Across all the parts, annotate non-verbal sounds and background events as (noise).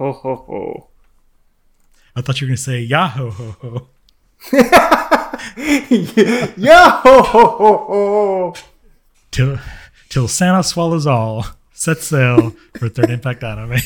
Ho ho ho. I thought you were gonna say Yahoo ho ho. (laughs) yeah, ho ho ho ho. Till till Santa swallows all. Set sail for third impact anime.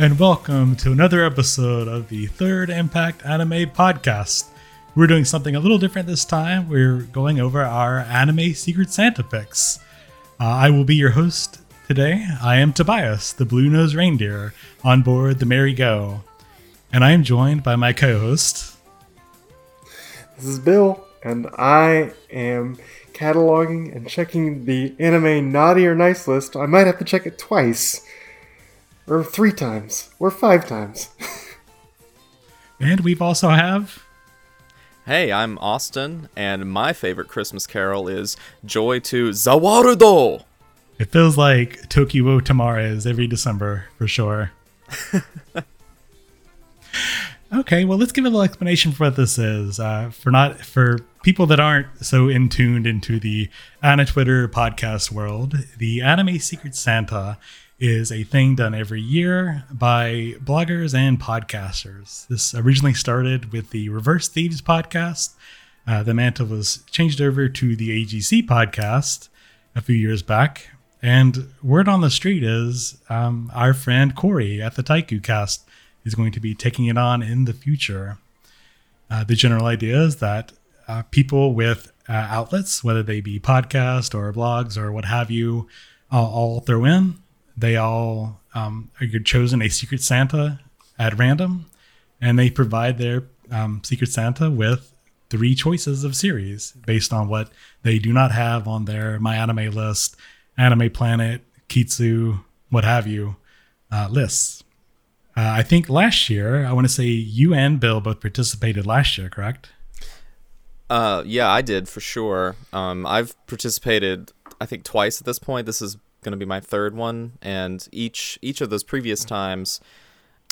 And welcome to another episode of the Third Impact Anime Podcast. We're doing something a little different this time. We're going over our anime Secret Santa picks. Uh, I will be your host today. I am Tobias, the blue nosed reindeer, on board the Merry Go. And I am joined by my co host. This is Bill, and I am cataloging and checking the anime naughty or nice list. I might have to check it twice, or three times, or five times. (laughs) And we've also have. Hey, I'm Austin, and my favorite Christmas carol is Joy to Zawarudo! It feels like Tokyo Tamares every December for sure. (laughs) okay, well, let's give a little explanation for what this is. Uh, for not for people that aren't so in tuned into the Anna Twitter podcast world, the Anime Secret Santa is a thing done every year by bloggers and podcasters. This originally started with the Reverse Thieves podcast. Uh, the mantle was changed over to the AGC podcast a few years back. And word on the street is um, our friend Corey at the Taiku cast is going to be taking it on in the future. Uh, the general idea is that uh, people with uh, outlets, whether they be podcast or blogs or what have you, uh, all throw in. They all um, are chosen a Secret Santa at random, and they provide their um, Secret Santa with three choices of series based on what they do not have on their My Anime list, Anime Planet, Kitsu, what have you, uh, lists. Uh, I think last year, I want to say you and Bill both participated last year, correct? Uh, yeah, I did for sure. Um, I've participated, I think, twice at this point. This is going to be my third one, and each each of those previous times,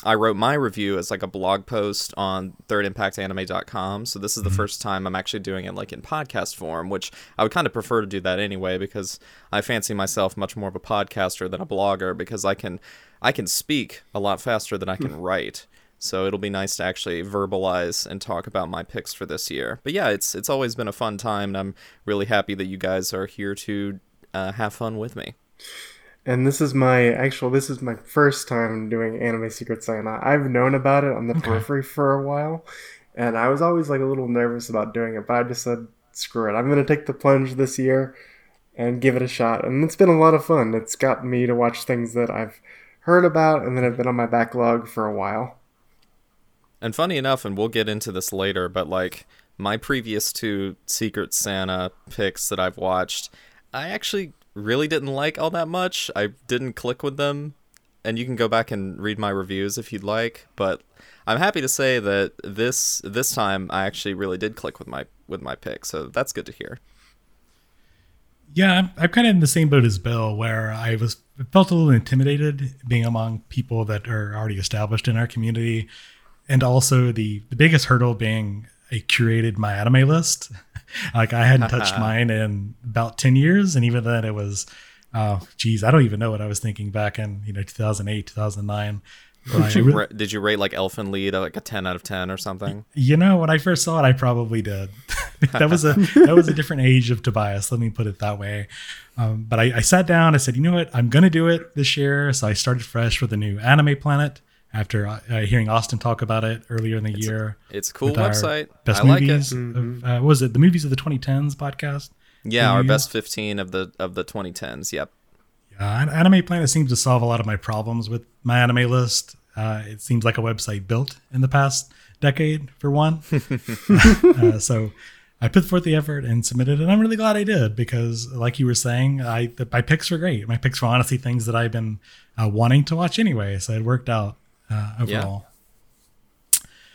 I wrote my review as like a blog post on thirdimpactanime.com. So this is the first time I'm actually doing it like in podcast form, which I would kind of prefer to do that anyway because I fancy myself much more of a podcaster than a blogger because I can I can speak a lot faster than I can write. So it'll be nice to actually verbalize and talk about my picks for this year. But yeah, it's it's always been a fun time, and I'm really happy that you guys are here to uh, have fun with me. And this is my actual. This is my first time doing Anime Secret Santa. I've known about it on the periphery for a while, and I was always like a little nervous about doing it. But I just said, "Screw it! I'm going to take the plunge this year and give it a shot." And it's been a lot of fun. It's got me to watch things that I've heard about and that have been on my backlog for a while. And funny enough, and we'll get into this later, but like my previous two Secret Santa picks that I've watched, I actually really didn't like all that much. I didn't click with them. And you can go back and read my reviews if you'd like, but I'm happy to say that this this time I actually really did click with my with my pick, so that's good to hear. Yeah, I'm, I'm kind of in the same boat as Bill, where I was felt a little intimidated being among people that are already established in our community, and also the the biggest hurdle being a curated my anime list. (laughs) like I hadn't touched mine in about ten years, and even then it was, oh, geez, I don't even know what I was thinking back in you know 2008, 2009. (laughs) Did you, re- did you rate like Elfen Lied like a 10 out of 10 or something? You know, when I first saw it, I probably did. (laughs) that was a that was a different age of Tobias. Let me put it that way. Um, but I, I sat down. I said, you know what? I'm going to do it this year. So I started fresh with a new Anime Planet after uh, uh, hearing Austin talk about it earlier in the year. It's a cool website. Best I like movies. it. Of, uh, what was it the movies of the 2010s podcast? Yeah, our best 15 of the of the 2010s. Yep. Uh, Anime Planet seems to solve a lot of my problems with my anime list. Uh, it seems like a website built in the past decade, for one. (laughs) (laughs) uh, so I put forth the effort and submitted, and I'm really glad I did because, like you were saying, I the, my picks were great. My picks were honestly things that I've been uh, wanting to watch anyway, so it worked out uh, overall. Yeah.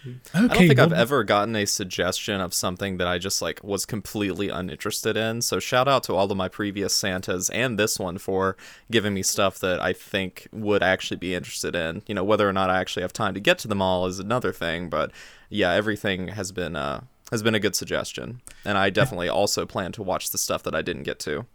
Okay, I don't think well, I've ever gotten a suggestion of something that I just like was completely uninterested in. So shout out to all of my previous Santas and this one for giving me stuff that I think would actually be interested in. You know, whether or not I actually have time to get to them all is another thing, but yeah, everything has been uh has been a good suggestion. And I definitely also plan to watch the stuff that I didn't get to.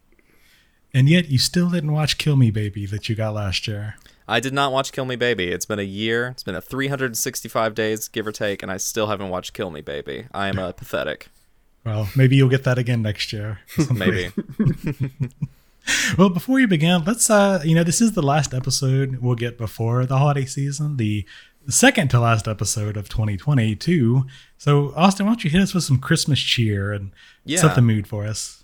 And yet you still didn't watch Kill Me Baby that you got last year. I did not watch Kill Me Baby. It's been a year. It's been a 365 days, give or take, and I still haven't watched Kill Me Baby. I am a (laughs) pathetic. Well, maybe you'll get that again next year. (laughs) maybe. (laughs) well, before we begin, let's uh, you know, this is the last episode we'll get before the holiday season, the second to last episode of 2022. So, Austin, why don't you hit us with some Christmas cheer and yeah. set the mood for us?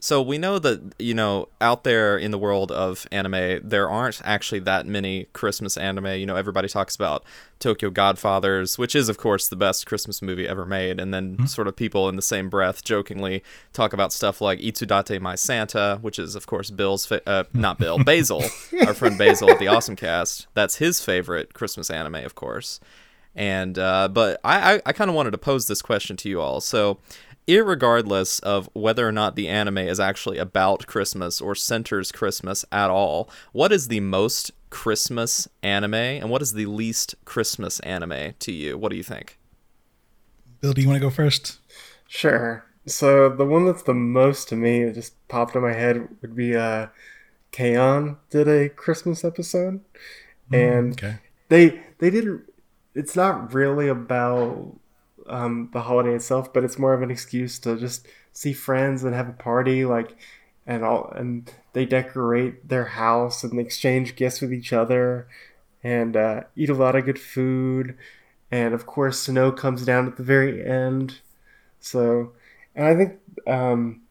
So we know that you know out there in the world of anime, there aren't actually that many Christmas anime. You know, everybody talks about Tokyo Godfathers, which is of course the best Christmas movie ever made, and then mm-hmm. sort of people in the same breath jokingly talk about stuff like Itsudatte My Santa, which is of course Bill's fa- uh, (laughs) not Bill Basil, our friend Basil at the Awesome Cast. That's his favorite Christmas anime, of course. And uh, but I I, I kind of wanted to pose this question to you all. So irregardless of whether or not the anime is actually about Christmas or centers Christmas at all, what is the most Christmas anime and what is the least Christmas anime to you? What do you think? Bill, do you want to go first? Sure. So the one that's the most to me, it just popped in my head, would be uh K-On! did a Christmas episode. Mm, and okay. they they didn't it's not really about um, the holiday itself, but it's more of an excuse to just see friends and have a party, like, and all, and they decorate their house and exchange gifts with each other, and uh, eat a lot of good food, and of course, snow comes down at the very end. So, and I think um,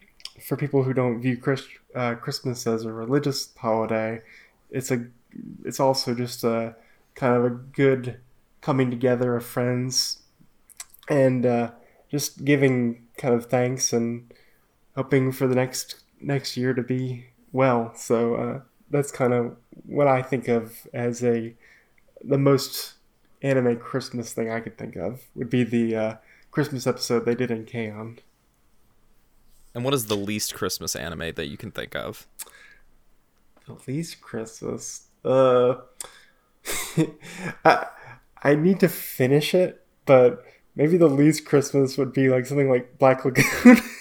for people who don't view Christ, uh, Christmas as a religious holiday, it's a, it's also just a kind of a good coming together of friends and uh, just giving kind of thanks and hoping for the next next year to be well. So uh, that's kind of what I think of as a the most anime Christmas thing I could think of would be the uh, Christmas episode they did in K-On! And what is the least Christmas anime that you can think of? The least Christmas. Uh, (laughs) I I need to finish it, but Maybe the least Christmas would be like something like Black Lagoon. (laughs)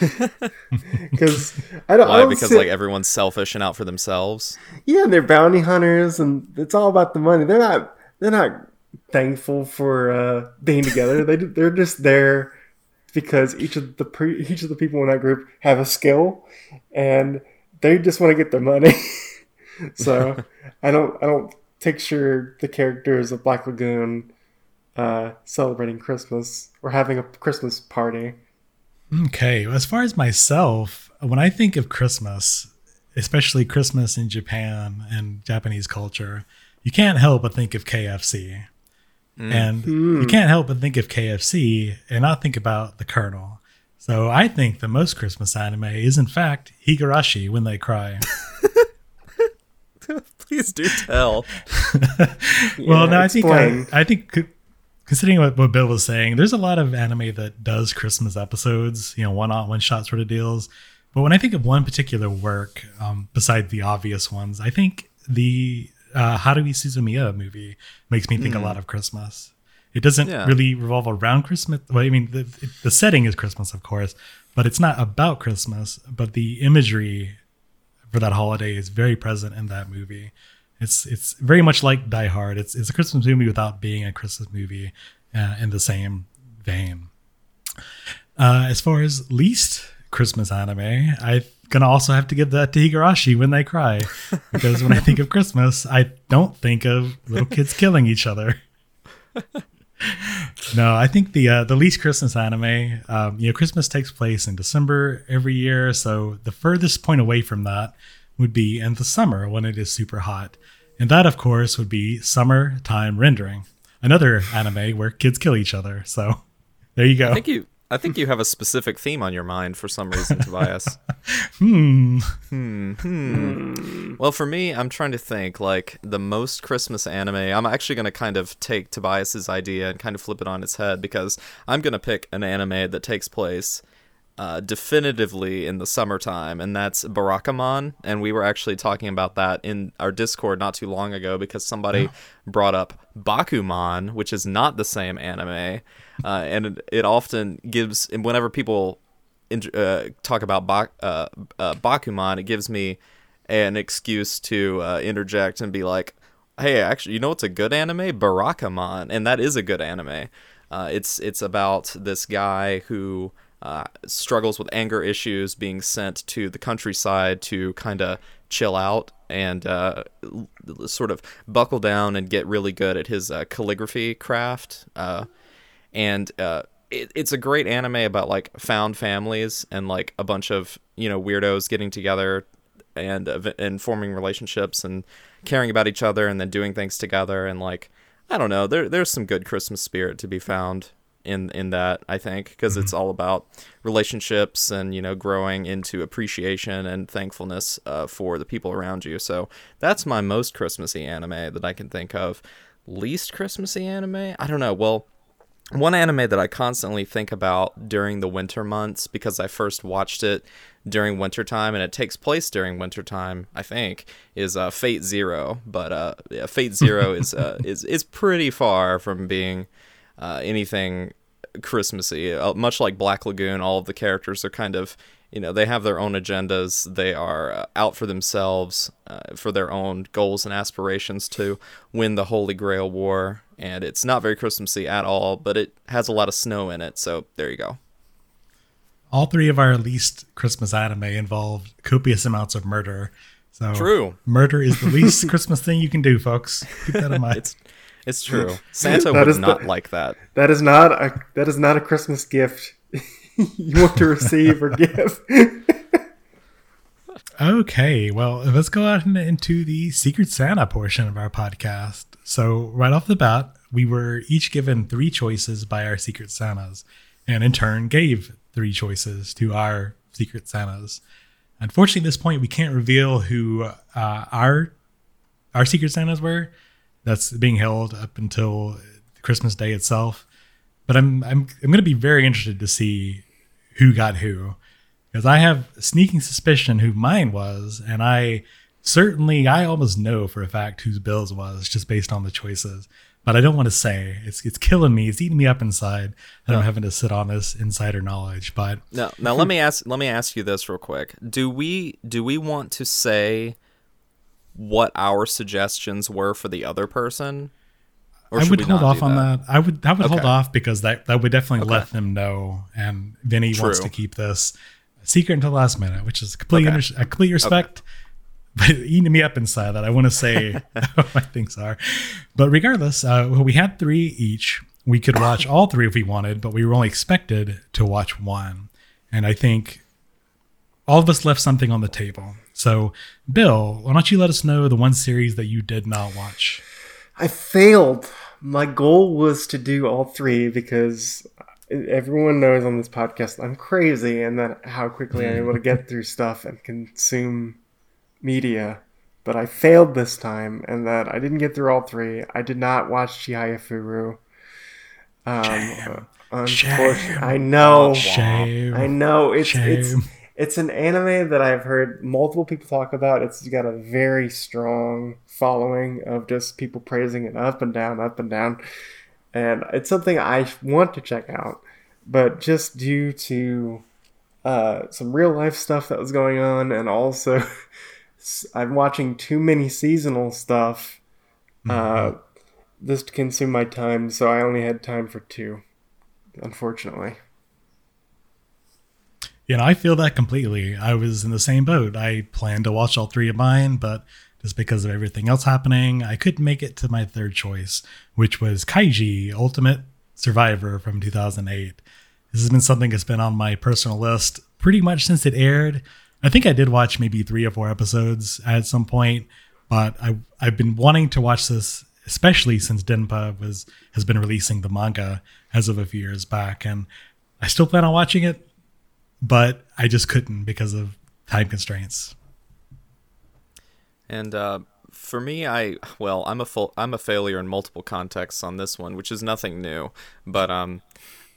(laughs) Because I don't. Why? I don't because like everyone's selfish and out for themselves. Yeah, they're bounty hunters, and it's all about the money. They're not. They're not thankful for uh, being together. they they're just there because each of the pre, each of the people in that group have a skill, and they just want to get their money. (laughs) so I don't. I don't picture the characters of Black Lagoon uh, celebrating Christmas or having a Christmas party. Okay, as far as myself, when I think of Christmas, especially Christmas in Japan and Japanese culture, you can't help but think of KFC. Mm. And mm. you can't help but think of KFC and not think about the Colonel. So I think the most Christmas anime is, in fact, Higurashi when they cry. (laughs) Please do tell. (laughs) well, yeah, no, I think I, I think considering what, what Bill was saying, there's a lot of anime that does Christmas episodes, you know, one on one shot sort of deals. But when I think of one particular work, um, besides the obvious ones, I think the uh, Haruhi Suzumiya movie makes me think mm. a lot of Christmas. It doesn't yeah. really revolve around Christmas. Well, I mean, the, the setting is Christmas, of course, but it's not about Christmas. But the imagery for that holiday is very present in that movie. It's it's very much like Die Hard. It's it's a Christmas movie without being a Christmas movie uh, in the same vein. Uh, as far as least Christmas anime, I'm gonna also have to give that to Higurashi when they cry, (laughs) because when I think of Christmas, I don't think of little kids killing each other. (laughs) no, I think the uh, the least Christmas anime, um, you know, Christmas takes place in December every year, so the furthest point away from that would be in the summer when it is super hot. And that, of course, would be summertime rendering, another anime where kids kill each other. So (laughs) there you go. I think you I think you have a specific theme on your mind for some reason, Tobias. (laughs) hmm. Hmm, hmm. Well, for me, I'm trying to think like the most Christmas anime. I'm actually going to kind of take Tobias's idea and kind of flip it on its head because I'm going to pick an anime that takes place uh, definitively in the summertime, and that's Barakamon. And we were actually talking about that in our Discord not too long ago because somebody brought up Bakuman, which is not the same anime, uh, and it, it often gives. And whenever people uh, talk about ba- uh, uh, Bakuman, it gives me an excuse to uh, interject and be like, "Hey, actually, you know what's a good anime? Barakamon, and that is a good anime. Uh, it's it's about this guy who." Uh, struggles with anger issues, being sent to the countryside to kind of chill out and uh, sort of buckle down and get really good at his uh, calligraphy craft. Uh, and uh, it, it's a great anime about like found families and like a bunch of you know weirdos getting together and and forming relationships and caring about each other and then doing things together and like I don't know there there's some good Christmas spirit to be found in in that I think because it's all about relationships and you know growing into appreciation and thankfulness uh, for the people around you. So that's my most Christmassy anime that I can think of. Least Christmassy anime? I don't know. Well, one anime that I constantly think about during the winter months because I first watched it during wintertime and it takes place during wintertime, I think, is uh, Fate Zero. But uh, yeah, Fate Zero is uh, (laughs) is is pretty far from being uh, anything Christmassy. Uh, much like Black Lagoon, all of the characters are kind of, you know, they have their own agendas. They are uh, out for themselves, uh, for their own goals and aspirations to win the Holy Grail War. And it's not very Christmassy at all, but it has a lot of snow in it. So there you go. All three of our least Christmas anime involve copious amounts of murder. So True. Murder is the least (laughs) Christmas thing you can do, folks. Keep that in (laughs) mind. It's it's true. (laughs) Santa That would is not the- like that. That is not a that is not a Christmas gift (laughs) you want to receive or give. (laughs) Okay, well, let's go out into the Secret Santa portion of our podcast. So, right off the bat, we were each given three choices by our Secret Santas, and in turn gave three choices to our Secret Santas. Unfortunately, at this point, we can't reveal who uh, our our Secret Santas were. That's being held up until Christmas Day itself. But I'm I'm I'm going to be very interested to see who got who because I have a sneaking suspicion who mine was, and I certainly I almost know for a fact whose Bill's was just based on the choices. But I don't want to say it's it's killing me. It's eating me up inside. I don't having to sit on this insider knowledge. But Now, now hmm. let me ask let me ask you this real quick. Do we do we want to say what our suggestions were for the other person? Or I should would we hold off on that. I would I would hold off because that that would definitely Okay. let them know. And Vinny wants to keep this secret until the last minute, which is complete Okay. under, a complete respect. But (laughs) eating me up inside that I want to say (laughs) (laughs) what my things are. But regardless, uh, well, we had three each. We could watch all three if we wanted, but we were only expected to watch one. And I think all of us left something on the table. So, Bill, why don't you let us know the one series that you did not watch? I failed. My goal was to do all three because everyone knows on this podcast I'm crazy and that how quickly I'm able to get through stuff and consume media. But I failed this time and that I didn't get through all three. I did not watch Chihayafuru. Um, Shame. Shame. I know. Shame. I know it's it's Shame. it's an anime that I've heard multiple people talk about. It's got a very strong following of just people praising it up and down, up and down, and it's something I want to check out. But just due to uh, some real life stuff that was going on, and also (laughs) I'm watching too many seasonal stuff. Uh, this consumed my time, so I only had time for two. Unfortunately. You know, I feel that completely. I was in the same boat. I planned to watch all three of mine, but just because of everything else happening, I couldn't make it to my third choice, which was Kaiji Ultimate Survivor from 2008. This has been something that's been on my personal list pretty much since it aired. I think I did watch maybe three or four episodes at some point, but I I've been wanting to watch this, especially since Denpa was has been releasing the manga as of a few years back, and I still plan on watching it, but I just couldn't because of time constraints. And uh, for me, I well, I'm a full, I'm a failure in multiple contexts on this one, which is nothing new. But um,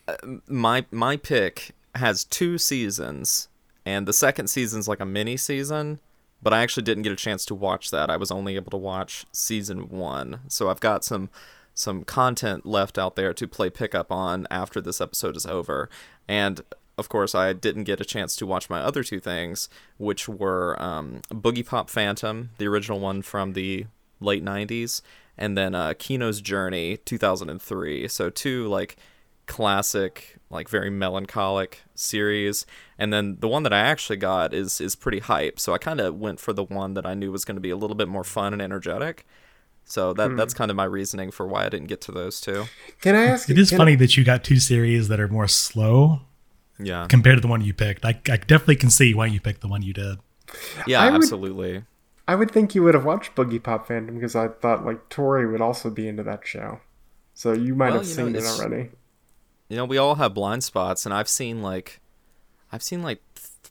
uh, my my pick has two seasons, and the second season's like a mini season. But I actually didn't get a chance to watch that. I was only able to watch season one, so I've got some some content left out there to play pickup on after this episode is over. And of course, I didn't get a chance to watch my other two things, which were um, Boogiepop Phantom, the original one from the late 90s, and then uh, Kino's Journey 2003. So, two like classic, like very melancholic series. And then the one that I actually got is is pretty hype. So I kind of went for the one that I knew was going to be a little bit more fun and energetic. So that hmm. that's kind of my reasoning for why I didn't get to those two. Can I ask? It is funny I, that you got two series that are more slow. Yeah. Compared to the one you picked, I, I definitely can see why you picked the one you did. Yeah, I absolutely. Would, I would think you would have watched Boogiepop Phantom because I thought like Tori would also be into that show, so you might well, have you seen know, it already. You know, we all have blind spots, and I've seen like, I've seen like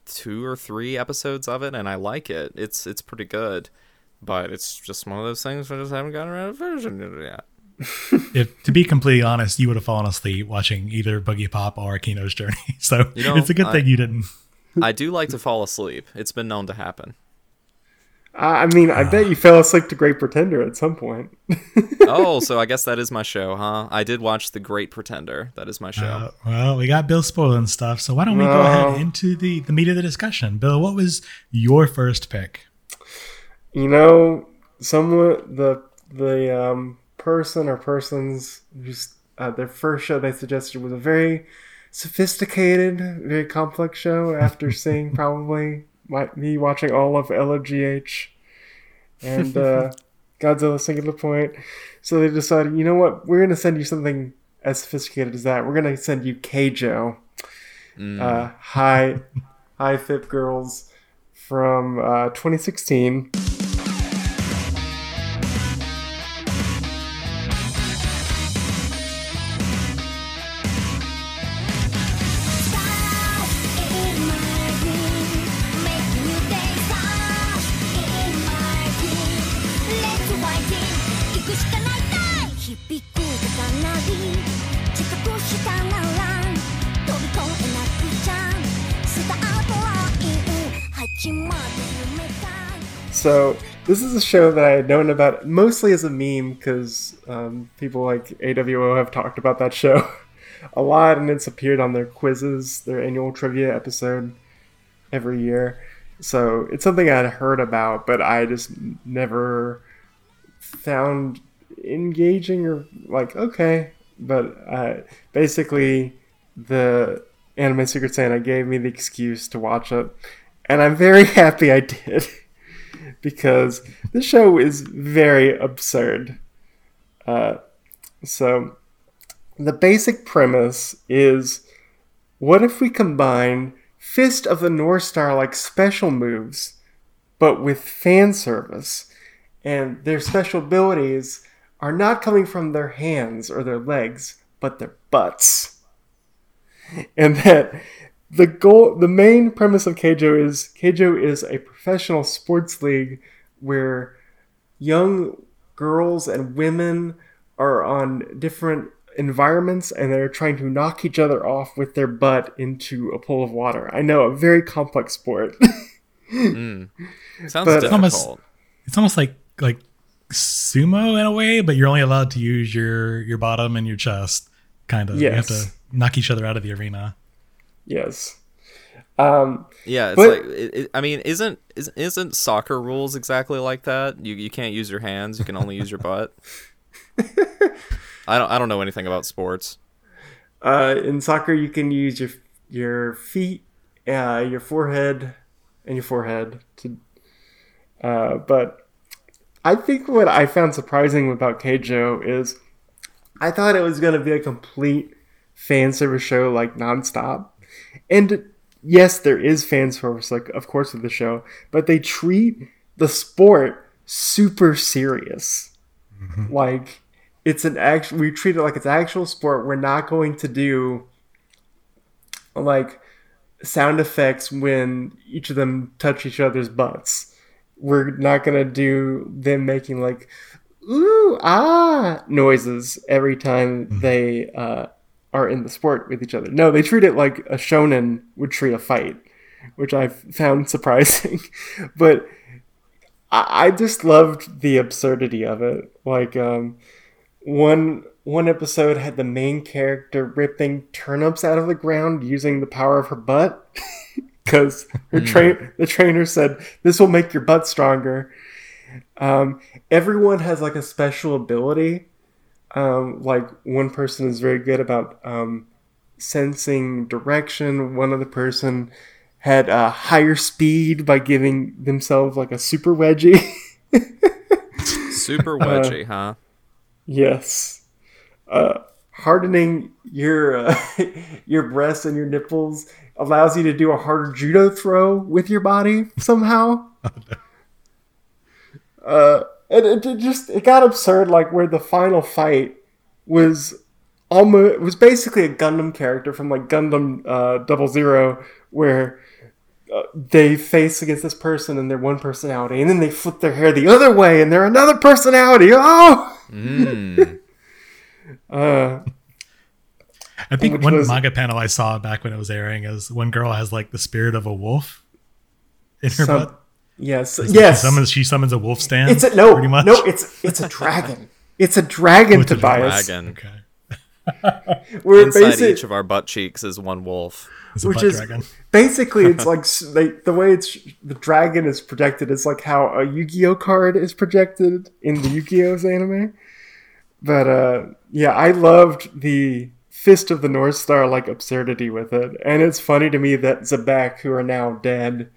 two or three episodes of it, and I like it. It's it's pretty good but it's just one of those things I just haven't gotten around to finishing it yet. (laughs) if to be completely honest, you would have fallen asleep watching either Boogiepop or Kino's Journey. (laughs) So you know, it's a good I, thing you didn't. I do like to fall asleep. It's been known to happen. I mean, I uh, bet you fell asleep to Great Pretender at some point. (laughs) oh, so I guess that is my show, huh? I did watch The Great Pretender. That is my show. Uh, well, we got Bill spoiling stuff, so why don't we go ahead into the the meat of the discussion? Bill, what was your first pick? you know, someone the the um, person or persons just uh, their first show they suggested was a very sophisticated, very complex show. After (laughs) seeing probably my, me watching all of LOGH and uh, (laughs) Godzilla Singular Point, so they decided, you know what, we're gonna send you something as sophisticated as that. We're gonna send you Keijo, mm. uh, Hi, Hi Fit Girls from uh, 2016. This is a show that I had known about mostly as a meme because um, people like AWO have talked about that show (laughs) a lot, and it's appeared on their quizzes, their annual trivia episode every year. So it's something I'd heard about, but I just never found engaging or like okay. But uh, basically, the Anime Secret Santa gave me the excuse to watch it, and I'm very (laughs) happy I did because the show is very absurd. Uh, so, the basic premise is what if we combine Fist of the North Star like special moves, but with fan service, and their special abilities are not coming from their hands or their legs, but their butts. And that the goal the main premise of Keijo is Keijo is a professional sports league where young girls and women are on different environments and they're trying to knock each other off with their butt into a pool of water. I know a very complex sport. (laughs) mm. Sounds but, difficult. It's almost, it's almost like like sumo in a way, but you're only allowed to use your your bottom and your chest. Kind of. Yes. You have to knock each other out of the arena. Yes. Um, yeah, it's but, like it, it, I mean, isn't isn't soccer rules exactly like that? You you can't use your hands; you can only use your (laughs) butt. I don't I don't know anything about sports. Uh, in soccer, you can use your your feet, uh, your forehead, and your forehead to. Uh, but I think what I found surprising about Keijo is, I thought it was going to be a complete fan service show like nonstop and yes, there is fan service, like of course with the show, but they treat the sport super serious. Like it's an actual. We treat it like it's actual sport. We're not going to do like sound effects when each of them touch each other's butts. We're not gonna do them making like ooh ah noises every time they uh, are in the sport with each other. No, they treat it like a shonen would treat a fight, which I found (laughs) surprising. but I, I just loved the absurdity of it. Like um, one one episode had the main character ripping turnips out of the ground using the power of her butt (laughs) because her train the trainer said this will make your butt stronger. Um, everyone has like a special ability. Um, like one person is very good about um, sensing direction. One other person had a higher speed by giving themselves like a super wedgie. (laughs) Super wedgie, huh? Yes. Uh, hardening your uh, (laughs) your breasts and your nipples allows you to do a harder judo throw with your body somehow. (laughs) uh, and it, it just it got absurd, like where the final fight was almost was basically a Gundam character from like Gundam uh, Double Zero, where uh, they face against this person and they're one personality, and then they flip their hair the other way and they're another personality. Oh. Mm. (laughs) Uh, I think one was- manga panel I saw back when it was airing is one girl has like the spirit of a wolf in her Some- butt. Yes, It's like yes. She summons, she summons a wolf stand. It's a no, pretty much. no. It's it's a dragon. It's a dragon, it's a Tobias. Dragon. okay. (laughs) We're Inside basic, each of our butt cheeks is one wolf. It's a which is dragon. basically it's (laughs) like they, the way it's the dragon is projected is like how a Yu-Gi-Oh card is projected in the Yu-Gi-Oh's anime. But uh, yeah, I loved the Fist of the North Star like absurdity with it, and it's funny to me that Xebec, who are now dead,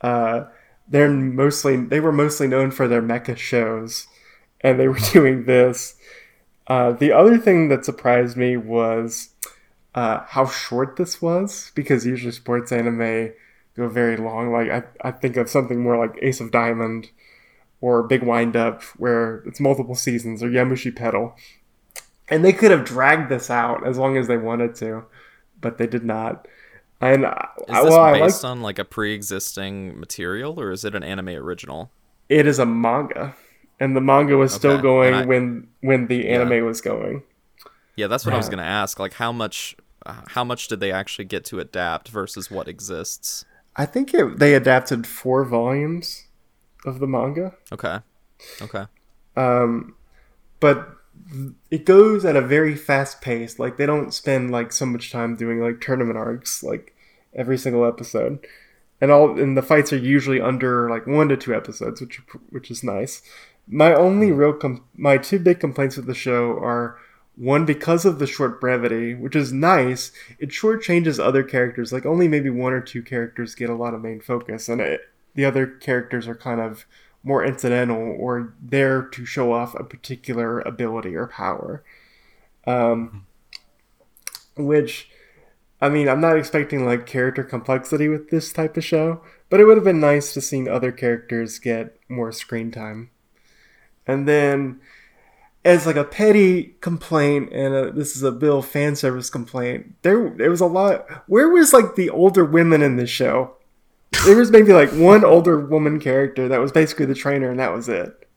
uh, they're mostly they were mostly known for their mecha shows, and they were (laughs) doing this. Uh, the other thing that surprised me was uh, how short this was, because usually sports anime go very long. Like I, I think of something more like Ace of Diamond or Big Wind Up, where it's multiple seasons, or Yowamushi Pedal. And they could have dragged this out as long as they wanted to, but they did not. And I, Is this well, I like based on like a pre-existing material, or is it an anime original? it is a manga, and the manga was still going I- when when the anime was going. Yeah, that's what I was gonna ask. Like, how much, uh, how much did they actually get to adapt versus what exists? I think it, they adapted four volumes of the manga. Okay, okay. um, but it goes at a very fast pace. Like they don't spend like so much time doing like tournament arcs like every single episode, and all and the fights are usually under like one to two episodes, which which is nice. My only real com- my two big complaints with the show are one because of the short brevity, which is nice. It shortchanges other characters. Like only maybe one or two characters get a lot of main focus, and it, the other characters are kind of more incidental or there to show off a particular ability or power. Um, which, I mean, I'm not expecting like character complexity with this type of show, but it would have been nice to see other characters get more screen time. And then, as like a petty complaint, and a, this is a Bill fan service complaint, there there was a lot. Where was like the older women in this show? There was maybe like one older woman character that was basically the trainer, and that was it.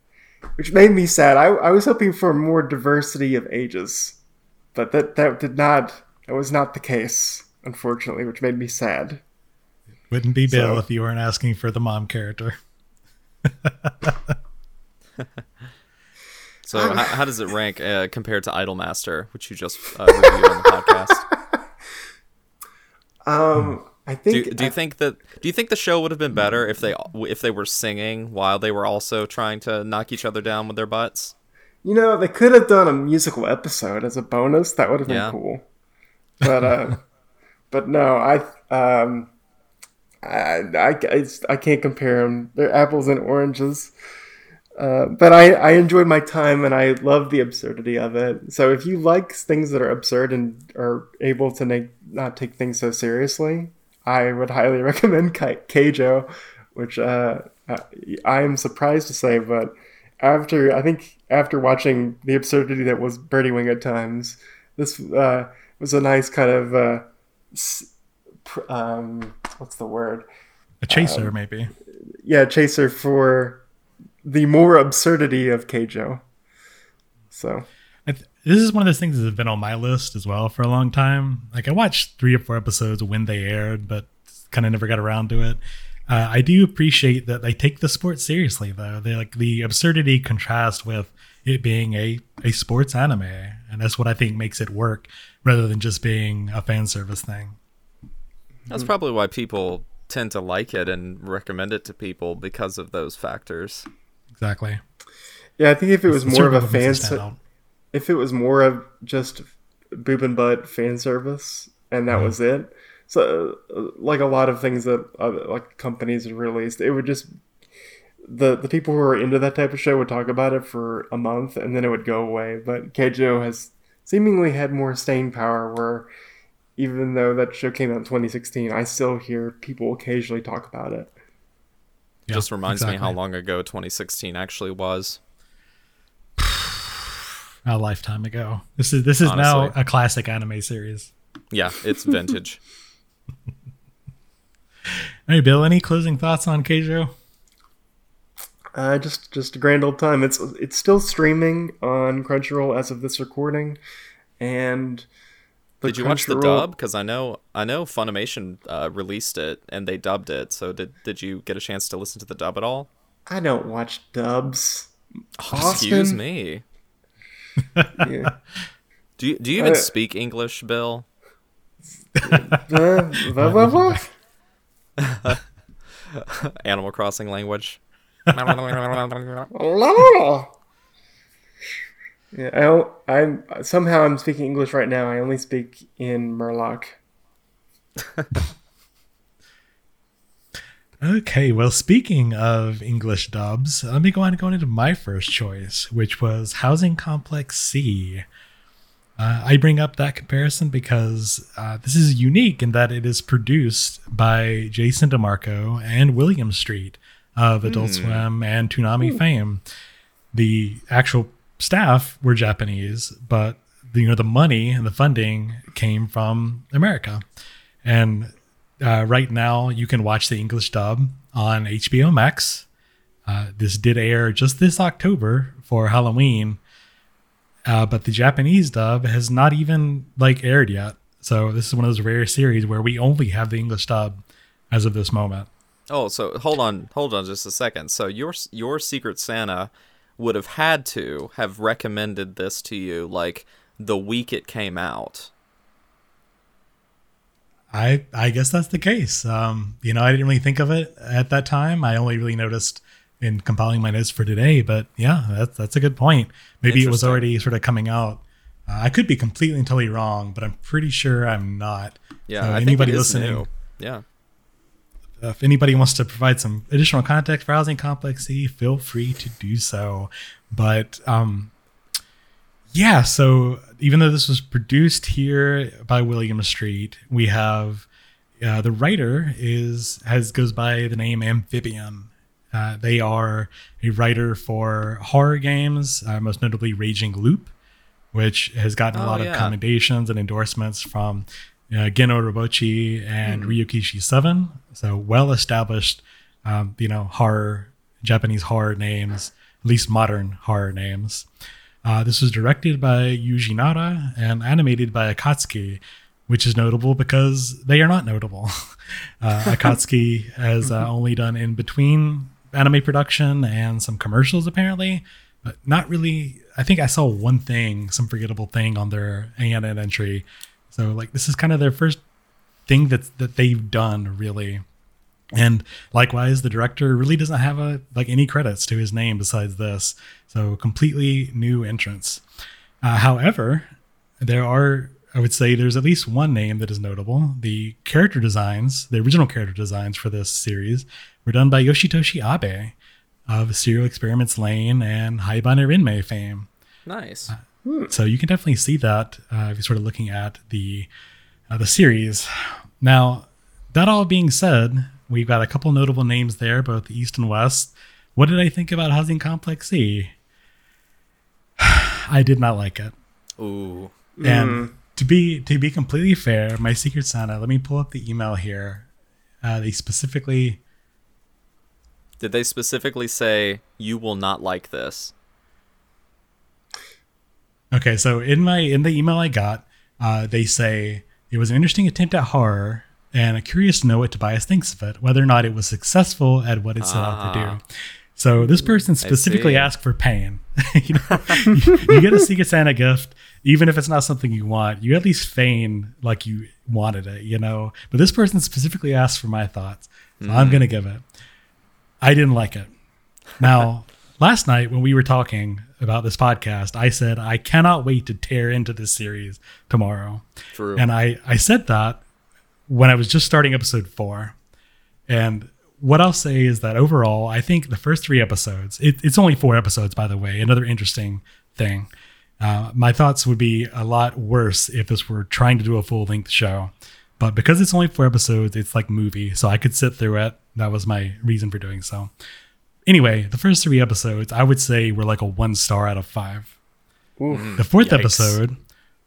Which made me sad. I, I was hoping for more diversity of ages, but that that did not. That was not the case, unfortunately, which made me sad. Wouldn't be Bill So- if you weren't asking for the mom character. (laughs) So, how, how does it rank uh, compared to Idolmaster, which you just uh, reviewed on the (laughs) podcast? Um, I think. Do, do you think that? Do you think the show would have been better if they if they were singing while they were also trying to knock each other down with their butts? You know, they could have done a musical episode as a bonus. That would have been Yeah. cool. But uh, (laughs) but no, I um, I, I it's- I can't compare them. They're apples and oranges. Uh, but I, I enjoyed my time and I love the absurdity of it. So if you like things that are absurd and are able to make, not take things so seriously, I would highly (laughs) recommend Kai- Keijo, which uh, I am surprised to say, but after I think after watching the absurdity that was Birdie Wing at times, this uh, was a nice kind of uh, um, what's the word? A chaser, um, maybe. Yeah, chaser for the more absurdity of Keijo. So this is one of those things that's been on my list as well for a long time. Like I watched three or four episodes when they aired, but kind of never got around to it. Uh, I do appreciate that they take the sport seriously, though. They like the absurdity contrast with it being a a sports anime, and that's what I think makes it work, rather than just being a fan service thing. That's probably why people tend to like it and recommend it to people because of those factors. Exactly. Yeah, I think if it was it's more of a fan, se- if it was more of just boob and butt fan service, and that mm-hmm. was it, so like a lot of things that uh, like companies have released, it would just the the people who are into that type of show would talk about it for a month and then it would go away. But Keijo has seemingly had more staying power where even though that show came out in 2016, I still hear people occasionally talk about it. Yeah, Just reminds exactly. me how long ago 2016 actually was. A lifetime ago. This is this is Honestly. now a classic anime series. Yeah, it's vintage. (laughs) Hey, Bill, any closing thoughts on Keijo? Uh, just just a grand old time. It's it's still streaming on Crunchyroll as of this recording, and did you watch the dub? Because I know I know Funimation uh, released it and they dubbed it. So did did you get a chance to listen to the dub at all? I don't watch dubs. Oh, excuse me. Yeah. (laughs) Do you do you even uh, speak English, Bill? (laughs) Animal Crossing language. yeah, I, I'm somehow I'm speaking English right now. I only speak in Murloc. (laughs) okay, well, speaking of English dubs, let me go on and go into my first choice, which was Housing Complex C. Uh, I bring up that comparison because uh, this is unique in that it is produced by Jason DeMarco and Williams Street of Adult mm. Swim and Toonami Ooh. fame. The actual staff were Japanese, but the, you know the money and the funding came from America. And uh, right now, you can watch the English dub on HBO Max. Uh, this did air just this October for Halloween uh, but the Japanese dub has not even like aired yet. So this is one of those rare series where we only have the English dub as of this moment. Oh, so hold on, hold on just a second. So your your Secret Santa would have had to have recommended this to you like the week it came out. I I guess that's the case. Um, you know, I didn't really think of it at that time. I only really noticed in compiling my notes for today. But yeah, that's that's a good point. Maybe it was already sort of coming out. Uh, I could be completely and totally wrong, but I'm pretty sure I'm not. Yeah, so anybody listening, new. yeah. If anybody wants to provide some additional context for Housing Complex C, feel free to do so. But um, yeah, so even though this was produced here by Williams Street, we have uh, the writer is has goes by the name Amphibian, uh, they are a writer for horror games, uh, most notably Raging Loop, which has gotten a oh, lot yeah. of commendations and endorsements from uh, Geno Robochi and mm. Ryukishi 7. So well established, um, you know, horror, Japanese horror names, at least modern horror names. Uh, this was directed by Yuji Nara and animated by Akatsuki, which is notable because they are not notable. (laughs) uh, Akatsuki (laughs) has uh, only done in between anime production and some commercials apparently, but not really. I think I saw one thing, some forgettable thing on their ANN entry. So like this is kind of their first thing that that they've done really. And likewise, the director really doesn't have a like any credits to his name besides this. So completely new entrance. Uh, however, there are I would say there's at least one name that is notable. The character designs, the original character designs for this series, were done by Yoshitoshi Abe of Serial Experiments Lain and Haibane Renmei fame. Nice. Uh, so you can definitely see that uh, if you're sort of looking at the uh, the series. Now, that all being said, we've got a couple notable names there, both east and west. What did I think about Housing Complex C? (sighs) I did not like it. Ooh. And to be to be completely fair, my Secret Santa. Let me pull up the email here. Uh, they specifically Did they specifically say you will not like this? Okay, so in my in the email I got, uh, they say it was an interesting attempt at horror, and I'm curious to know what Tobias thinks of it, whether or not it was successful at what it set out to Ah. do. So this person specifically asked for pain. (laughs) you know, you, (laughs) you get a Secret Santa gift, even if it's not something you want, you at least feign like you wanted it, you know. But this person specifically asked for my thoughts, so I'm gonna give it. I didn't like it. Now, (laughs) last night when we were talking about this podcast, I said I cannot wait to tear into this series tomorrow. True. And I, I said that when I was just starting episode four. And what I'll say is that overall, I think the first three episodes, it, it's only four episodes, by the way, another interesting thing. Uh, my thoughts would be a lot worse if this were trying to do a full length show. But because it's only four episodes, it's like movie, so I could sit through it. That was my reason for doing so. Anyway, the first three episodes, I would say were like a one star out of five. Oof. The fourth Yikes. episode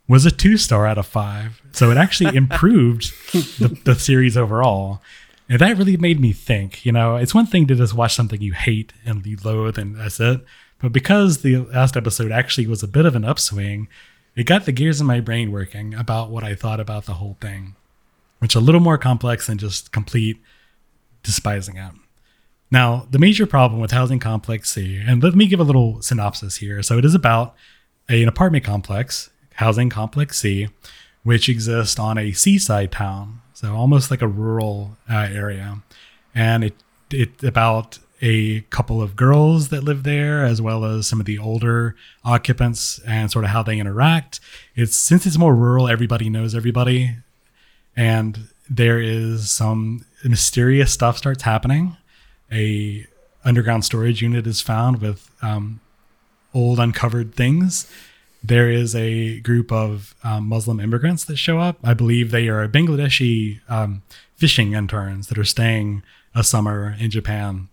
was a two star out of five. So it actually (laughs) improved the, the series overall. And that really made me think. You know, it's one thing to just watch something you hate and you loathe and that's it. But because the last episode actually was a bit of an upswing, it got the gears in my brain working about what I thought about the whole thing, which a little more complex than just complete despising it. Now, the major problem with Housing Complex C, and let me give a little synopsis here. So, it is about a- an apartment complex, Housing Complex C, which exists on a seaside town, so almost like a rural uh, area, and it it's about a couple of girls that live there, as well as some of the older occupants, and sort of how they interact. It's since it's more rural, everybody knows everybody, and there is some mysterious stuff starts happening. A underground storage unit is found with um, old uncovered things. There is a group of um, Muslim immigrants that show up. I believe they are Bangladeshi um, fishing interns that are staying a summer in Japan.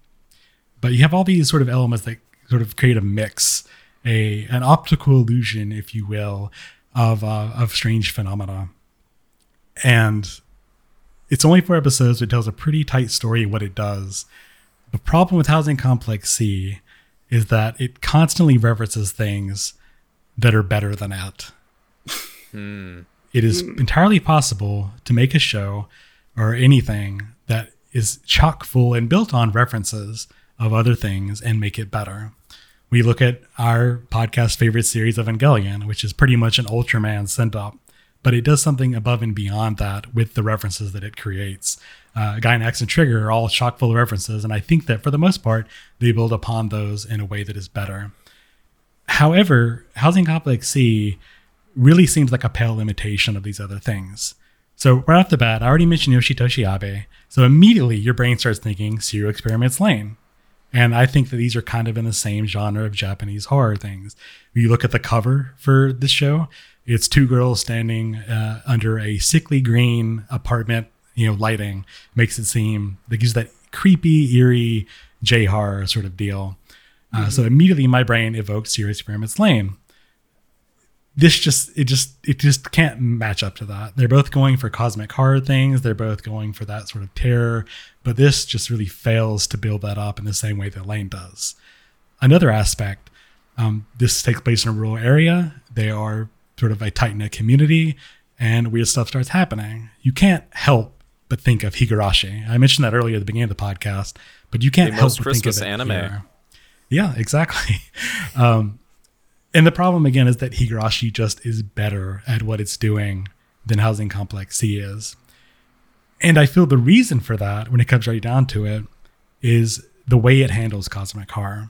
But you have all these sort of elements that sort of create a mix, a an optical illusion, if you will, of uh, of strange phenomena. And it's only four episodes. It tells a pretty tight story what it does. The problem with Housing Complex C is that it constantly references things that are better than it. It is entirely possible to make a show or anything that is chock full and built on references of other things and make it better. We look at our podcast favorite series, Evangelion, which is pretty much an Ultraman sent up, but it does something above and beyond that with the references that it creates. Uh, Gainax and Trigger are all chock full of references, and I think that for the most part, they build upon those in a way that is better. However, Housing Complex C really seems like a pale imitation of these other things. So right off the bat, I already mentioned Yoshitoshi Abe. So immediately your brain starts thinking Serial Experiments Lain. And I think that these are kind of in the same genre of Japanese horror things. You look at the cover for this show, it's two girls standing uh, under a sickly green apartment, you know, lighting makes it seem like gives that creepy, eerie J horror sort of deal. Uh, So immediately my brain evokes Serial Experiments Lain this just it just it just can't match up to that. They're both going for cosmic horror things. They're both going for that sort of terror, but this just really fails to build that up in the same way that Lain does. Another aspect, um, this takes place in a rural area. They are sort of a tight knit community, and weird stuff starts happening. You can't help but think of Higurashi. I mentioned that earlier at the beginning of the podcast, but you can't The help but think of Christmas it anime. here. Yeah, exactly. (laughs) Um, and the problem again is that Higurashi just is better at what it's doing than Housing Complex C is. And I feel the reason for that, when it comes right down to it, is the way it handles cosmic horror.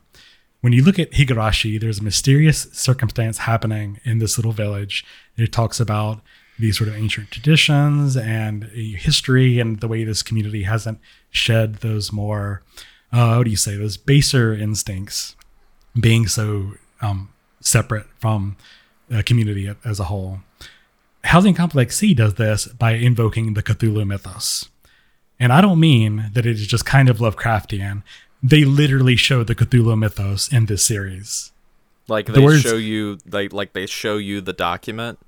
When you look at Higurashi, there's a mysterious circumstance happening in this little village. It talks about these sort of ancient traditions and history and the way this community hasn't shed those more, uh, what do you say, those baser instincts being so um, separate from the community as a whole. Housing Complex C does this by invoking the Cthulhu mythos. And I don't mean that it is just kind of Lovecraftian. They literally show the Cthulhu mythos in this series. Like The they words- show you like like they show you the document.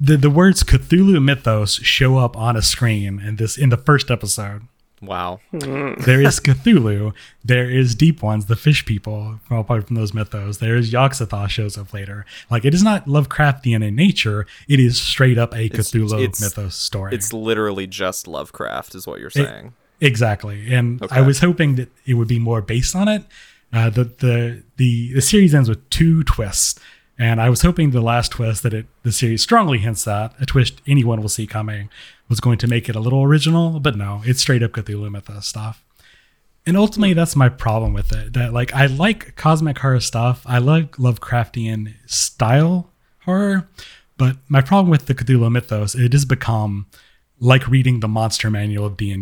The the words Cthulhu mythos show up on a screen in this in the first episode. Wow. (laughs) There is Cthulhu. There is Deep Ones, the fish people, apart from those mythos. There is Yog-Sothoth shows up later. Like it is not Lovecraftian in nature. It is straight up a Cthulhu it's- mythos story. It's literally just Lovecraft, is what you're saying. Exactly, and Okay. I was hoping that it would be more based on it. Uh, the, the the the series ends with two twists, and I was hoping the last twist that it the series strongly hints at a twist anyone will see coming was going to make it a little original, but no, it's straight up Cthulhu mythos stuff. And ultimately, that's my problem with it. That like I like cosmic horror stuff. I like Lovecraftian style horror, but my problem with the Cthulhu mythos it has become like reading the monster manual of D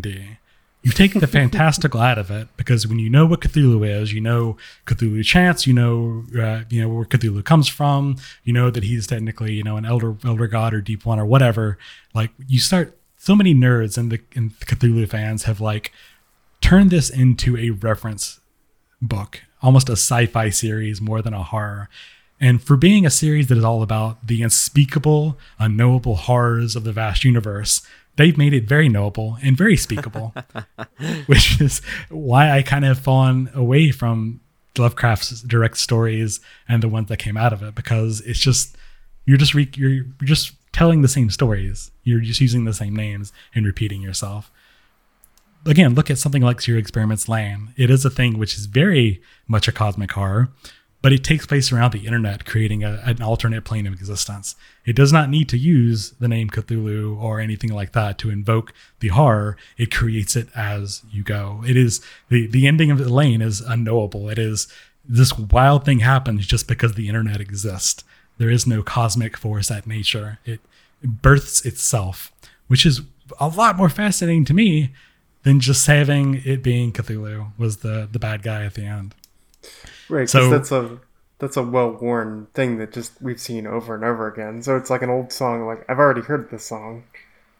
and D. You take the fantastical out of it because when you know what Cthulhu is, you know Cthulhu chants, you know, uh, you know where Cthulhu comes from, you know that he's technically, you know, an elder elder god or deep one or whatever. Like you start, so many nerds and the and Cthulhu fans have like turned this into a reference book, almost a sci-fi series more than a horror. And for being a series that is all about the unspeakable, unknowable horrors of the vast universe, they've made it very knowable and very speakable, (laughs) which is why I kind of fallen away from Lovecraft's direct stories and the ones that came out of it because it's just you're just re- you're, you're just telling the same stories. You're just using the same names and repeating yourself again, look at something like Zero Experiments Lain. It is a thing which is very much a cosmic horror, but it takes place around the internet, creating a, an alternate plane of existence. It does not need to use the name Cthulhu or anything like that to invoke the horror. It creates it as you go. It is the the ending of the Lain is unknowable. It is this wild thing happens just because the internet exists. There is no cosmic force at nature. It births itself, which is a lot more fascinating to me than just having it being Cthulhu was the the bad guy at the end. Right, because So- that's a that's a well worn thing that just we've seen over and over again. So it's like an old song. Like I've already heard this song.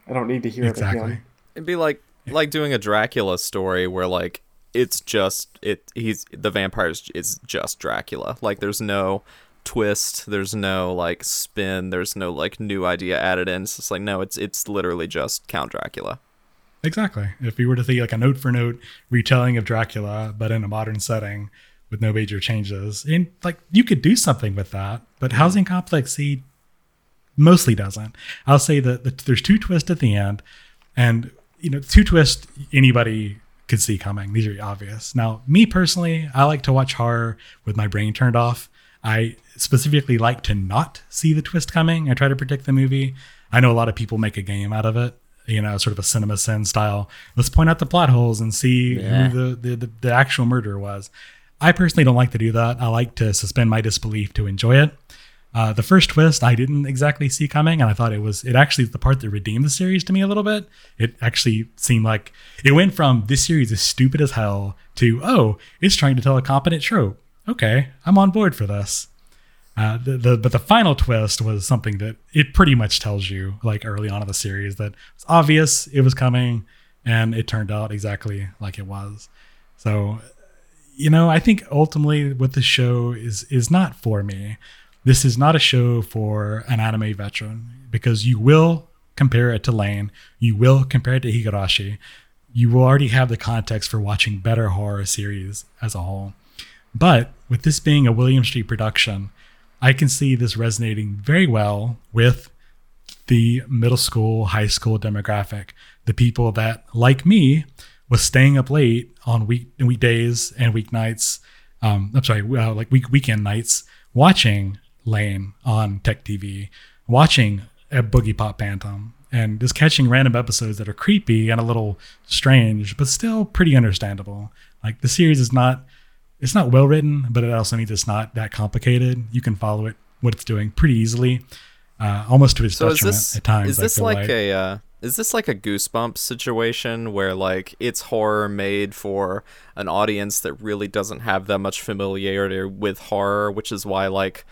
I don't need to hear it Exactly. again. It'd be like like doing a Dracula story where like it's just it he's the vampire is is just Dracula. Like there's no twist, there's no like spin, there's no like new idea added in. It's just like no, it's it's literally just Count Dracula. Exactly. If you were to think like a note for note retelling of Dracula, but in a modern setting with no major changes, and like you could do something with that, but Housing Complex C mostly doesn't. I'll say that the, there's two twists at the end, and you know, two twists anybody could see coming. These are obvious. Now, me personally, I like to watch horror with my brain turned off. I specifically like to not see the twist coming. I try to predict the movie. I know a lot of people make a game out of it, you know, sort of a cinema sin style. Let's point out the plot holes and see Yeah. who the, the, the, the actual murderer was. I personally don't like to do that. I like to suspend my disbelief to enjoy it. Uh, the first twist I didn't exactly see coming, and I thought it was it actually the part that redeemed the series to me a little bit. It actually seemed like it went from this series is stupid as hell to oh, it's trying to tell a competent trope. Okay, I'm on board for this. Uh, the, the but the final twist was something that it pretty much tells you like early on in the series that it's obvious it was coming, and it turned out exactly like it was. So, you know, I think ultimately what the show is is not for me. This is not a show for an anime veteran because you will compare it to Lain, you will compare it to Higurashi. You will already have the context for watching better horror series as a whole. But with this being a Williams Street production, I can see this resonating very well with the middle school, high school demographic, the people that, like me, was staying up late on week weekdays and weeknights. Um, I'm sorry, uh, like week weekend nights, watching Lain on Tech TV, watching a Boogiepop Phantom, and just catching random episodes that are creepy and a little strange, but still pretty understandable. Like the series is not it's not well written, but it also means it's not that complicated. You can follow it what it's doing pretty easily, uh, almost to its So detriment this at times. is this feel like, a uh, is this like a goosebump situation where like it's horror made for an audience that really doesn't have that much familiarity with horror, which is why like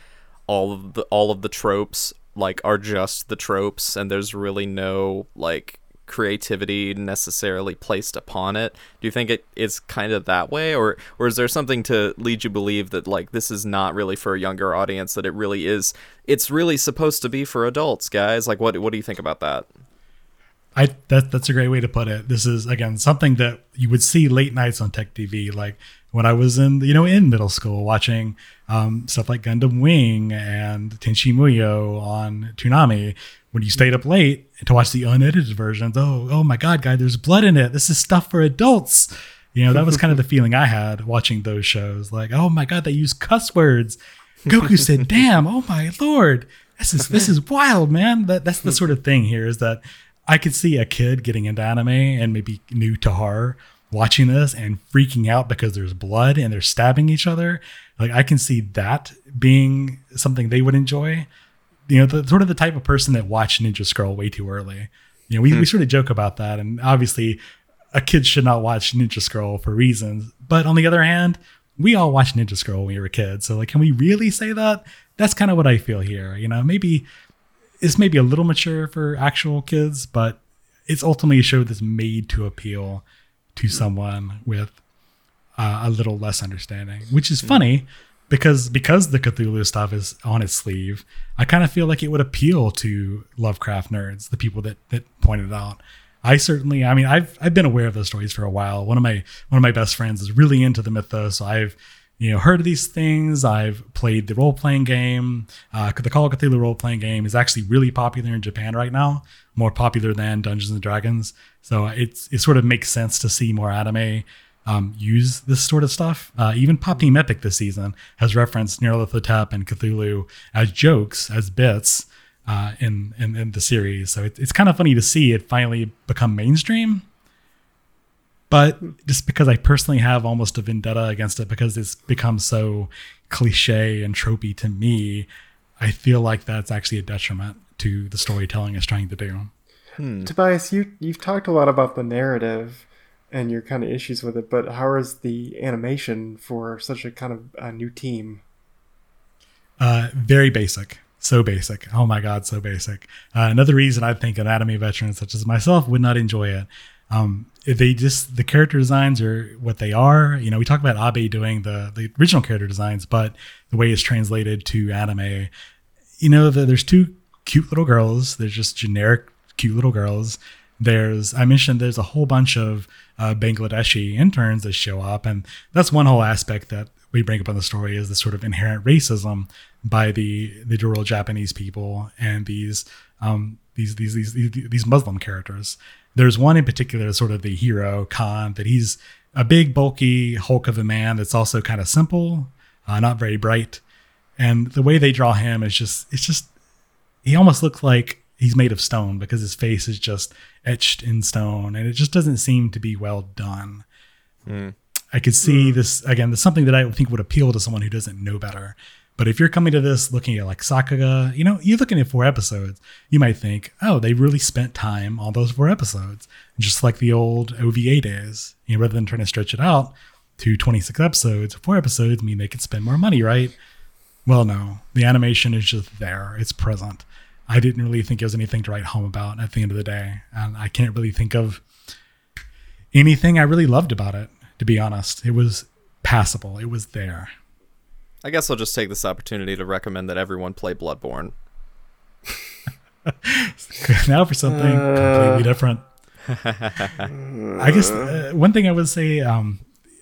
all of the all of the tropes like are just the tropes and there's really no like creativity necessarily placed upon it. Do you think it is kind of that way, or or is there something to lead you believe that like this is not really for a younger audience? That it really is. It's really supposed to be for adults, guys. Like, what what do you think about that? I that that's a great way to put it. This is again something that you would see late nights on Tech TV, like when I was in you know in middle school watching um, stuff like Gundam Wing and Tenchi Muyo on Toonami. When you stayed up late to watch the unedited versions, oh oh my god, guy, there's blood in it. This is stuff for adults. You know that was kind of the feeling I had watching those shows. Like oh my god, they use cuss words. Goku (laughs) said, "Damn, oh my lord." This is this is wild, man. That that's the sort of thing here is that I could see a kid getting into anime and maybe new to horror watching this and freaking out because there's blood and they're stabbing each other. Like I can see that being something they would enjoy. You know, the sort of the type of person that watched Ninja Scroll way too early. You know, we, hmm. we sort of joke about that. And obviously a kid should not watch Ninja Scroll for reasons. But on the other hand, we all watched Ninja Scroll when we were kids. So like can we really say that? That's kind of what I feel here. You know, maybe it's maybe a little mature for actual kids, but it's ultimately a show that's made to appeal to someone with uh, a little less understanding, which is funny because because the Cthulhu stuff is on its sleeve. I kind of feel like it would appeal to Lovecraft nerds, the people that that pointed out. I certainly, I mean, I've I've been aware of those stories for a while. One of my one of my best friends is really into the mythos. So I've you know heard of these things. I've played the role-playing game. Uh, the call of cthulhu role-playing game is actually really popular in japan right now more popular than dungeons and dragons. So it's it sort of makes sense to see more anime um, use this sort of stuff. Uh, even pop team epic this season has referenced Nyarlathotep and cthulhu as jokes as bits uh, in, in, in the series. So it, it's kind of funny to see it finally become mainstream but just because I personally have almost a vendetta against it because it's become so cliche and tropey to me, I feel like that's actually a detriment to the storytelling it's trying to do. Hmm. Tobias, you you've talked a lot about the narrative and your kind of issues with it, but how is the animation for such a kind of a new team? Uh, very basic. So basic. Oh my God, so basic. Uh, another reason I think anatomy veterans such as myself would not enjoy it um, they just the character designs are what they are. You know, we talk about Abe doing the the original character designs, but the way it's translated to anime, you know, the, there's two cute little girls. There's just generic cute little girls. There's I mentioned there's a whole bunch of uh, Bangladeshi interns that show up, and that's one whole aspect that we bring up on the story is the sort of inherent racism by the the rural Japanese people and these um, these these these these Muslim characters. There's one in particular, sort of the hero, Khan, that he's a big, bulky hulk of a man that's also kind of simple, uh, not very bright. And the way they draw him is just, it's just, he almost looks like he's made of stone because his face is just etched in stone and it just doesn't seem to be well done. Mm. I could see mm. this, again, there's something that I think would appeal to someone who doesn't know better. But if you're coming to this looking at like Sakuga, you know, you're looking at four episodes, you might think, oh, they really spent time on those four episodes, just like the old OVA days. You know, rather than trying to stretch it out to 26 episodes, four episodes mean they could spend more money, right? Well, no, the animation is just there, it's present. I didn't really think it was anything to write home about at the end of the day. And I can't really think of anything I really loved about it, to be honest. It was passable, it was there. I guess I'll just take this opportunity to recommend that everyone play Bloodborne. (laughs) now for something uh, completely different. I guess uh, one thing I would say, um,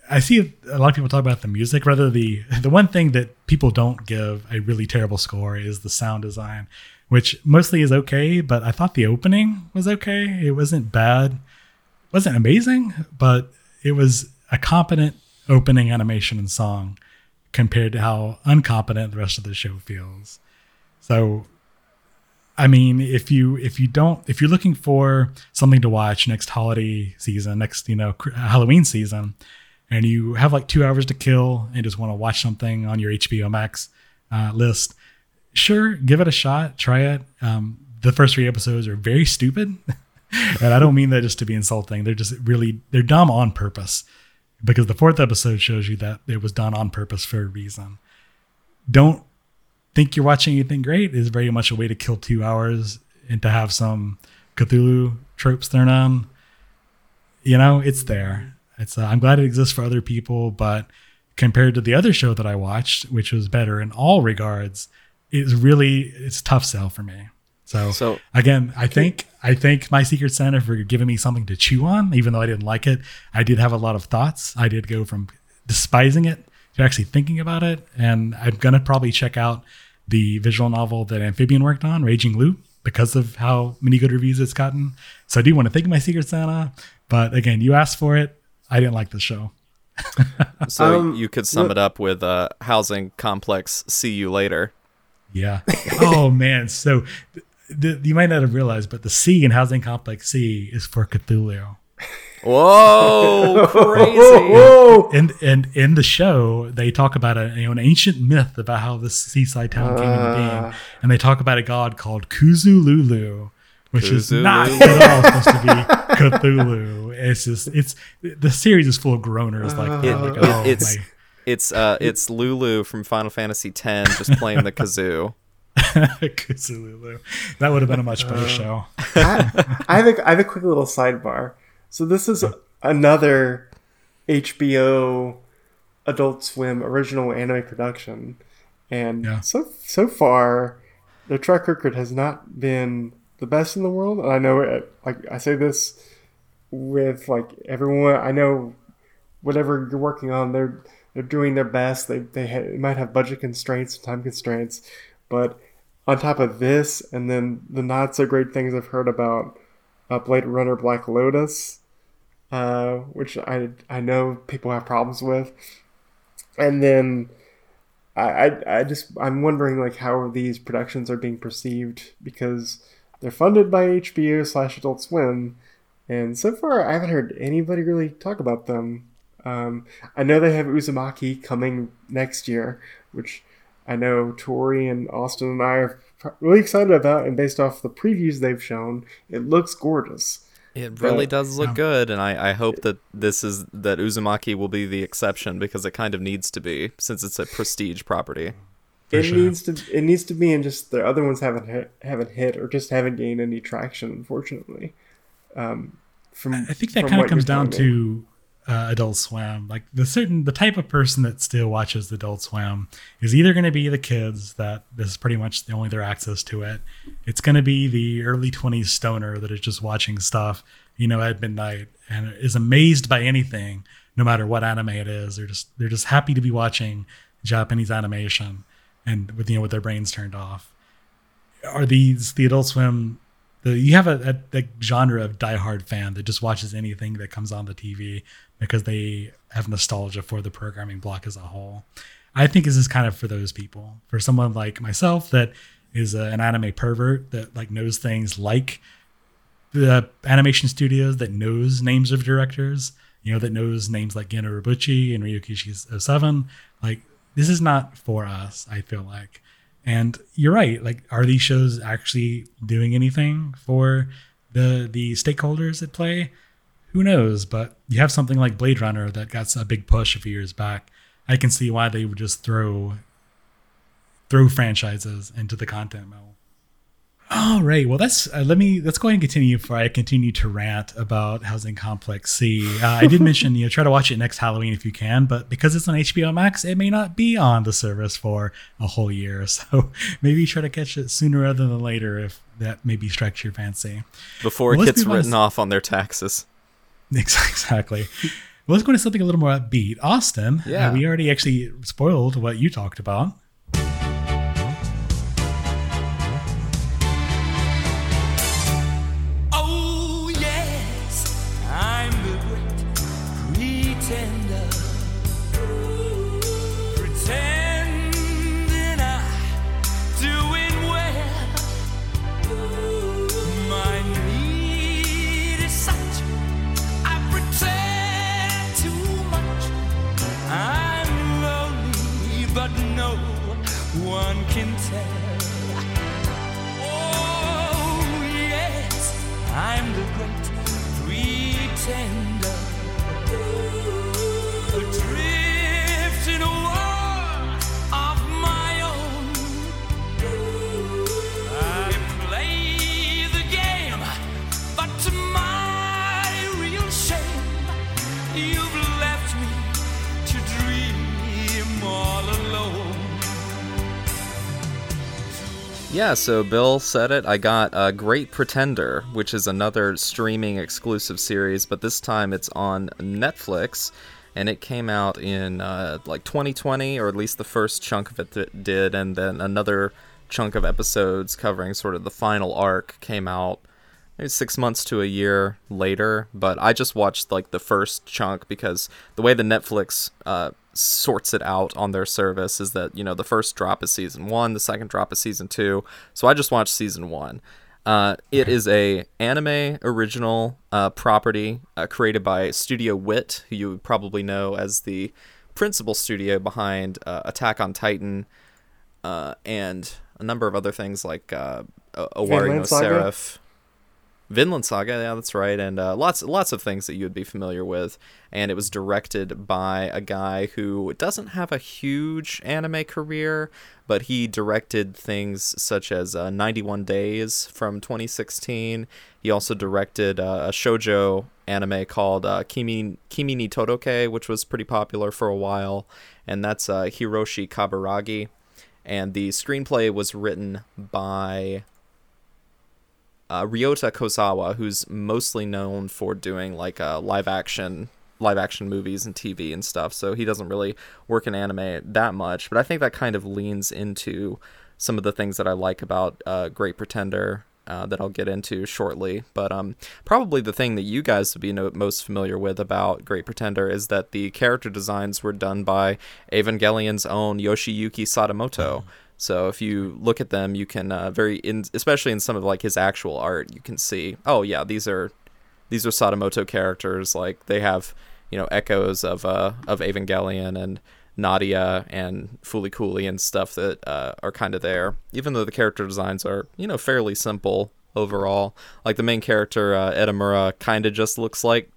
I see a lot of people talk about the music. Rather, the the one thing that people don't give a really terrible score is the sound design, which mostly is okay. But I thought the opening was okay. It wasn't bad, it wasn't amazing, but it was a competent opening animation and song compared to how incompetent the rest of the show feels. So I mean, if you if you don't if you're looking for something to watch next holiday season, next you know Halloween season, and you have like two hours to kill and just want to watch something on your HBO Max uh, list, sure, give it a shot, try it. Um, the first three episodes are very stupid, (laughs) and I don't mean that just to be insulting. They're just really they're dumb on purpose because the fourth episode shows you that it was done on purpose for a reason. Don't think you're watching anything great is very much a way to kill two hours and to have some Cthulhu tropes thrown on. You know, it's there. It's uh, I'm glad it exists for other people, but compared to the other show that I watched, which was better in all regards, it's really it's tough sell for me. So, So- again, I think I thank my Secret Santa for giving me something to chew on, even though I didn't like it. I did have a lot of thoughts. I did go from despising it to actually thinking about it, and I'm gonna probably check out the visual novel that Amphibian worked on, Raging Loop, because of how many good reviews it's gotten. So I do want to thank my Secret Santa, but again, you asked for it. I didn't like the show. (laughs) So Um, you could sum what- it up with uh, housing complex. See you later. Yeah. (laughs) oh man. So th- th- you might not have realized, but the C in Housing Complex C is for Cthulhu. Whoa, (laughs) crazy! Whoa! And and in the show, they talk about a you know, an ancient myth about how this seaside town came into being, Ah. and they talk about a god called Kuzululu, which is not at all supposed to be (laughs) Cthulhu. It's just it's the series is full of groaners like, that. It- like it- oh it's my It's uh, it's Lulu from Final Fantasy X just playing the kazoo. (laughs) Kuzululu. That would have been a much better uh, show. I, I have a, I have a quick little sidebar. So this is another HBO Adult Swim original anime production, and Yeah. so so far, the track record has not been the best in the world. And I know it, like I say this with like everyone I know, whatever you're working on, they're they're doing their best. They they ha- might have budget constraints, time constraints, but on top of this, and then the not so great things I've heard about uh, Blade Runner Black Lotus, uh, which I I know people have problems with, and then I, I I just I'm wondering like how these productions are being perceived because they're funded by HBO slash Adult Swim, and so far I haven't heard anybody really talk about them. Um, I know they have Uzumaki coming next year, which I know Tori and Austin and I are really excited about, and based off the previews they've shown, it looks gorgeous. It really But- does look good, and I, I hope that this is that Uzumaki will be the exception because it kind of needs to be since it's a prestige property. It sure. needs to it needs to be, and just the other ones haven't hit, haven't hit or just haven't gained any traction, unfortunately. Um, from I think that kind of comes down telling me. to uh, Adult Swim. Like the certain the type of person that still watches Adult Swim is either going to be the kids that this is pretty much the only their access to it. It's going to be the early twenties stoner that is just watching stuff, you know, at midnight and is amazed by anything, no matter what anime it is. They're just they're just happy to be watching Japanese animation and with you know with their brains turned off. Are these the Adult Swim you have a, a, a genre of diehard fan that just watches anything that comes on the TV because they have nostalgia for the programming block as a whole. I think this is kind of for those people. For someone like myself that is a, an anime pervert that like knows things like the animation studios that knows names of directors, you know, that knows names like Gen Urobuchi and Ryukishi 07. Like this is not for us, I feel like. And you're right. Like, are these shows actually doing anything for the the stakeholders at play? Who knows? But you have something like Blade Runner that got a big push a few years back. I can see why they would just throw throw franchises into the content mill. All right. Well, that's uh, let me let's go ahead and continue before I continue to rant about Housing Complex C. Uh, I did (laughs) mention you know try to watch it next Halloween if you can, but because it's on HBO Max, it may not be on the service for a whole year. (laughs) So maybe try to catch it sooner rather than later if that maybe strikes your fancy. Before Well, it gets move on to written off on their taxes. (laughs) Exactly. Let's go into something a little more upbeat. Austin, uh, Yeah. we already actually spoiled what you talked about. Yeah, so Bill said it. I got uh, Great Pretender, which is another streaming exclusive series, but this time it's on Netflix, and it came out in uh, like 2020, or at least the first chunk of it th- did, and then another chunk of episodes covering sort of the final arc came out maybe six months to a year later. But I just watched like the first chunk because the way the Netflix uh, sorts it out on their service is that you know the first drop is season one, the second drop is season two. So I just watched season one. Uh, it is a anime original uh, property uh, created by Studio Wit, who you would probably know as the principal studio behind uh, Attack on Titan uh, and a number of other things like uh, O- Owari no? Seraph. Vinland Saga, yeah, that's right, and uh, lots lots of things that you would be familiar with. And it was directed by a guy who doesn't have a huge anime career, but he directed things such as uh, 91 Days from 2016. He also directed uh, a shojo anime called uh, Kimi Kimi ni Todoke, which was pretty popular for a while, and that's uh, Hiroshi Kaburagi. And the screenplay was written by uh, Ryota Kosawa, who's mostly known for doing like uh, live action live action movies and TV and stuff. So he doesn't really work in anime that much, but I think that kind of leans into some of the things that I like about uh, Great Pretender. Uh, that I'll get into shortly, but um, probably the thing that you guys would be no- most familiar with about Great Pretender is that the character designs were done by Evangelion's own Yoshiyuki Sadamoto. So if you look at them, you can uh, very, in, especially in some of like his actual art, you can see, oh yeah, these are these are Sadamoto characters. Like they have you know echoes of uh of Evangelion and Nadia and Fooly Cooly and stuff that uh, are kind of there. Even though the character designs are you know fairly simple overall. Like the main character uh, Edamura kind of just looks like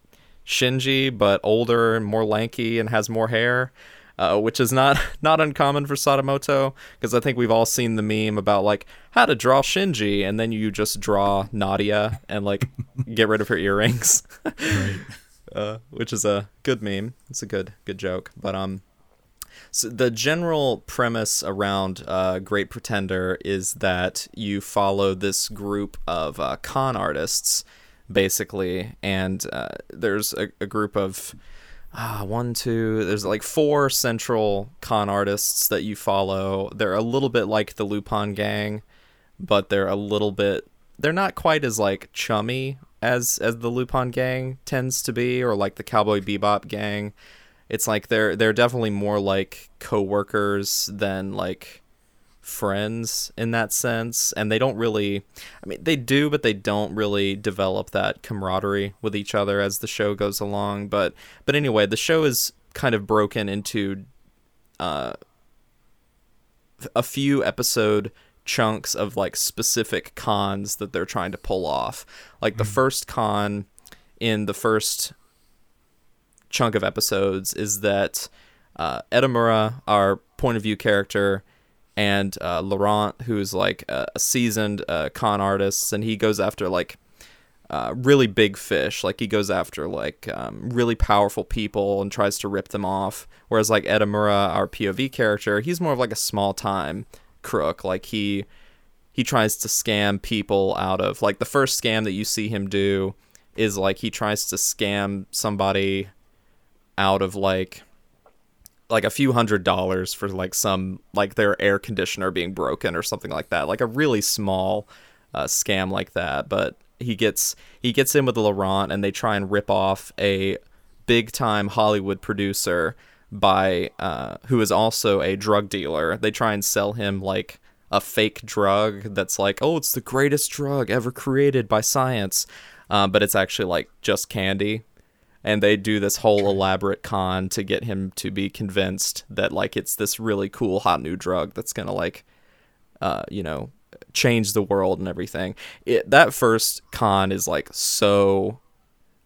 Shinji, but older and more lanky and has more hair. Uh, which is not (laughs) not uncommon for Sadamoto because I think we've all seen the meme about like how to draw Shinji and then you just draw Nadia and like (laughs) get rid of her earrings, (laughs) uh, which is a good meme. It's a good good joke. But um, so the general premise around uh, Great Pretender is that you follow this group of uh, con artists, basically, and uh, there's a, a group of ah, one, two, there's like four central con artists that you follow. They're a little bit like the Lupin gang, but they're a little bit they're not quite as like chummy as as the Lupin gang tends to be or like the Cowboy Bebop gang. It's like they're they're definitely more like coworkers than like friends in that sense. And they don't really I mean they do but they don't really develop that camaraderie with each other as the show goes along. But but anyway the show is kind of broken into uh a few episode chunks of like specific cons that they're trying to pull off. Like the first con in the first chunk of episodes is that uh, Edamura, our point of view character, and uh, Laurent, who's like a, a seasoned uh, con artist, and he goes after like uh, really big fish. Like he goes after like um, really powerful people and tries to rip them off. Whereas like Edamura, our POV character, he's more of like a small time crook. Like he he tries to scam people out of like the first scam that you see him do is like he tries to scam somebody out of like like a few hundred dollars for like some like their air conditioner being broken or something like that like a really small uh, scam like that. But he gets he gets in with laurent and they try and rip off a big time hollywood producer by uh, who is also a drug dealer. They try and sell him like a fake drug that's like oh it's the greatest drug ever created by science uh, but it's actually like just candy and they do this whole elaborate con to get him to be convinced that like it's this really cool hot new drug that's gonna like uh you know change the world and everything. It that first con is like so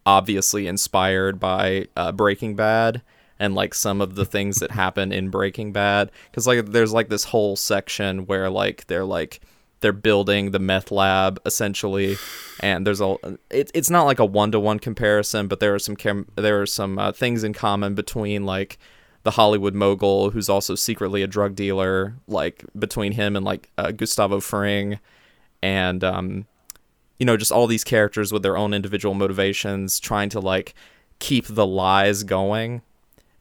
obviously inspired by uh, breaking bad and like some of the things that (laughs) happen in breaking bad. Because like there's like this whole section where like they're like they're building the meth lab essentially and there's a it, it's not like a one-to-one comparison but there are some cam- there are some uh, things in common between like the Hollywood mogul who's also secretly a drug dealer. Like between him and like uh, Gustavo Fring, and um, you know, just all these characters with their own individual motivations, trying to like keep the lies going,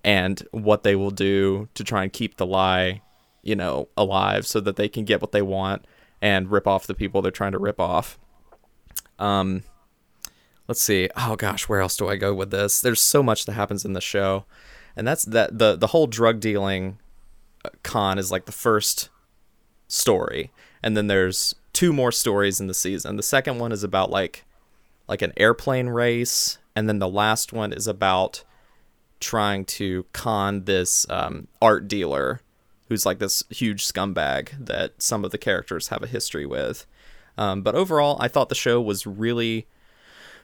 and what they will do to try and keep the lie, you know, alive, so that they can get what they want and rip off the people they're trying to rip off. Um, let's see. Oh gosh, where else do I go with this? There's so much that happens in the show, and that's that the the whole drug dealing uh, con is like the first story, and then there's two more stories in the season. The second one is about like like an airplane race, and then the last one is about trying to con this um, art dealer who's like this huge scumbag that some of the characters have a history with. Um, but overall, I thought the show was really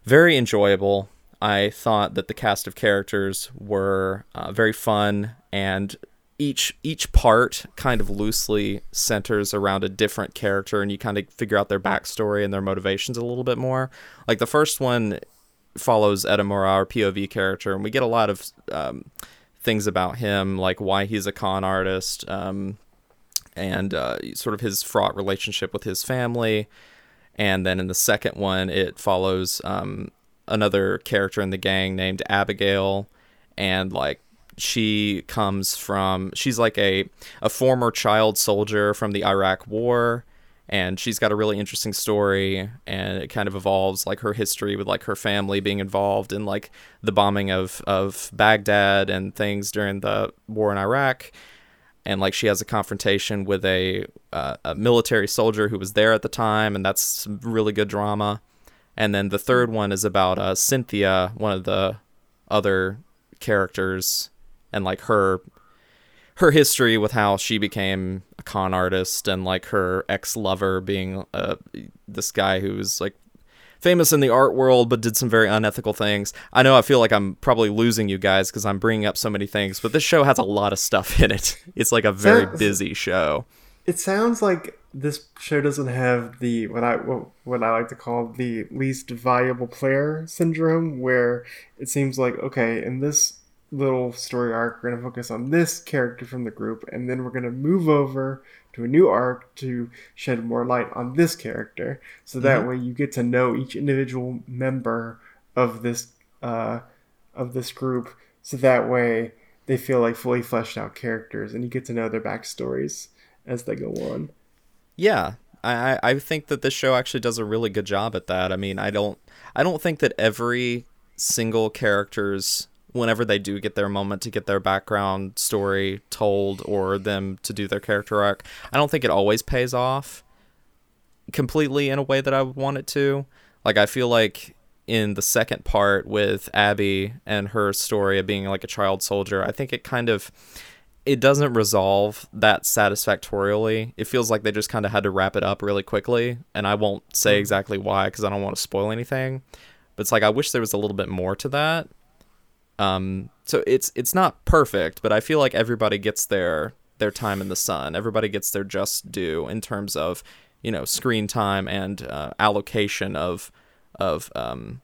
very enjoyable. I thought that the cast of characters were uh, very fun, and each each part kind of loosely centers around a different character, and you kind of figure out their backstory and their motivations a little bit more. Like the first one follows Edamura, our POV character, and we get a lot of um, things about him, like why he's a con artist, um, and uh, sort of his fraught relationship with his family. And then in the second one, it follows um, another character in the gang named Abigail, and like she comes from she's like a a former child soldier from the Iraq War and she's got a really interesting story and it kind of evolves like her history with like her family being involved in like the bombing of of Baghdad and things during the war in Iraq. And like she has a confrontation with a uh, a military soldier who was there at the time and that's really good drama. And then the third one is about uh, Cynthia one of the other characters and like her her history with how she became a con artist and like her ex-lover being uh, this guy who's like famous in the art world but did some very unethical things. I know I feel like I'm probably losing you guys because I'm bringing up so many things, but this show has a lot of stuff in it. (laughs) It's like a very Sounds- busy show. It sounds like this show doesn't have the what I what, what I like to call the least valuable player syndrome, where it seems like okay, in this little story arc, we're gonna focus on this character from the group, and then we're gonna move over to a new arc to shed more light on this character, so that way you get to know each individual member of this uh, of this group, so that way they feel like fully fleshed out characters, and you get to know their backstories as they go on. Yeah, I I I think that this show actually does a really good job at that. I mean, I don't I don't think that every single character's whenever they do get their moment to get their background story told or them to do their character arc, I don't think it always pays off completely in a way that I would want it to. Like I feel like in the second part with Abby and her story of being like a child soldier, I think it kind of it doesn't resolve that satisfactorily. It feels like they just kind of had to wrap it up really quickly, and I won't say mm-hmm. exactly why because I don't want to spoil anything. But it's like I wish there was a little bit more to that. Um, so it's it's not perfect, but I feel like everybody gets their their time in the sun. Everybody gets their just due in terms of you know screen time and uh, allocation of of um,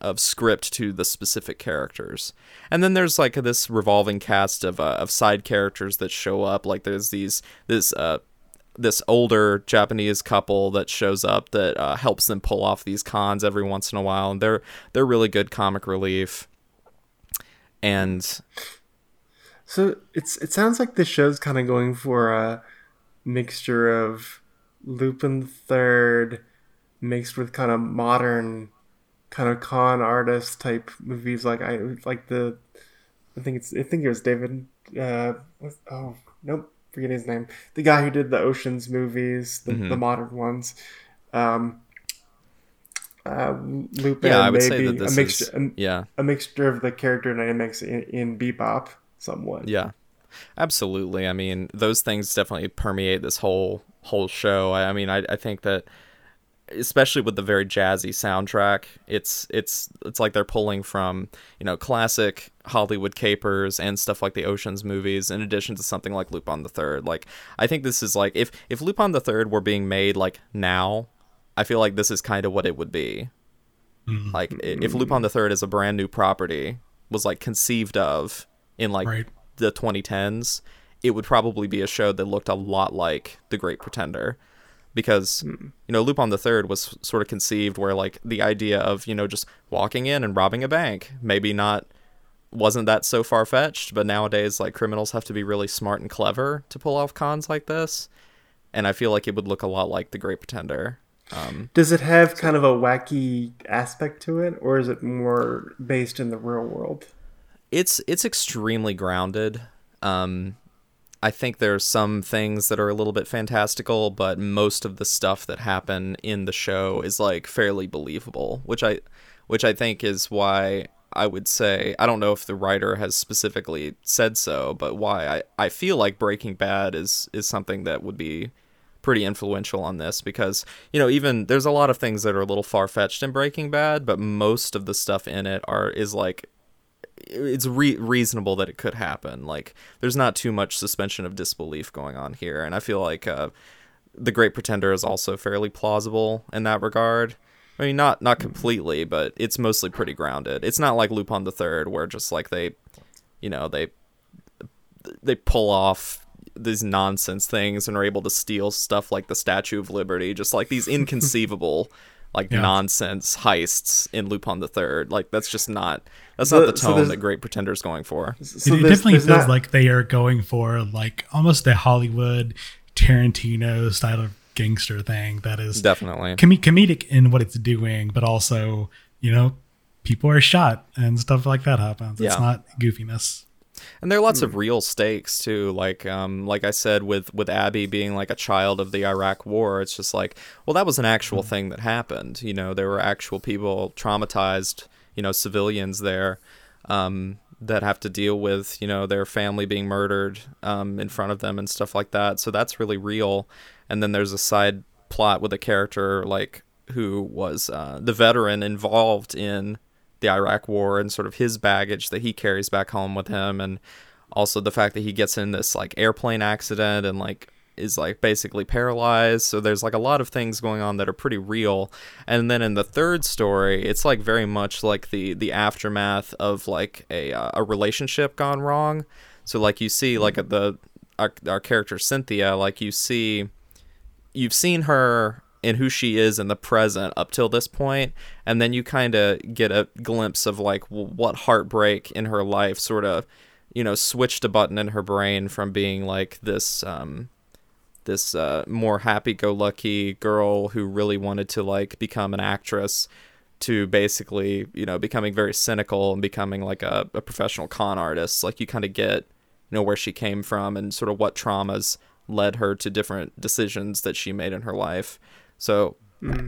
of script to the specific characters. And then there's like this revolving cast of uh, of side characters that show up. Like there's these this uh this older Japanese couple that shows up that uh, helps them pull off these cons every once in a while, and they're they're really good comic relief. And So it's it sounds like the show's kind of going for a mixture of Lupin Third mixed with kind of modern kind of con artist type movies like I like the I think it's I think it was David uh oh nope forget his name. The guy who did the Ocean's movies the, the modern ones. Um uh, Lupin yeah, I would maybe say that this a mixture is a, yeah. a mixture of the character dynamics in, in Bebop somewhat Yeah, absolutely. I mean, those things definitely permeate this whole whole show. I, I mean, I, I think that especially with the very jazzy soundtrack, it's it's it's like they're pulling from you know classic Hollywood capers and stuff like the Ocean's movies, in addition to something like Lupin the Third. Like, I think this is like if if Lupin the Third were being made like now, I feel like this is kind of what it would be. Mm-hmm. Like if Lupin the Third is a brand new property was like conceived of in like Right. the 2010s, it would probably be a show that looked a lot like The Great Pretender. Because, hmm. you know, Lupin the Third was sort of conceived where, like, the idea of, you know, just walking in and robbing a bank, maybe not wasn't that so far fetched, but nowadays like criminals have to be really smart and clever to pull off cons like this. And I feel like it would look a lot like The Great Pretender. Um, Does it have kind of a wacky aspect to it, or is it more based in the real world? it's it's extremely grounded. Um, I think there's some things that are a little bit fantastical, but most of the stuff that happen in the show is like fairly believable, which I which I think is why I would say I don't know if the writer has specifically said so, but why I, I feel like Breaking Bad is is something that would be pretty influential on this because you know even there's a lot of things that are a little far fetched in Breaking Bad, but most of the stuff in it are is like it's re- reasonable that it could happen. Like there's not too much suspension of disbelief going on here, and I feel like uh, the Great Pretender is also fairly plausible in that regard. I mean, not not completely, but it's mostly pretty grounded. It's not like Lupin the Third, where just like they, you know, they they pull off these nonsense things and are able to steal stuff like the Statue of Liberty, just like these (laughs) inconceivable. Like Yeah. nonsense heists in Lupin the Third, like that's just not that's So- not the so tone there's- that Great Pretender's is going for. So it, it definitely feels not- like they are going for like almost a Hollywood Tarantino style of gangster thing that is Definitely. com- comedic in what it's doing, but also you know people are shot and stuff like that happens. It's not goofiness. And there are lots of real stakes too. Like um like I said with with Abby being like a child of the Iraq war, it's just like, well that was an actual thing that happened. You know, there were actual people traumatized, you know, civilians there um that have to deal with, you know, their family being murdered um in front of them and stuff like that. So that's really real. And then there's a side plot with a character like who was uh, the veteran involved in the Iraq War and sort of his baggage that he carries back home with him, and also the fact that he gets in this like airplane accident and like is like basically paralyzed. So there's like a lot of things going on that are pretty real. And then in the third story, it's like very much like the the aftermath of like a uh, a relationship gone wrong. So like you see like the our, our character Cynthia, like you see you've seen her and who she is in the present up till this point and then you kind of get a glimpse of like what heartbreak in her life sort of you know switched a button in her brain from being like this um this uh, more happy-go-lucky girl who really wanted to like become an actress to basically you know becoming very cynical and becoming like a, a professional con artist. Like you kind of get you know where she came from and sort of what traumas led her to different decisions that she made in her life so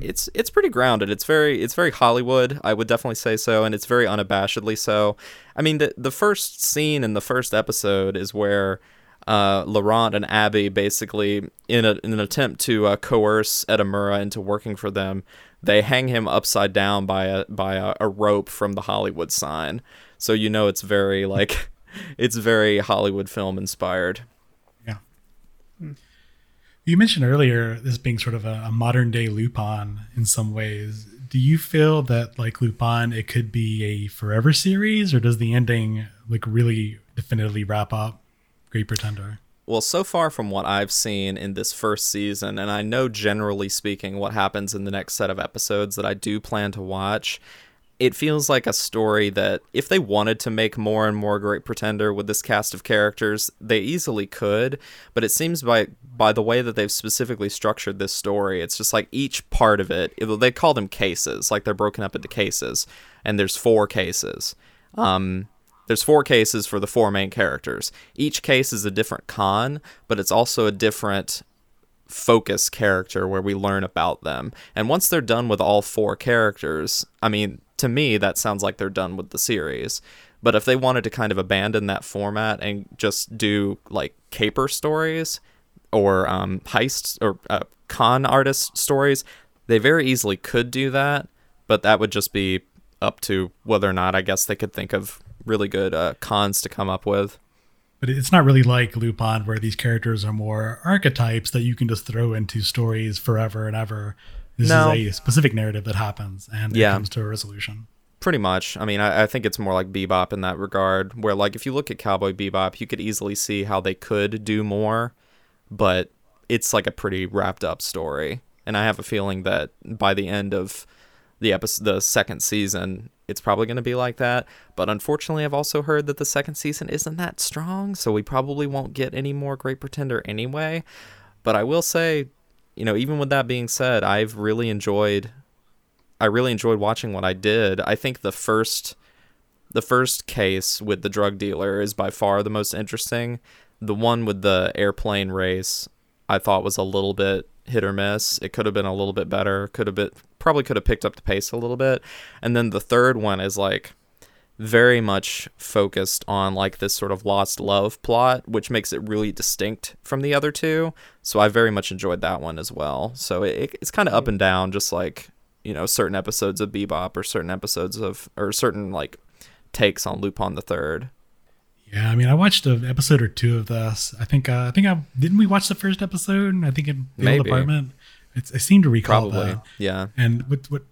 it's it's pretty grounded it's very it's very hollywood i would definitely say so and it's very unabashedly so i mean the the first scene in the first episode is where uh, Laurent and Abby basically, in, a, in an attempt to uh, coerce Edamura into working for them, they hang him upside down by a by a, a rope from the Hollywood sign. So you know it's very like, (laughs) it's very Hollywood film inspired. You mentioned earlier this being sort of a, a modern day Lupin in some ways. Do you feel that like Lupin it could be a forever series or does the ending like really definitively wrap up Great Pretender? Well, so far from what I've seen in this first season, and I know generally speaking what happens in the next set of episodes that I do plan to watch, it feels like a story that if they wanted to make more and more Great Pretender with this cast of characters, they easily could. But it seems by by the way that they've specifically structured this story, it's just like each part of it. They call them cases, like they're broken up into cases, and there's four cases. Um, there's four cases for the four main characters. Each case is a different con, but it's also a different focus character where we learn about them. And once they're done with all four characters, I mean, to me, that sounds like they're done with the series. But if they wanted to kind of abandon that format and just do like caper stories or um, heist or uh, con artist stories, they very easily could do that. But that would just be up to whether or not I guess they could think of really good uh, cons to come up with. But it's not really like Lupin where these characters are more archetypes that you can just throw into stories forever and ever. This No. is a specific narrative that happens and Yeah. it comes to a resolution. Pretty much. I mean, I, I think it's more like Bebop in that regard, where like if you look at Cowboy Bebop, you could easily see how they could do more, but it's like a pretty wrapped up story. And I have a feeling that by the end of the episode, the second season, it's probably going to be like that. But unfortunately, I've also heard that the second season isn't that strong, so we probably won't get any more Great Pretender anyway. But I will say, you know, even with that being said, I've really enjoyed I really enjoyed watching what I did. I think the first the first case with the drug dealer is by far the most interesting. The one with the airplane race I thought was a little bit hit or miss. It could have been a little bit better. Could have been probably could have picked up the pace a little bit. And then the third one is like very much focused on like this sort of lost love plot, which makes it really distinct from the other two. So I very much enjoyed that one as well. So it, it's kind of up and down, just like you know certain episodes of Bebop or certain episodes of or certain like takes on Lupin the Third. Yeah, I mean, I watched an episode or two of this. I think, uh, I think I didn't we watch the first episode? I think in the old Maybe. apartment. It's, I seem to recall Probably, that. yeah. And what what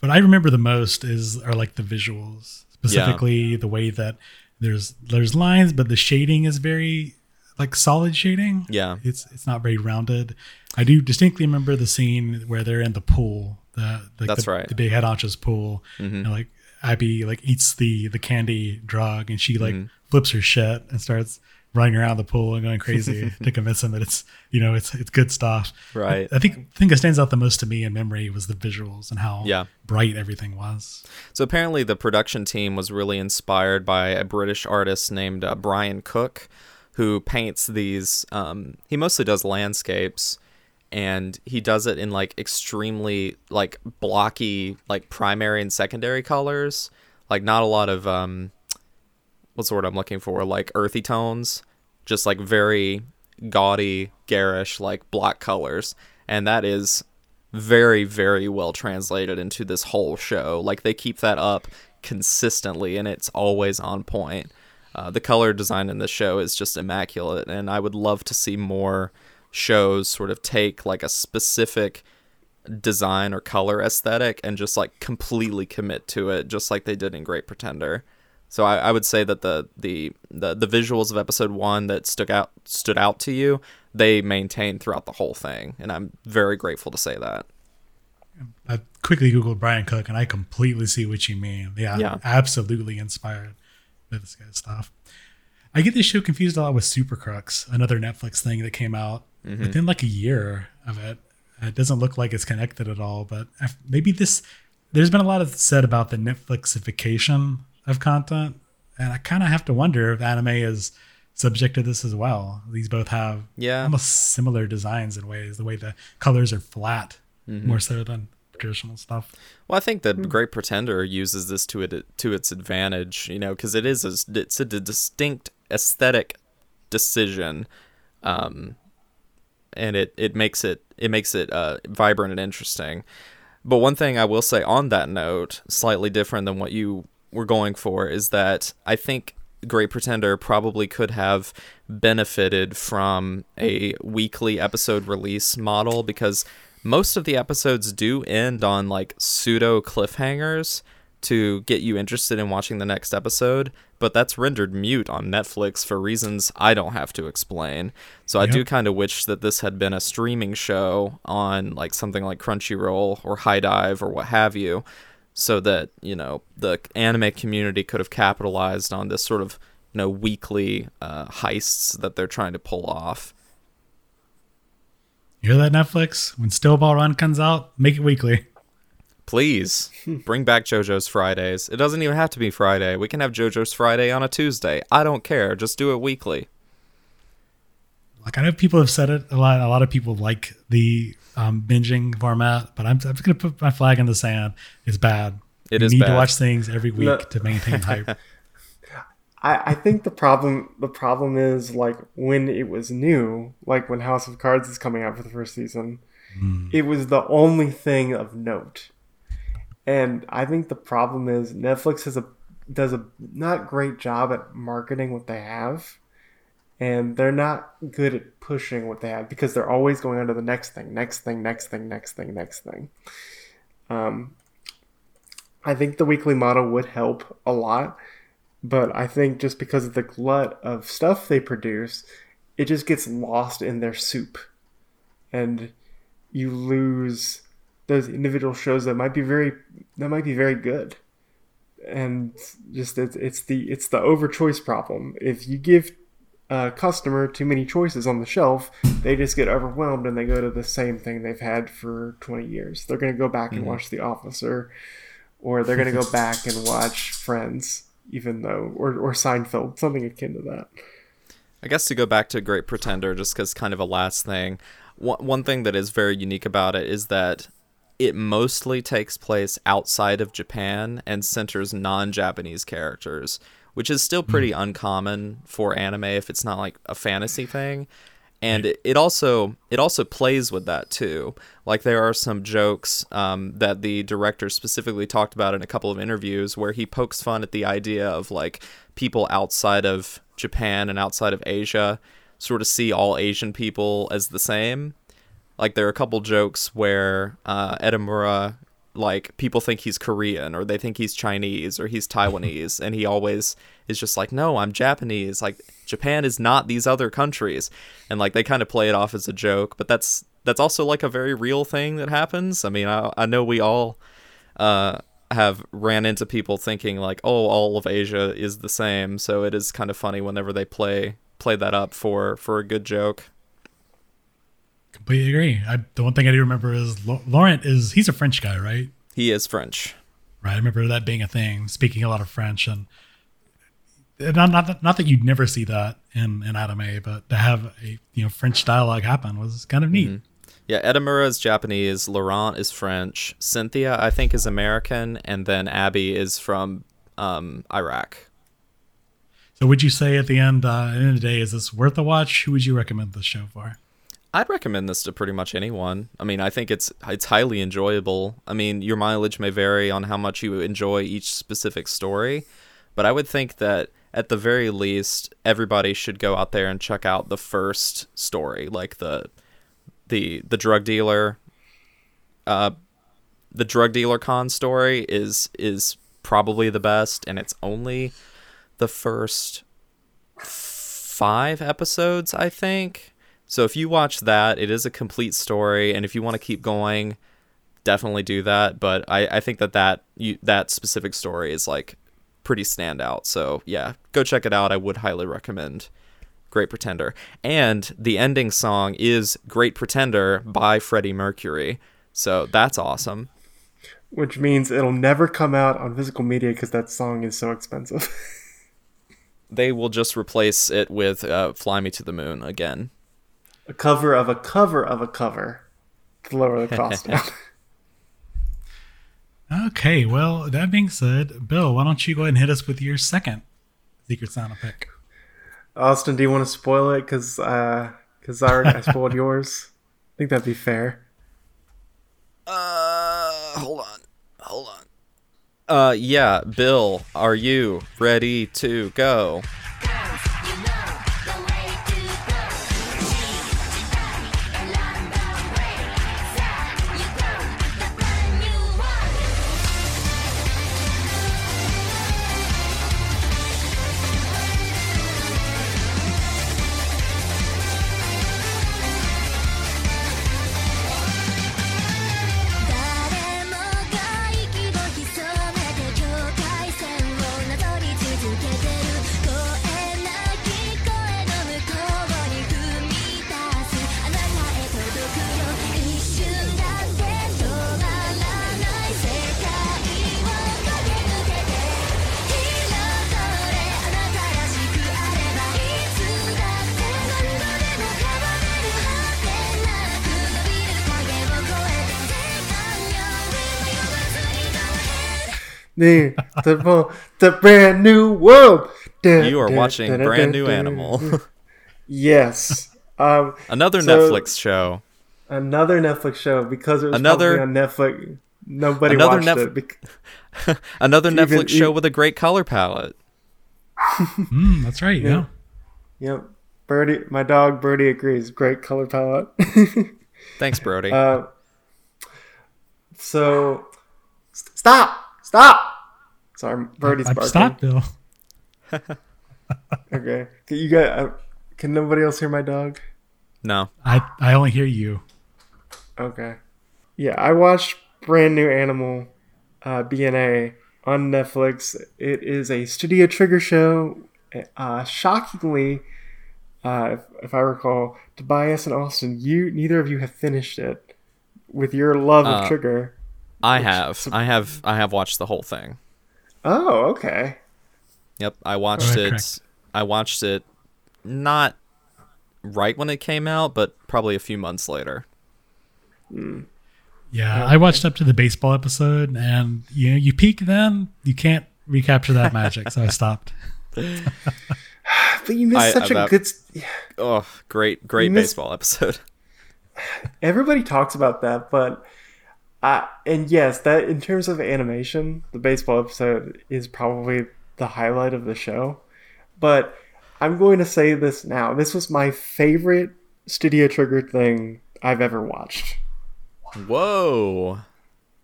what I remember the most is are like the visuals, specifically the way that there's there's lines, but the shading is very like solid shading. Yeah. it's it's not very rounded. I do distinctly remember the scene where they're in the pool. The, like That's the, right. The big head honcho's pool. Mhm. And like Abby like eats the the candy drug, and she like Mhm. flips her shit and starts running around the pool and going crazy (laughs) to convince him that it's you know it's it's good stuff. Right. I, I think the thing that stands out the most to me in memory was the visuals and how Yeah. bright everything was. So apparently, the production team was really inspired by a British artist named uh, Brian Cook, who paints these. Um, he mostly does landscapes, and he does it in like extremely like blocky, like primary and secondary colors. Like not a lot of um, what's the word I'm looking for? Like earthy tones, just like very gaudy, garish, like block colors, and that is very very well translated into this whole show like they keep that up consistently and it's always on point uh, the color design in this show is just immaculate and i would love to see more shows sort of take like a specific design or color aesthetic and just like completely commit to it just like they did in great pretender so I, I would say that the, the the the visuals of episode one that stuck out stood out to you, they maintained throughout the whole thing, and I'm very grateful to say that. I quickly googled Brian Cook and I completely see what you mean. Yeah, Yeah. absolutely inspired this guy's stuff. I get this show confused a lot with Super Crooks, another Netflix thing that came out within like a year of it. It doesn't look like it's connected at all, but maybe this. There's been a lot of said about the Netflixification of content, and I kind of have to wonder if anime is subject to this as well. These both have Yeah. almost similar designs in ways. The way the colors are flat, Mm-hmm. more so than traditional stuff. Well, I think that Great Pretender uses this to it to its advantage, you know, because it is a, it's a distinct aesthetic decision, um, and it it makes it it makes it uh, vibrant and interesting. But one thing I will say on that note, slightly different than what you were going for, is that I think Great Pretender probably could have benefited from a weekly episode release model because most of the episodes do end on like pseudo cliffhangers to get you interested in watching the next episode, but that's rendered mute on Netflix for reasons I don't have to explain. So I do kind of wish that this had been a streaming show on like something like Crunchyroll or HIDIVE or what have you, so that, you know, the anime community could have capitalized on this sort of, you know, weekly uh, heists that they're trying to pull off. You hear that, Netflix? When Steel Ball Run comes out, make it weekly. Please bring back JoJo's Fridays. It doesn't even have to be Friday. We can have JoJo's Friday on a Tuesday. I don't care. Just do it weekly. Like I know people have said it a lot. A lot of people like the um, binging format, but I'm, I'm just gonna put my flag in the sand. It's bad. It you is need to watch things every week No. to maintain hype. (laughs) I, I think the problem the problem is like when it was new, like when House of Cards is coming out for the first season, it was the only thing of note. And I think the problem is Netflix has a does a not great job at marketing what they have. And they're not good at pushing what they have because they're always going on to the next thing, next thing, next thing, next thing, next thing. Um, I think the weekly model would help a lot, but I think just because of the glut of stuff they produce, it just gets lost in their soup. And you lose those individual shows that might be very that might be very good. And just it's, it's the it's the over choice problem. If you give a customer too many choices on the shelf, they just get overwhelmed and they go to the same thing they've had for 20 years. They're going to go back and mm-hmm. watch The Office or, or they're going to go (laughs) back and watch Friends, even though, or, or Seinfeld, something akin to that. I guess to go back to Great Pretender, just because kind of a last thing, one, one thing that is very unique about it is that it mostly takes place outside of Japan and centers non Japanese characters, which is still hmm. pretty uncommon for anime if it's not like a fantasy thing. And it, it also it also plays with that too. Like there are some jokes um, that the director specifically talked about in a couple of interviews where he pokes fun at the idea of like people outside of Japan and outside of Asia sort of see all Asian people as the same. Like there are a couple jokes where uh, Edamura, like people think he's Korean or they think he's Chinese or he's Taiwanese, and he always is just like, no, I'm Japanese. Like Japan is not these other countries, and like they kind of play it off as a joke, but that's that's also like a very real thing that happens. I mean, I, I know we all uh, have ran into people thinking like, oh, all of Asia is the same, so it is kind of funny whenever they play play that up for for a good joke. Completely agree. I, the one thing I do remember is Laurent is he's a French guy, right? He is French. Right. I remember that being a thing, speaking a lot of French, and and not not that, not that you'd never see that in in anime, but to have a you know French dialogue happen was kind of neat. Yeah, Edamura is Japanese, Laurent is French, Cynthia I think is American, and then Abby is from um, Iraq. So, would you say at the end, uh, at the end of the day, is this worth a watch? Who would you recommend this show for? I'd recommend this to pretty much anyone. I mean, I think it's it's highly enjoyable. I mean, your mileage may vary on how much you enjoy each specific story, but I would think that at the very least, everybody should go out there and check out the first story, like the the the drug dealer. Uh, the drug dealer con story is is probably the best, and it's only the first five episodes, I think. So if you watch that, it is a complete story, and if you want to keep going, definitely do that. But I, I think that that you, that specific story is like pretty standout. So yeah, go check it out. I would highly recommend Great Pretender. And the ending song is Great Pretender by Freddie Mercury. So that's awesome. Which means it'll never come out on physical media because that song is so expensive. (laughs) They will just replace it with uh, Fly Me to the Moon again. A cover of a cover of a cover to lower the cost (laughs) down. Okay, well, that being said, Bill, why don't you go ahead and hit us with your second Secret Santa pick? Austin, do you want to spoil it? Because uh, cause I, already- I spoiled (laughs) yours. I think that'd be fair. Uh, hold on. Hold on. Uh, yeah, Bill, are you ready to go?「ahead」The, the, the brand new world. Dun, You are dun, watching dun, dun, Brand dun, New dun. Animal, Yes. Um, another So- Netflix show. another Netflix show because it was Another- on Netflix. Nobody Another watched Netf- it. bec- (laughs) Another Even- Netflix show even- with a great color palette. Mm, that's right. Yeah. Yep. Birdie, my dog Birdie agrees. Great color palette. (laughs) Thanks, Brody. uh, so, st- stop, Stop. Sorry, Birdie's I'm barking. stop, Bill. Okay. Can you got? Uh, can nobody else hear my dog? No. I I only hear you. Okay. Yeah, I watched brand new Animal, uh, BNA on Netflix. It is a Studio Trigger show. Uh, shockingly, uh, if, if I recall, Tobias and Austin, you neither of you have finished it. With your love of Uh, Trigger. I have. I have. I have watched the whole thing. Oh, okay. Yep, I watched Oh, it. correct. I watched it not right when it came out, but probably a few months later. Hmm. Yeah, I watched up to the baseball episode, and you know, you peak then, you can't recapture that magic, so I stopped. (laughs) But you missed I- such a that- good. s- Oh, great, great You missed- baseball episode. (laughs) everybody talks about that, but I and yes, that in terms of animation, the baseball episode is probably the highlight of the show. But I'm going to say this now. This was my favorite Studio Trigger thing I've ever watched. Whoa,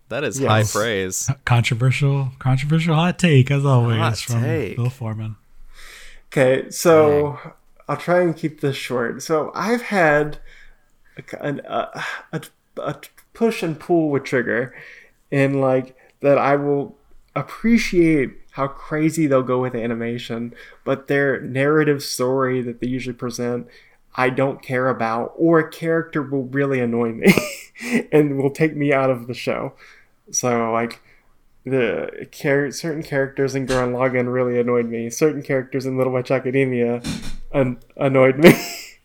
that is Yes. high praise. (laughs) Controversial, controversial hot take as always Hot from take. Bill Foreman. Okay, so I'll try and keep this short. So I've had a, uh, a, a, a push and pull with Trigger, and like that I will appreciate how crazy they'll go with animation, but their narrative story that they usually present, I don't care about, or a character will really annoy me (laughs) and will take me out of the show. So like the char- certain characters in Gurren Lagann really annoyed me. Certain characters in Little Witch Academia an- annoyed me.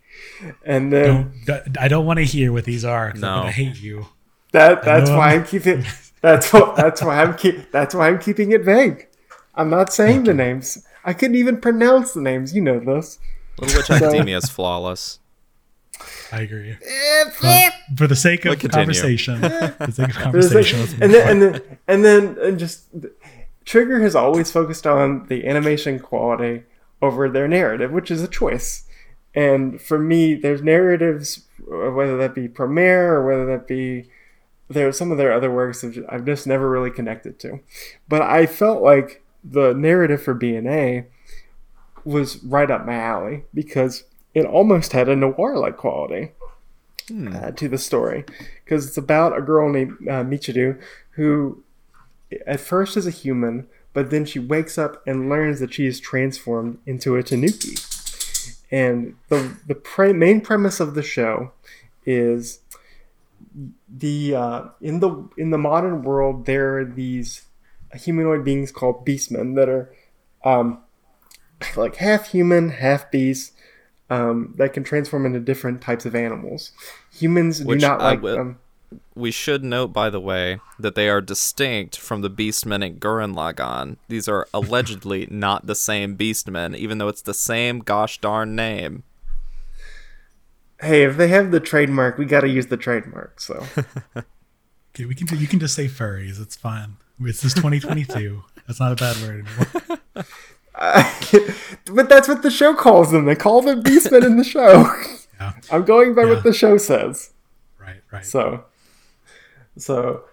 (laughs) and then Don't, I don't want to hear what these are. 'cause I'm No. gonna hate you. That that's why I'm- I'm keeping that's what that's why I'm keep that's why I'm keeping it vague. I'm not saying the names. I couldn't even pronounce the names. You know this. Little Witch Academia is flawless. I agree. But for the sake of We'll conversation, (laughs) for the sake of There's like- conversation, and then and then and then and just Trigger has always focused on the animation quality over their narrative, which is a choice. And for me, there's narratives, uh, whether that be Promare or whether that be there some of their other works, I've I've just never really connected to. But I felt like the narrative for BNA was right up my alley because it almost had a noir-like quality uh, to the story because it's about a girl named uh, Michiru who at first is a human, but then she wakes up and learns that she is transformed into a Tanuki. And the the pre- main premise of the show is the uh, in the in the modern world there are these humanoid beings called beastmen that are um, like half human, half beast. Um, that can transform into different types of animals. Humans Which do not I like will- them. We should note, by the way, that they are distinct from the Beastmen in Gurren Lagann. These are allegedly (laughs) not the same Beastmen, even though it's the same gosh darn name. Hey, if they have the trademark, we got to use the trademark. So (laughs) Okay, we can. You can just say furries. It's fine. It's just 2022. That's not a bad word anymore. (laughs) but that's what the show calls them. They call them beastmen in the show. (laughs) Yeah. I'm going by Yeah. what the show says. Right. Right. So, so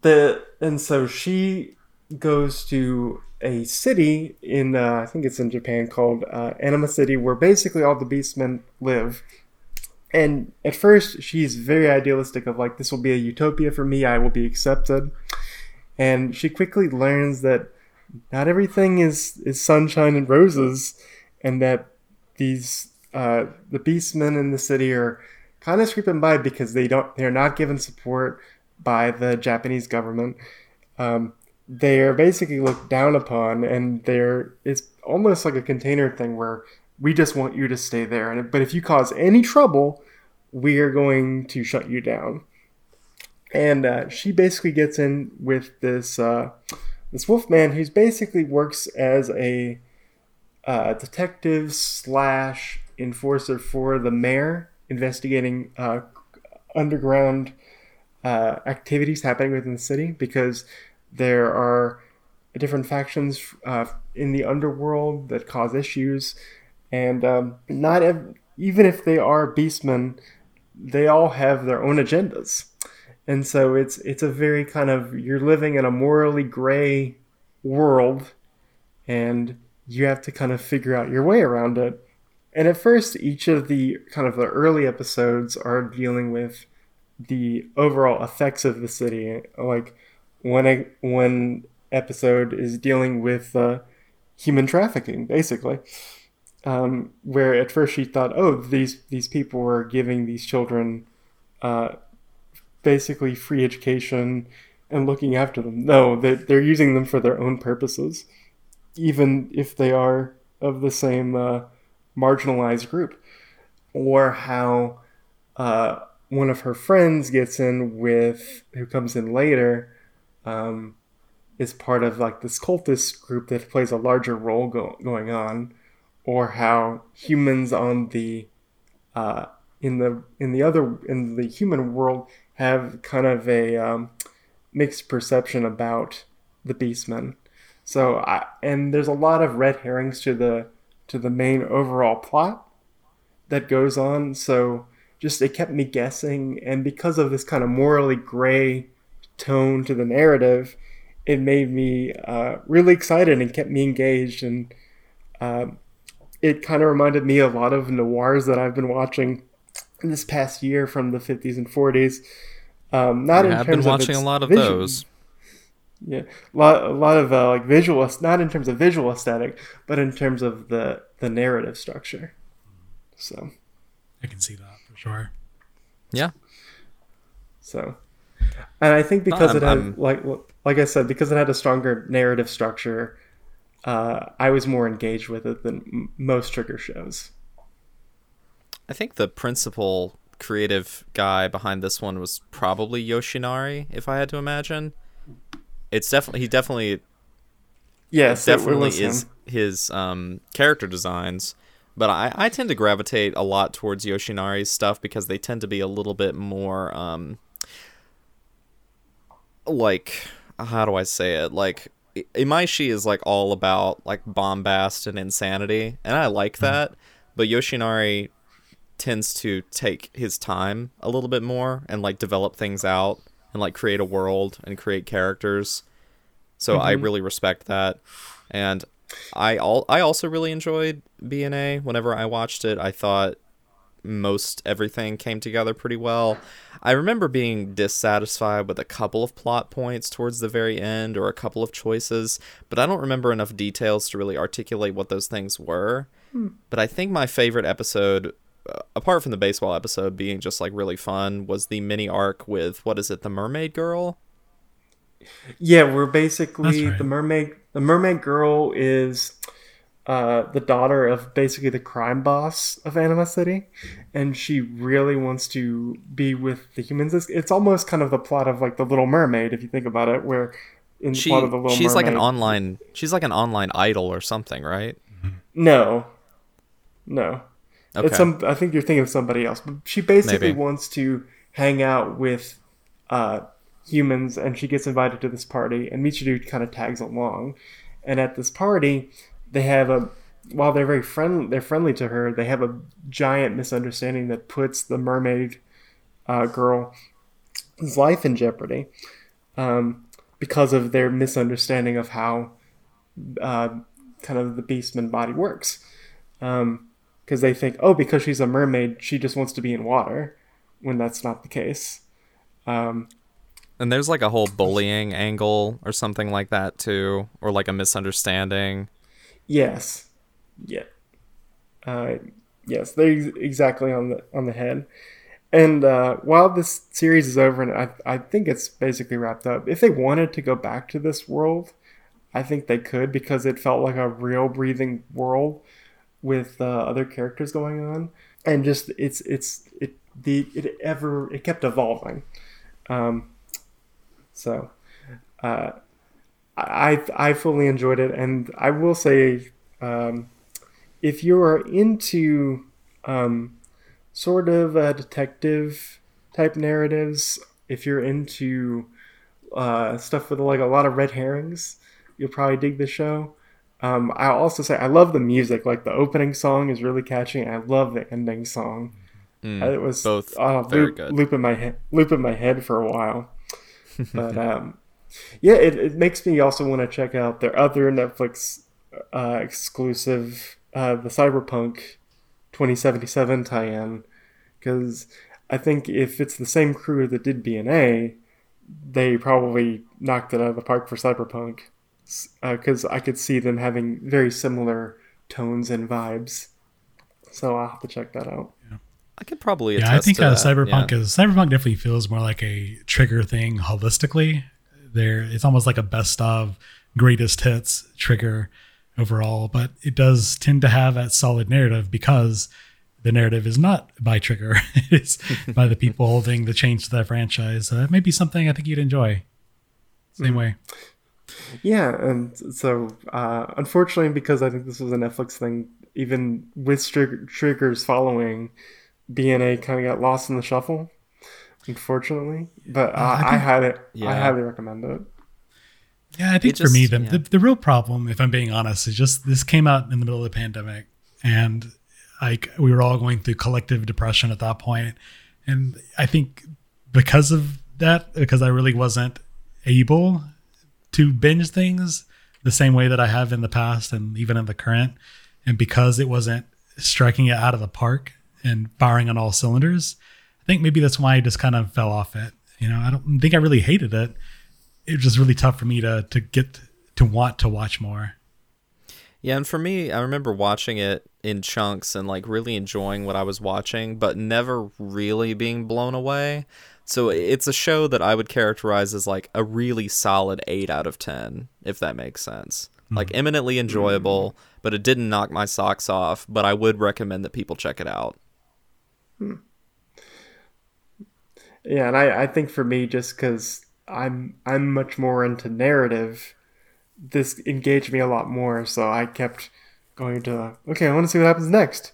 the and so she goes to a city in uh, I think it's in Japan called uh, Anima City, where basically all the beastmen live. And at first, she's very idealistic of like this will be a utopia for me. I will be accepted. And she quickly learns that not everything is is sunshine and roses, and that these uh, the beastmen in the city are kind of scraping by because they don't they're not given support by the Japanese government. Um, they are basically looked down upon, and there it's almost like a container thing where we just want you to stay there, and but if you cause any trouble, we are going to shut you down. And uh, she basically gets in with this uh, this wolfman who's basically works as a uh, detective slash enforcer for the mayor investigating uh, underground uh, activities happening within the city because there are different factions uh, in the underworld that cause issues, and um, not ev- even if they are beastmen, they all have their own agendas. and so it's it's a very kind of you're living in a morally gray world, and you have to kind of figure out your way around it. And at first, each of the kind of the early episodes are dealing with the overall effects of the city. Like one one episode is dealing with uh, human trafficking, basically. Um, where at first she thought, oh, these these people were giving these children uh, basically free education and looking after them. No, they're, they're using them for their own purposes, even if they are of the same uh, marginalized group. Or how uh, one of her friends gets in with, who comes in later, um, is part of like this cultist group that plays a larger role go- going on. Or how humans on the uh, in the in the other in the human world have kind of a um, mixed perception about the beastmen. So I, and there's a lot of red herrings to the to the main overall plot that goes on. So just it kept me guessing, and because of this kind of morally gray tone to the narrative, it made me uh, really excited and kept me engaged. And um it kind of reminded me a lot of noirs that I've been watching this past year from the 50s and 40s. Um, not I in have terms been watching of a lot of vision- those. Yeah, a lot, a lot of uh, like visual, not in terms of visual aesthetic, but in terms of the the narrative structure. So, I can see that for sure. Yeah. so, and I think because I'm- it had I'm- like like I said, because it had a stronger narrative structure, uh, I was more engaged with it than m- most trigger shows. I think the principal creative guy behind this one was probably Yoshinari, if I had to imagine. It's definitely he definitely Yes, it- it definitely him. is his um, character designs, but I, I tend to gravitate a lot towards Yoshinari's stuff because they tend to be a little bit more um, like how do I say it like Imaishi is like all about like bombast and insanity, and I like mm-hmm. that. But Yoshinari tends to take his time a little bit more and like develop things out and like create a world and create characters. So I mm-hmm. really respect that. And I all I also really enjoyed BNA whenever I watched it. I thought most everything came together pretty well. I remember being dissatisfied with a couple of plot points towards the very end or a couple of choices, but I don't remember enough details to really articulate what those things were. But I think my favorite episode uh, apart from the baseball episode being just like really fun was the mini arc with what is it the mermaid girl Yeah, we're basically right. the mermaid. The mermaid girl is uh, the daughter of basically the crime boss of Anima City, and she really wants to be with the humans. It's, it's almost kind of the plot of like the Little Mermaid, if you think about it, where in the plot of the Little she's like an online she's like an online idol or something right No, no. okay It's some. I think you're thinking of somebody else. But she basically Maybe. wants to hang out with uh, humans, and she gets invited to this party, and Michiru kind of tags along. And at this party, they have a. While they're very friendly, they're friendly to her. They have a giant misunderstanding that puts the mermaid uh, girl's life in jeopardy um, because of their misunderstanding of how uh, kind of the beastman body works because they think, oh, because she's a mermaid, she just wants to be in water, when that's not the case. Um, and there's like a whole bullying angle or something like that too or like a misunderstanding yes, yeah, uh, yes, they're ex- exactly on the on the head. And uh, while this series is over, and I, I think it's basically wrapped up. If they wanted to go back to this world, I think they could because it felt like a real breathing world with uh, other characters going on, and just it's it's it the it ever it kept evolving. Um, so, uh, I I fully enjoyed it, and I will say, um, if you are into um, sort of uh, detective type narratives, if you're into uh, stuff with like a lot of red herrings, you'll probably dig the show. Um, I'll also say I love the music. Like the opening song is really catchy. And I love the ending song. it was Mm, both uh, loop, good. loop in my head, loop in my head for a while. (laughs) but um, yeah, it, it makes me also want to check out their other Netflix uh, exclusive, uh, the Cyberpunk 2077 tie-in, because I think if it's the same crew that did BNA, they probably knocked it out of the park for Cyberpunk, because I could see them having very similar tones and vibes. So I'll have to check that out. I could probably Yeah, I think to uh, that, Cyberpunk yeah. is Cyberpunk definitely feels more like a trigger thing holistically. There, it's almost like a best of greatest hits trigger overall, but it does tend to have that solid narrative because the narrative is not by Trigger; (laughs) it's (laughs) by the people holding the change to that franchise. So that may be something I think you'd enjoy. Same way. Yeah, and so uh, unfortunately, because I think this was a Netflix thing, even with Trigger, Trigger's following, BNA kind of got lost in the shuffle. Unfortunately, but uh, I, had it. I Yeah. highly recommend it. Yeah, I think for just- me, the, yeah. the the real problem, if I'm being honest, is just this came out in the middle of the pandemic, and like we were all going through collective depression at that point, and I think because of that, because I really wasn't able to binge things the same way that I have in the past and even in the current, and because it wasn't striking it out of the park and firing on all cylinders, I think maybe that's why I just kind of fell off it. You know, I don't think I really hated it it was just really tough for me to to get to want to watch more. Yeah, and for me, I remember watching it in chunks and like really enjoying what I was watching, but never really being blown away. So it's a show that I would characterize as like a really solid 8 out of 10, if that makes sense. Hmm. Like eminently enjoyable, but it didn't knock my socks off, but I would recommend that people check it out. Hmm. Yeah, and I, I think for me, just because I'm I'm much more into narrative, this engaged me a lot more. So I kept going to okay, I want to see what happens next.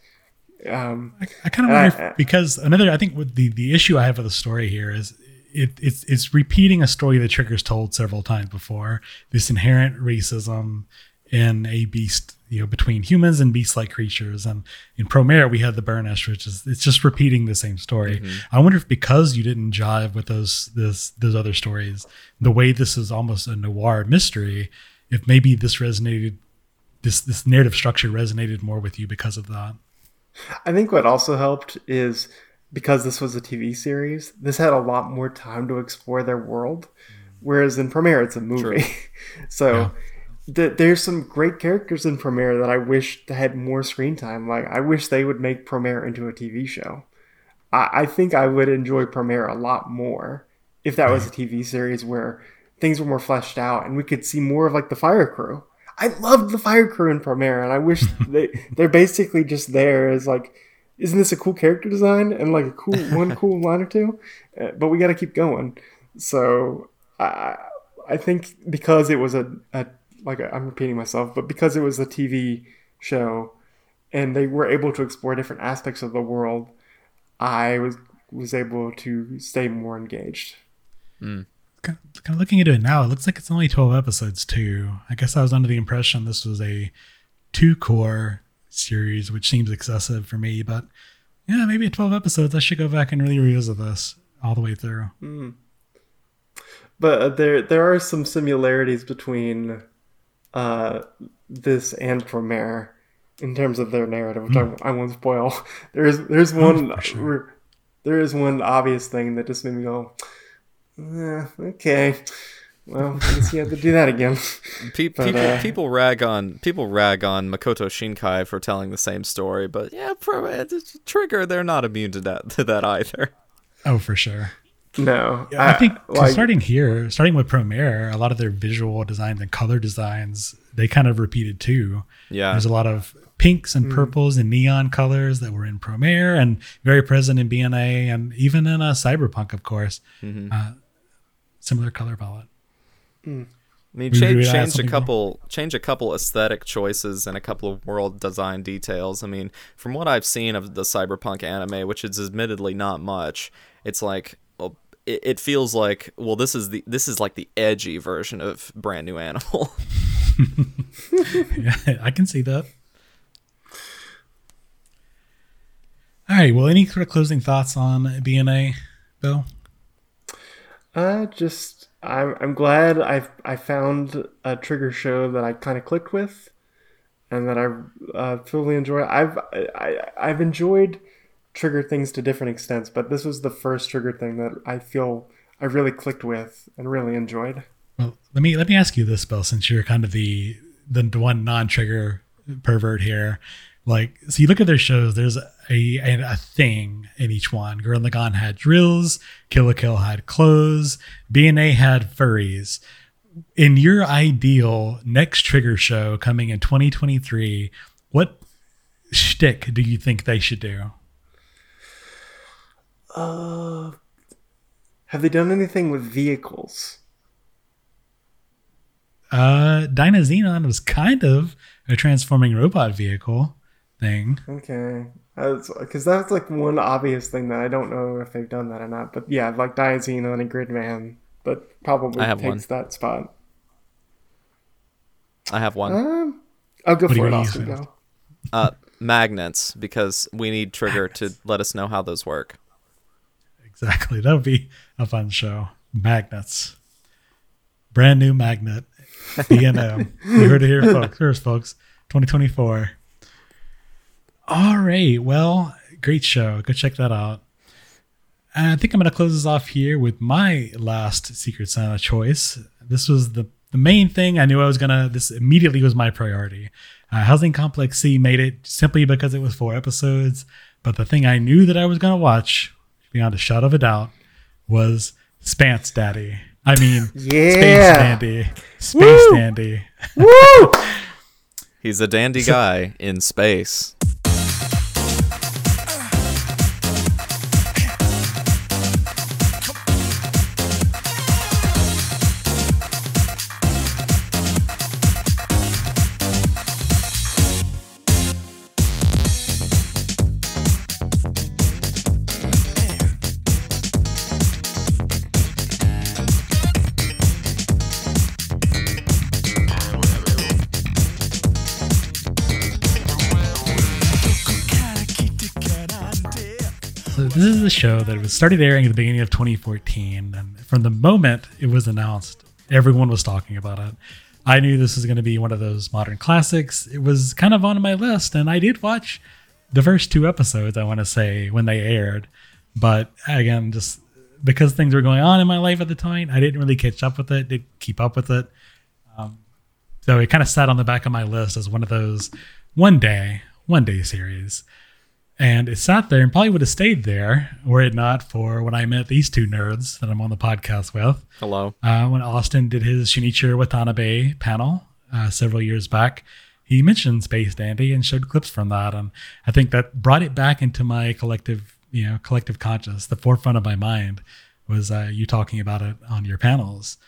Um, I, I kind of wonder uh, if, because another I think with the the issue I have with the story here is it it's it's repeating a story that Trigger's told several times before. This inherent racism in a beast, you know, between humans and beast-like creatures. And in Promare, we had the Burnish, which is it's just repeating the same story. Mm-hmm. I wonder if because you didn't jive with those this those other stories, the way this is almost a noir mystery, if maybe this resonated, this this narrative structure resonated more with you because of that. I think what also helped is because this was a TV series, this had a lot more time to explore their world. Mm. Whereas in Promare, it's a movie. (laughs) so th- there's some great characters in Promare that I wish had more screen time. Like, I wish they would make Promare into a TV show. I, I think I would enjoy Promare a lot more if that was a TV series where things were more fleshed out and we could see more of like the fire crew. I loved the fire crew in Promare, and I wish (laughs) they they're basically just there as like, isn't this a cool character design and like a cool one cool (laughs) line or two? Uh, but we got to keep going. So I I think because it was a, a like i I'm repeating myself, but because it was a TV show, and they were able to explore different aspects of the world, I was was able to stay more engaged. kind of, kind of looking into it now, it looks like it's only 12 episodes too. I guess I was under the impression this was a two cour series, which seems excessive for me, but yeah, maybe at 12 episodes, I should go back and really revisit this all the way through. But uh, there there are some similarities between uh, this and Promare in terms of their narrative, which I, I won't spoil. (laughs) There's there's one for sure. re- there is one obvious thing that just made me go, eh, okay. Well, I guess you have to do that again. (laughs) Pe- But, people uh, people rag on people rag on Makoto Shinkai for telling the same story, but yeah, pro, it's- Trigger they're not immune to that (laughs) to that either. Oh, for sure. No, I think like, starting here, starting with Promare, a lot of their visual designs and color designs, they kind of repeated too. Yeah. There's a lot of pinks and hmm. purples and neon colors that were in Promare and very present in BNA and even in a Cyberpunk, of course. Mm-hmm. Uh, similar color palette. Hmm. I mean, change, change a something more? couple, change a couple aesthetic choices and a couple of world design details. I mean, from what I've seen of the cyberpunk anime, which is admittedly not much, it's like, well, it, it feels like, well, this is the this is like the edgy version of Brand New Animal. (laughs) yeah, I can see that. All right. Well, any sort of closing thoughts on BNA, Bill? Uh, just I'm I'm glad I I found a trigger show that I kind of clicked with, and that I uh, fully enjoy. I've I, I've enjoyed trigger things to different extents, but this was the first trigger thing that I feel I really clicked with and really enjoyed. Well, let me let me ask you this, Bill, since you're kind of the the one non-trigger pervert here. Like, so you look at their shows. There's a a, a thing in each one. Gurren Lagann had drills. Kill la Kill had clothes. BNA had furries. In your ideal next trigger show coming in 2023, what shtick do you think they should do? Uh, have they done anything with vehicles? Uh, Dynazenon was kind of a transforming robot vehicle thing. Okay, because that's like one obvious thing that I don't know if they've done that or not. But yeah, like Dynazenon and Gridman, but probably I have takes that spot. I have one. Um, I'll go What for it, Austin. Go. Uh, magnets, because we need Trigger to let us know how those work. Exactly. That would be a fun show. Magnets. Brand new magnet. BNM. you heard it here, folks. First, folks. 2024. All right. Well, great show. Go check that out. I think I'm going to close this off here with my last Secret Santa choice. This was the, the main thing I knew I was to, this immediately was my priority. Uh, Housing Complex C made it simply because it was four episodes. But the thing I knew that I was to watch, beyond a shadow of a doubt, was Spance Daddy. I mean, (laughs) yeah. Space Dandy. Space Dandy. Woo! He's a dandy guy in space. This is a show that was started airing at the beginning of 2014, and from the moment it was announced, everyone was talking about it. I knew this was going to be one of those modern classics. It was kind of on my list, and I did watch the first two episodes. I want to say when they aired, but again, just because things were going on in my life at the time, I didn't really catch up with it. Did keep up with it. Um, so it kind of sat on the back of my list as one of those one day, one day series. And it sat there and probably would have stayed there were it not for when I met these two nerds that I'm on the podcast with. Hello. Uh, when Austin did his Shinichiro Watanabe panel uh, several years back, he mentioned Space Dandy and showed clips from that. And I think that brought it back into my collective, you know, collective conscious. The forefront of my mind was uh, you talking about it on your panels.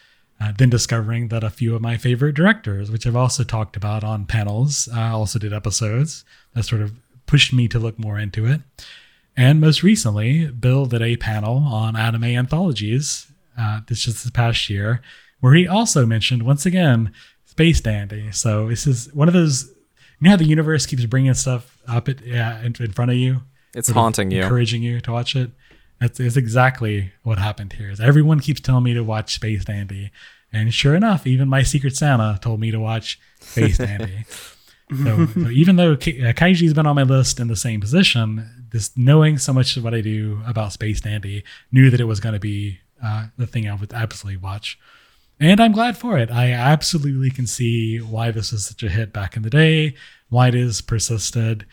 Uh, then discovering that a few of my favorite directors, which I've also talked about on panels, uh, also did episodes that sort of pushed me to look more into it. And most recently, Bill did a panel on anime anthologies uh, this just this past year, where he also mentioned once again Space Dandy. So this is one of those. You know how the universe keeps bringing stuff up at, yeah, in, in front of you, It's haunting you. encouraging you to watch it. That's is exactly what happened here. Is everyone keeps telling me to watch Space Dandy, and sure enough, even my Secret Santa told me to watch Space (laughs) Dandy. So, so even though uh, Kaiji's been on my list in the same position, this knowing so much of what I do about Space Dandy, knew that it was going to be uh, the thing I would absolutely watch. And I'm glad for it. I absolutely can see why this was such a hit back in the day, why it has persisted.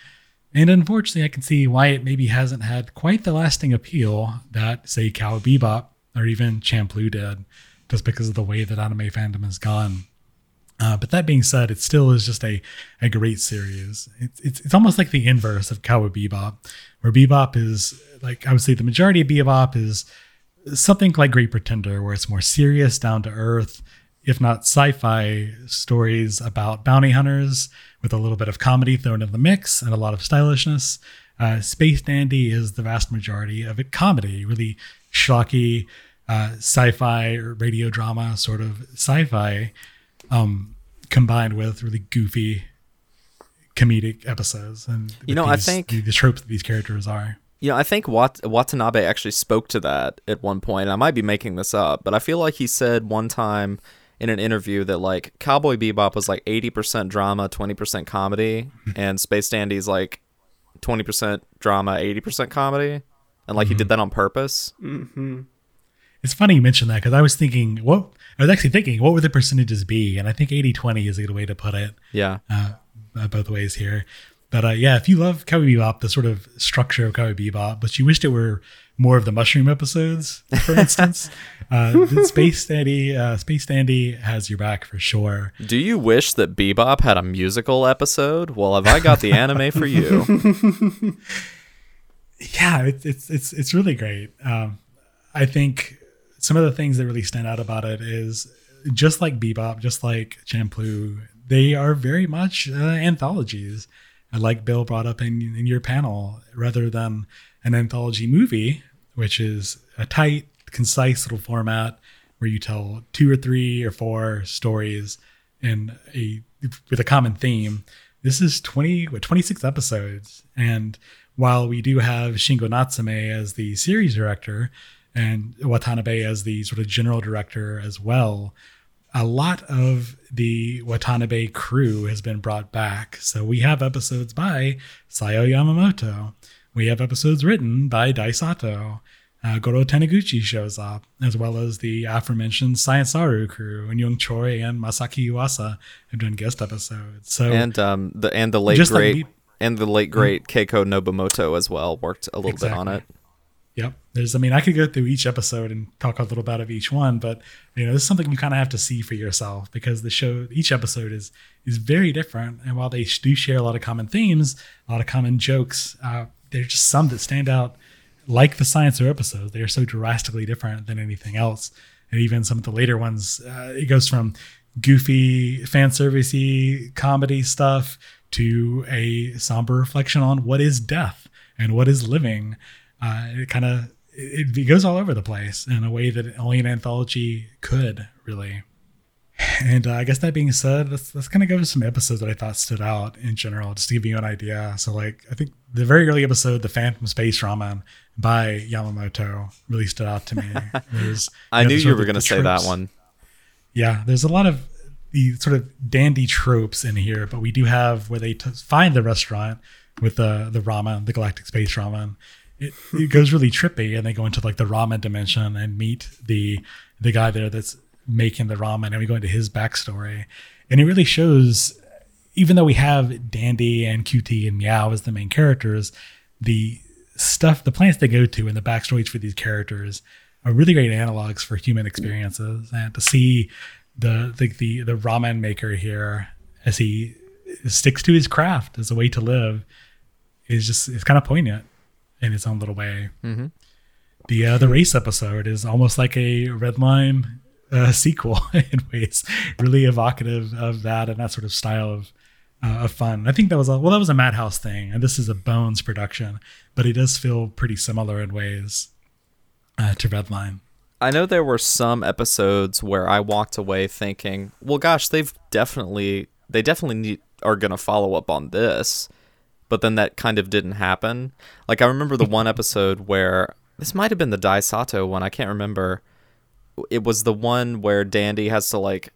And unfortunately, I can see why it maybe hasn't had quite the lasting appeal that, say, Cow Bebop or even Champloo did, just because of the way that anime fandom has gone. Uh, but that being said, it still is just a, a great series. It's, it's it's almost like the inverse of Cowboy Bebop, where Bebop is like I would say the majority of Bebop is something like Great Pretender, where it's more serious, down to earth, if not sci-fi stories about bounty hunters with a little bit of comedy thrown in the mix and a lot of stylishness. Uh, Space Dandy is the vast majority of it comedy, really schlocky, uh, sci-fi radio drama sort of sci-fi um, combined with really goofy comedic episodes and You know, with I think- the, the tropes that these characters are. You know, I think Wat- Watanabe actually spoke to that at one point. I might be making this up, but I feel like he said one time in an interview that like Cowboy Bebop was like 80% drama, 20% comedy, (laughs) and Space Dandy's like 20% drama, 80% comedy. And like he did that on purpose. It's funny you mentioned that because I was thinking, what I was actually thinking, what would the percentages be? And I think 80 20 is a good way to put it Yeah. uh, uh, both ways here. But uh, yeah, if you love Cowboy Bebop, the sort of structure of Cowboy Bebop, but you wished it were more of the mushroom episodes, for (laughs) instance, uh, Space Dandy, uh, Space Dandy has your back for sure. Do you wish that Bebop had a musical episode? Well, have I got the anime for you? (laughs) yeah, it's it's it's it's really great. Um, I think some of the things that really stand out about it is just like Bebop, just like Champloo, they are very much uh, anthologies. Like Bill brought up in in your panel, rather than an anthology movie, which is a tight, concise little format where you tell two or three or four stories in a with a common theme. This is 20 what 26 episodes and while we do have Shingo Natsume as the series director and Watanabe as the sort of general director as well, a lot of the Watanabe crew has been brought back. So we have episodes by Sayo Yamamoto. We have episodes written by Dai Sato. Uh, Goro Taniguchi shows up, as well as the aforementioned Saru crew, and Young Choi and Masaaki Yuasa have done guest episodes. So and um the and the late Just like great and the late great Keiko Nobumoto as well worked a little bit on it. Yep. There's, I mean, I could go through each episode and talk a little bit of each one, but you know, this is something you kind of have to see for yourself because the show, each episode is is very different, and while they do share a lot of common themes, a lot of common jokes, uh, there's just some that stand out, like the Science SARU episodes. They are so drastically different than anything else, and even some of the later ones, uh, it goes from goofy fan servicey comedy stuff to a somber reflection on what is death and what is living. Uh, it kind of it, it goes all over the place in a way that only an anthology could really. And uh, I guess that being said, let's let's kind of go to some episodes that I thought stood out in general, just to give you an idea. So, like, I think the very early episode, "The Phantom Space Ramen" by Yamamoto, really stood out to me. (laughs) There's, I know, knew you were going to say that one. Yeah, there's a lot of the sort of dandy tropes in here, but we do have where they t- find the restaurant with the the ramen, the galactic space ramen. It, it goes really trippy, and they go into like the ramen dimension and meet the the guy there that's making the ramen, and we go into his backstory, and it really shows. Even though we have Dandy and QT and Meow as the main characters, the stuff, the planets they go to, and the backstories for these characters are really great analogs for human experiences. And to see the the the, the ramen maker here as he sticks to his craft as a way to live is just it's kind of poignant in its own little way. Mhm. The uh, the race episode is almost like a Redline uh, (laughs) sequel (laughs) in ways, really evocative of that and that sort of style of uh, of fun. I think that was a well, that was a Madhouse thing, and this is a Bones production, but it does feel pretty similar in ways uh, to Redline. I know there were some episodes where I walked away thinking, "Well, gosh, they've definitely they definitely need, are going to follow up on this." But then that kind of didn't happen. Like I remember the (laughs) one episode where this might have been the Dai Sato one, I can't remember. It was the one where Dandy has to like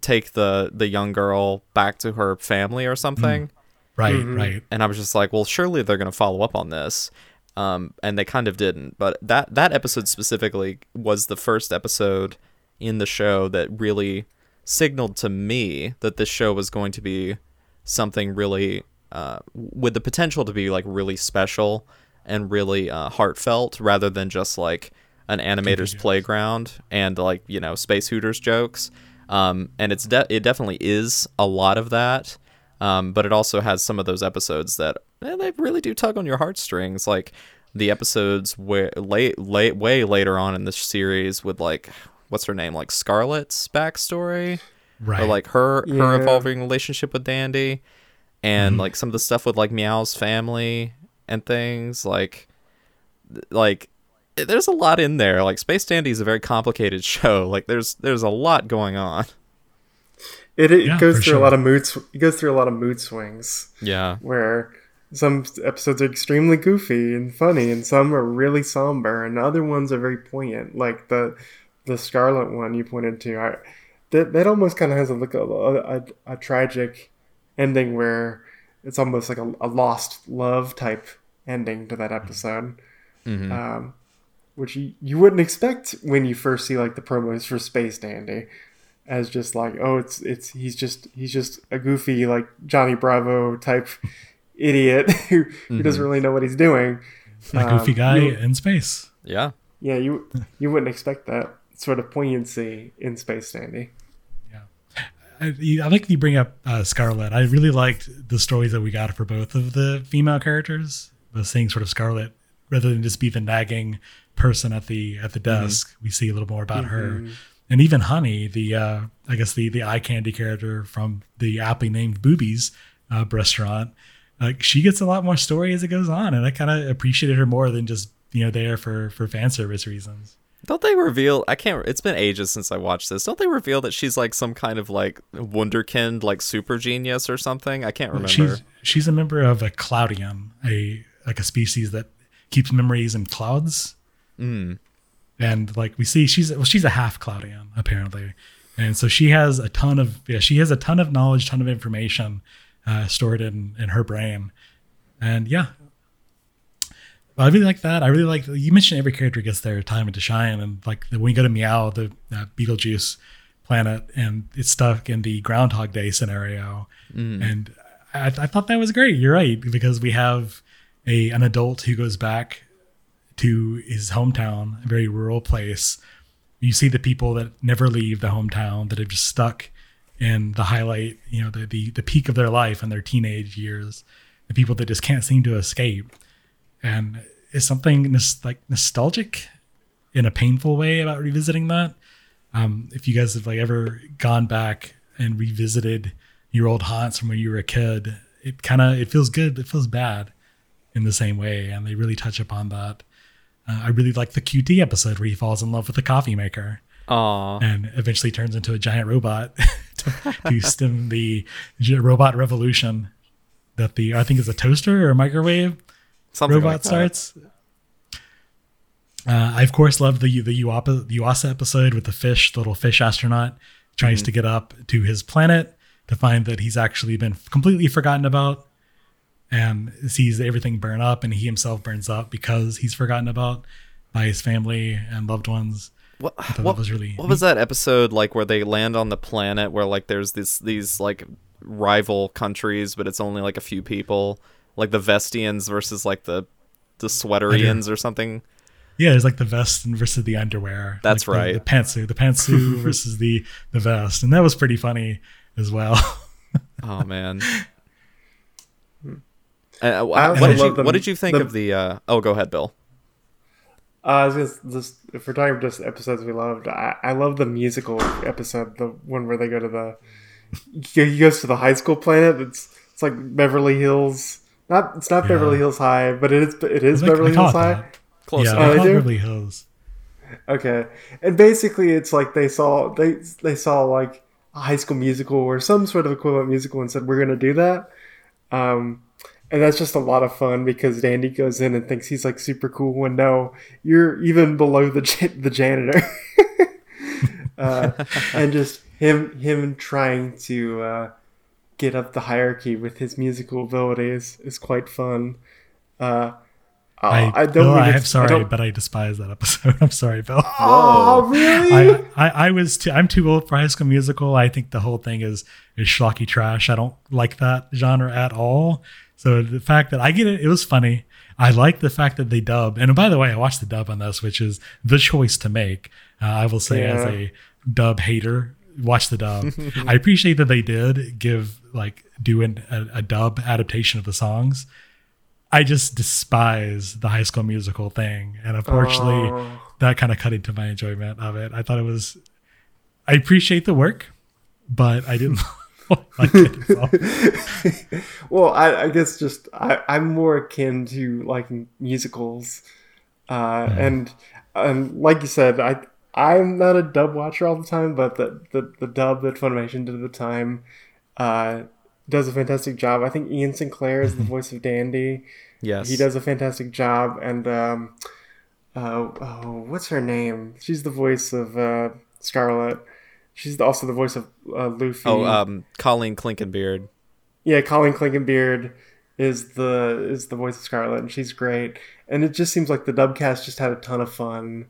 take the the young girl back to her family or something. Right, Mhm. right. and I was just like, well, surely they're going to follow up on this. Um, and they kind of didn't. But that that episode specifically was the first episode in the show that really signaled to me that this show was going to be something really uh, with the potential to be like really special and really uh, heartfelt rather than just like an animator's jokes. playground and like you know space hooters jokes. Um, and it's de- it definitely is a lot of that um, but it also has some of those episodes that eh, they really do tug on your heartstrings like the episodes where late late way later on in this series with like what's her name? Like scarlett's backstory? Right. or like her her evolving relationship with Dandy, and Mm-hmm. like some of the stuff with like Meow's family and things like like eh, there's a lot in there. Like Space Dandy is a very complicated (laughs) show. Like there's there's a lot going on. It, it Yeah, goes through sure. a lot of mood. sw- It goes through a lot of mood swings Yeah. where some episodes are extremely goofy and funny, and some are really somber, and other ones are very poignant, like the the Scarlet one you pointed to. I, that that almost kind of has a look a, a, a tragic ending where it's almost like a, a lost love type ending to that episode, um, which you, you wouldn't expect when you first see like the promos for Space Dandy, as just like oh it's it's he's just he's just a goofy like Johnny Bravo type (laughs) idiot (laughs) who, who doesn't really know what he's doing. A goofy Um, guy you- in space. Yeah. Yeah, you you wouldn't expect that sort of poignancy in Space Dandy. I, I like that you bring up uh, Scarlet. I really liked the stories that we got for both of the female characters. The seeing sort of Scarlet rather than just be the nagging person at the at the desk. We see a little more about her, and even Honey, the uh, I guess the the eye candy character from the aptly named Boobies uh, restaurant. Like she gets a lot more story as it goes on, and I kind of appreciated her more than just you know there for for fan service reasons. Don't they reveal? I can't. It's been ages since I watched this. Don't they reveal that she's like some kind of like wunderkind, like super genius or something? I can't remember. She's she's a member of a Cloudian, a like a species that keeps memories in clouds. Mm. And like we see, she's well, she's a half Cloudian apparently, and so she has a ton of yeah, she has a ton of knowledge, ton of information uh, stored in in her brain, and yeah. I really like that. I really like you mentioned every character gets their time to shine, and like when you go to Meow, the uh, Beetlejuice planet, and it's stuck in the Groundhog Day scenario, and I, I thought that was great. You're right because we have a an adult who goes back to his hometown, a very rural place. You see the people that never leave the hometown that have just stuck in the highlight, you know, the the, the peak of their life and their teenage years, the people that just can't seem to escape, and it's something nos- like nostalgic in a painful way about revisiting that. Um, if you guys have like ever gone back and revisited your old haunts from when you were a kid, it kind of it feels good, it feels bad in the same way, and they really touch upon that. Uh, I really like the QT episode where he falls in love with the coffee maker Aw. and eventually turns into a giant robot (laughs) to, to stem the robot revolution that the I think is a toaster or a microwave Something robot like starts. Uh, I of course love the the Uapa, the Yuasa episode with the fish, the little fish astronaut tries to get up to his planet to find that he's actually been completely forgotten about, and sees everything burn up, and he himself burns up because he's forgotten about by his family and loved ones. What, what was really What was that episode like where they land on the planet where like there's this these like rival countries, but it's only like a few people, like the Vestians versus like the the Sweaterians or something. Yeah, it's like the vest versus the underwear. That's Like right. The, pantsuit, the (laughs) pantsuit versus the the vest, and that was pretty funny as well. (laughs) Oh man. Uh, I what did you them- What did you think the- of the? Uh, oh, go ahead, Bill. Uh, I just, just if we're talking just episodes we loved, I, I love the musical episode, the one where they go to the he goes to the high school planet. It's it's like Beverly Hills. Not it's not Yeah. Beverly Hills High, but it is it is I Beverly Hills High. that. Close yeah, enough. Oh, I they call it do? Beverly Hills. Okay, and basically it's like they saw they they saw like a High School Musical or some sort of equivalent musical and said we're gonna do that. Um, and that's just a lot of fun because Dandy goes in and thinks he's like super cool. And no, you're even below the j- the janitor. (laughs) uh, and just him him trying to uh, get up the hierarchy with his musical abilities is quite fun. Uh, I, I don't. Bill, mean I, it's- am I sorry, don't- but I despise that episode. (laughs) I'm sorry, Bill. (laughs) Oh, really? I, I, I was too, I'm too old for High School Musical. I think the whole thing is is schlocky trash. I don't like that genre at all. So the fact that I get it, it was funny. I like the fact that they dub. And by the way, I watched the dub on this, which is the choice to make. Uh, I will say as a dub hater, watch the dub. (laughs) I appreciate that they did give like do an, a, a dub adaptation of the songs. I just despise the High School Musical thing, and unfortunately, Oh. that kind of cut into my enjoyment of it. I thought it was. I appreciate the work, but I didn't (laughs) like it. (laughs) well, I, I guess just I, I'm more akin to liking musicals, uh, and and like you said, I I'm not a dub watcher all the time, but the the, the dub that Funimation did at the time, uh, does a fantastic job. I think Ian Sinclair is the (laughs) voice of Dandy. Yes. He does a fantastic job, and um, uh, oh, what's her name? She's the voice of uh, Scarlet. She's also the voice of uh, Luffy. Oh, um, Colleen Clinkenbeard. yeah, Colleen Clinkenbeard is the is the voice of Scarlet, and she's great. And it just seems like the dubcast just had a ton of fun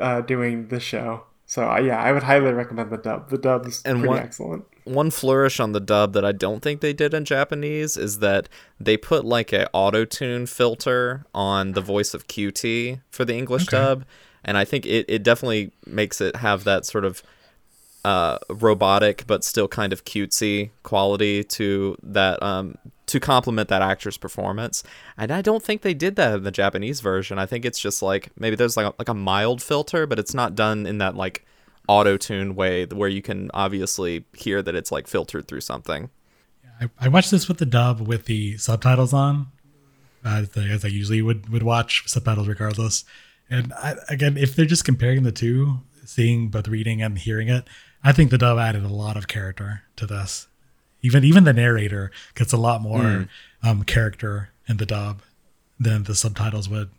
uh, doing the show. So uh, yeah, I would highly recommend the dub. The dub is And pretty one- excellent. One flourish on the dub that I don't think they did in Japanese is that they put like a auto tune filter on the voice of QT for the English Okay. dub, and I think it, it definitely makes it have that sort of uh, robotic but still kind of cutesy quality to that um, to complement that actor's performance. And I don't think they did that in the Japanese version. I think it's just like maybe there's like a, like a mild filter, but it's not done in that like auto tune way where you can obviously hear that it's like filtered through something. I, I watched this with the dub with the subtitles on, as, I usually would would watch subtitles regardless. And I, again, if they're just comparing the two, seeing both reading and hearing it, I think the dub added a lot of character to this. Even even the narrator gets a lot more um, character in the dub than the subtitles would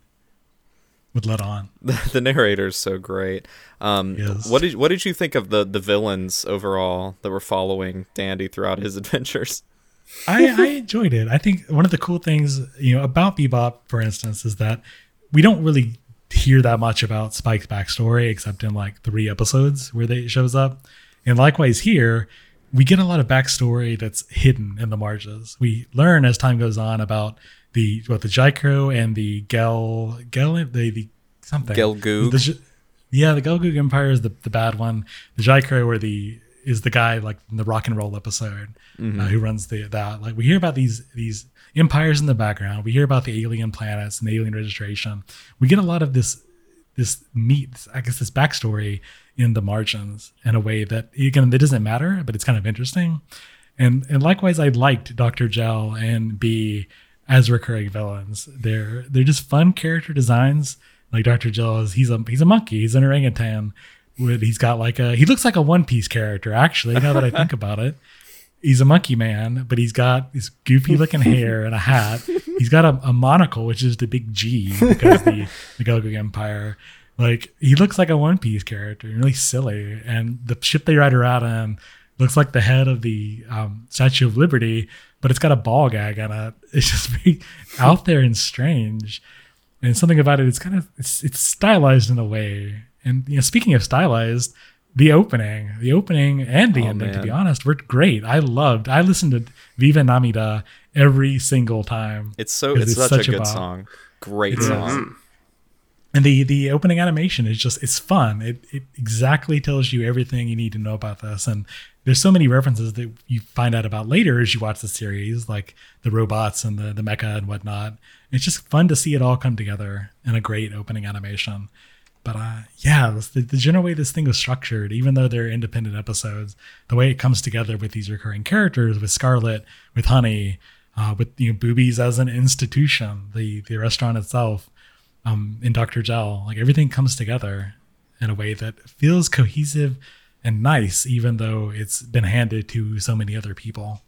would let on. (laughs) The, the narrator's so great. Um, Yes. What did what did you think of the the villains overall that were following Dandy throughout his (laughs) adventures? I, I enjoyed it. I think one of the cool things, you know, about Bebop, for instance, is that we don't really hear that much about Spike's backstory except in like three episodes where they shows up. And likewise here, we get a lot of backstory that's hidden in the marges. We learn as time goes on about the what the Jaicro and the Gel Gel the, the something Gelgoog. The yeah, the Gelgoog Empire is the, the bad one. The Jaicro or the is the guy like in the rock and roll episode uh, who runs the that. Like we hear about these these empires in the background. We hear about the alien planets and the alien registration. We get a lot of this this meat, I guess this backstory in the margins in a way that again it doesn't matter, but it's kind of interesting. And and likewise, I liked Doctor Gel and B as recurring villains. They're they're just fun character designs. Like Doctor Gel is he's a he's a monkey. He's an orangutan. With he's got like a he looks like a One Piece character actually. Now that I think (laughs) about it, he's a monkey man, but he's got this goofy looking (laughs) hair and a hat. He's got a, a monocle, which is the big G (laughs) because the the Empire. Like he looks like a One Piece character, really silly. And the ship they ride around in looks like the head of the um, Statue of Liberty, but it's got a ball gag on it. (laughs) It's just very out there and strange. And something about it, it's kind of it's it's stylized in a way. And you know, speaking of stylized, the opening, the opening and the Oh, ending, to be honest, were great. I loved. I listened to Viva Namida every single time. It's so it's, it's such, such a a good bop. song. Great It is. song. And the the opening animation is just it's fun. It it exactly tells you everything you need to know about this. And there's so many references that you find out about later as you watch the series, like the robots and the the mecha and whatnot. It's just fun to see it all come together in a great opening animation. But uh, yeah, the, the general way this thing was structured, even though they're independent episodes, the way it comes together with these recurring characters, with Scarlet, with Honey, uh, with you know, Boobies as an institution, the the restaurant itself, um, in Dr. Gel. Like everything comes together in a way that feels cohesive and nice, even though it's been handed to so many other people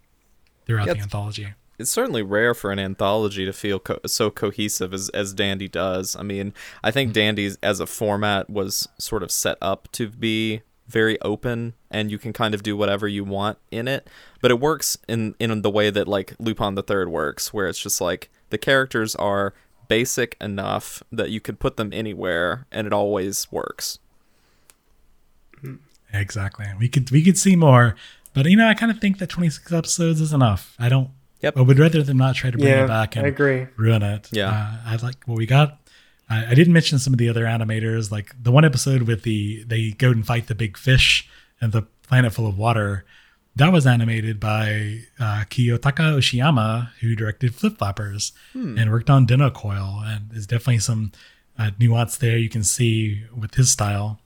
throughout Yeah, the anthology. It's certainly rare for an anthology to feel co- so cohesive as, as Dandy does. I mean, I think mm-hmm. Dandy's as a format was sort of set up to be very open and you can kind of do whatever you want in it, but it works in in the way that like Lupin the Third works, where it's just like the characters are basic enough that you could put them anywhere and it always works. Exactly. We could we could see more, but you know, I kind of think that 26 episodes is enough. I don't. Yep. But we'd rather them not try to bring Yeah, it back and I agree. ruin it. Yeah. Uh, I like what we got. I, I didn't mention some of the other animators, like the one episode with the they go and fight the big fish and the planet full of water. That was animated by uh, Kiyotaka Oshiyama, who directed Flip Flappers and worked on Denno Coil. And there's definitely some uh, nuance there you can see with his style.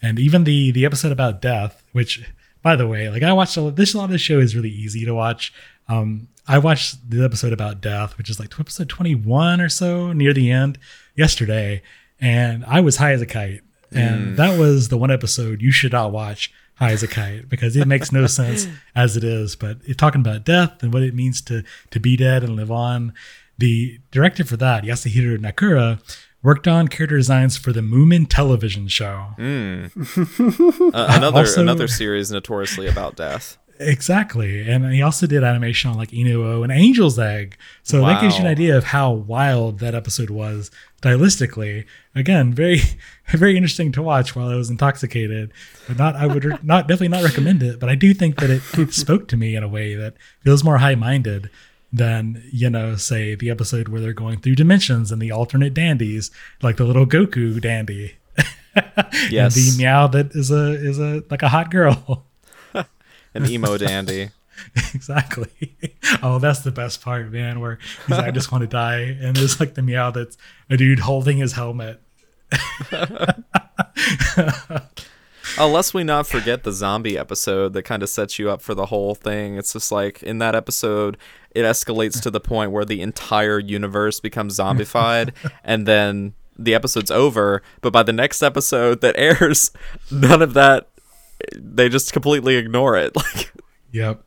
And even the the episode about death, which, by the way, like I watched a lot, this a lot of the show is really easy to watch. Um, I watched the episode about death, which is like episode 21 or so near the end yesterday, and I was high as a kite. And that was the one episode you should not watch high as a kite because it makes no sense (laughs) as it is. But it's talking about death and what it means to to be dead and live on. The director for that, Yasuhiro Nakura, worked on character designs for the Moomin television show. (laughs) Uh, another Also- another series notoriously about death. Exactly. And he also did animation on like Inu-Oh and Angel's Egg. So that gives you an idea of how wild that episode was stylistically. Again, very (laughs) very interesting to watch while I was intoxicated. But not I would not definitely not recommend it, but I do think that it, it (laughs) spoke to me in a way that feels more high-minded than, you know, say the episode where they're going through dimensions and the alternate dandies, like the little Goku dandy. Yes. (laughs) And the meow that is a is a like a hot girl. An emo dandy. (laughs) exactly. (laughs) Oh, that's the best part, man. Where he's like, I just want to die, and there's like the meow that's a dude holding his helmet. (laughs) Unless we not forget the zombie episode that kind of sets you up for the whole thing. It's just like in that episode, it escalates to the point where the entire universe becomes zombified, and then the episode's over. But by the next episode that airs, none of that. They just completely ignore it. (laughs) Like Yep,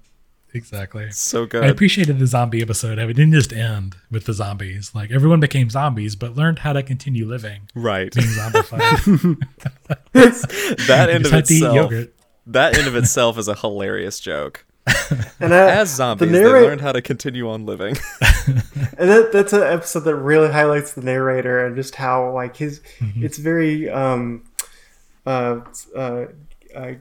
exactly. so good. I appreciated the zombie episode. It didn't just end with the zombies. Like everyone became zombies, but learned how to continue living, right. being zombified. (laughs) (laughs) That end of had to eat itself. That end of itself is a hilarious joke. And that, As zombies, the they learned how to continue on living. and that, that's an episode that really highlights the narrator and just how like his it's very um uh uh, uh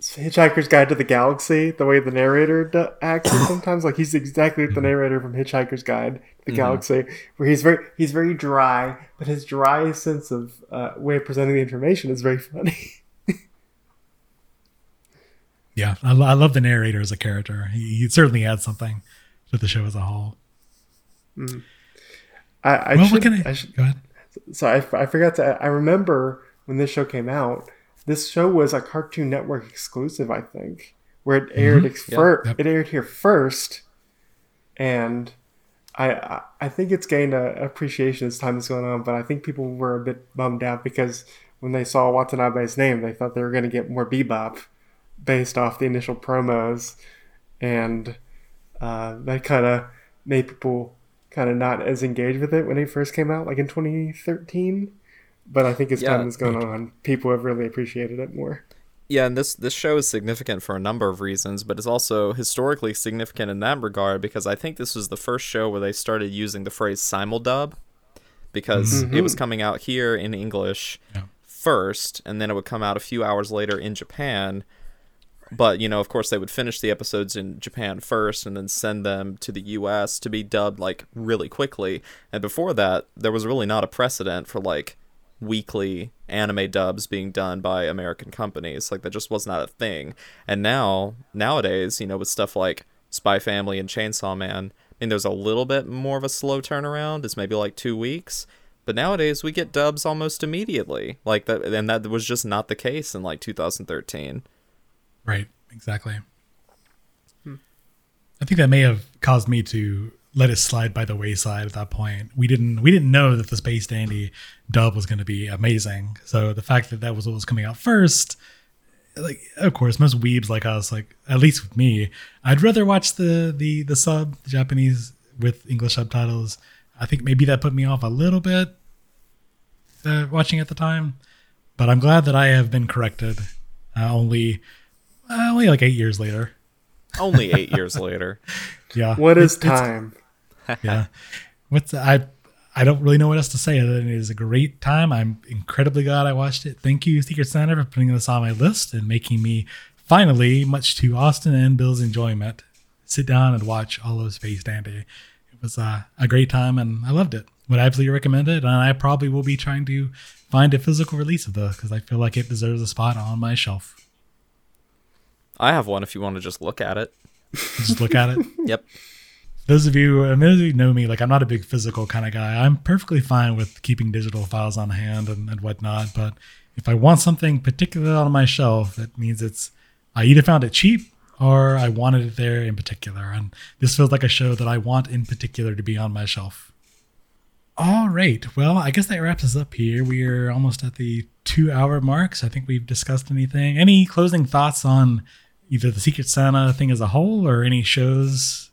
Hitchhiker's Guide to the Galaxy, the way the narrator d- acts (coughs) sometimes, like he's exactly the narrator from Hitchhiker's Guide to the Galaxy, where he's very he's very dry, but his dry sense of uh, way of presenting the information is very funny. (laughs) Yeah, I, I love the narrator as a character. He, he certainly adds something to the show as a whole. I, I Well, should, I, I should go ahead? so I, I forgot to I remember when this show came out this show was a Cartoon Network exclusive I think where it aired ex- fir- Yep. it aired here first and I I- think it's gained a appreciation as time is going on but I think people were a bit bummed out because when they saw Watanabe's name they thought they were going to get more bebop based off the initial promos and uh, that kind of made people kind of not as engaged with it when it first came out, like in 2013. But I think as Yeah. time has gone on, people have really appreciated it more. Yeah, and this this show is significant for a number of reasons, but it's also historically significant in that regard because I think this was the first show where they started using the phrase simuldub because mm-hmm. it was coming out here in English Yeah. first, and then it would come out a few hours later in Japan. But you know, of course, they would finish the episodes in Japan first, and then send them to the U.S. to be dubbed like really quickly. And before that, there was really not a precedent for like weekly anime dubs being done by American companies. Like that just was not a thing. And now, nowadays, you know, with stuff like Spy Family and Chainsaw Man, I mean, there's a little bit more of a slow turnaround. It's maybe like two weeks. But nowadays, we get dubs almost immediately. Like that, and that was just not the case in like 2013. Right, exactly. Hmm. I think that may have caused me to let it slide by the wayside at that point. We didn't we didn't know that the Space Dandy dub was going to be amazing. So the fact that that was what was coming out first, like of course most weebs like us, like at least with me, I'd rather watch the the the sub the Japanese with English subtitles. I think maybe that put me off a little bit uh, watching at the time, but I'm glad that I have been corrected. Uh, only uh, only like eight years later. Only eight years later. (laughs) Yeah. What is It's- it's- time? (laughs) yeah. What's I I don't really know what else to say other than it is a great time. I'm incredibly glad I watched it. Thank you, Secret Santa, for putting this on my list and making me finally, much to Austin and Bill's enjoyment, sit down and watch all of Space Dandy. It was uh, a great time and I loved it. Would absolutely recommend it, and I probably will be trying to find a physical release of this because I feel like it deserves a spot on my shelf. I have one if you want to just look at it. Just look at it. (laughs) Yep. Those of you who know me like i'm not a big physical kind of guy i'm perfectly fine with keeping digital files on hand and, and whatnot but if i want something particular on my shelf that means it's i either found it cheap or i wanted it there in particular and this feels like a show that i want in particular to be on my shelf All right. Well, I guess that wraps us up here. We are almost at the two hour mark. So I think we've discussed anything. Any closing thoughts on either the Secret Santa thing as a whole or any shows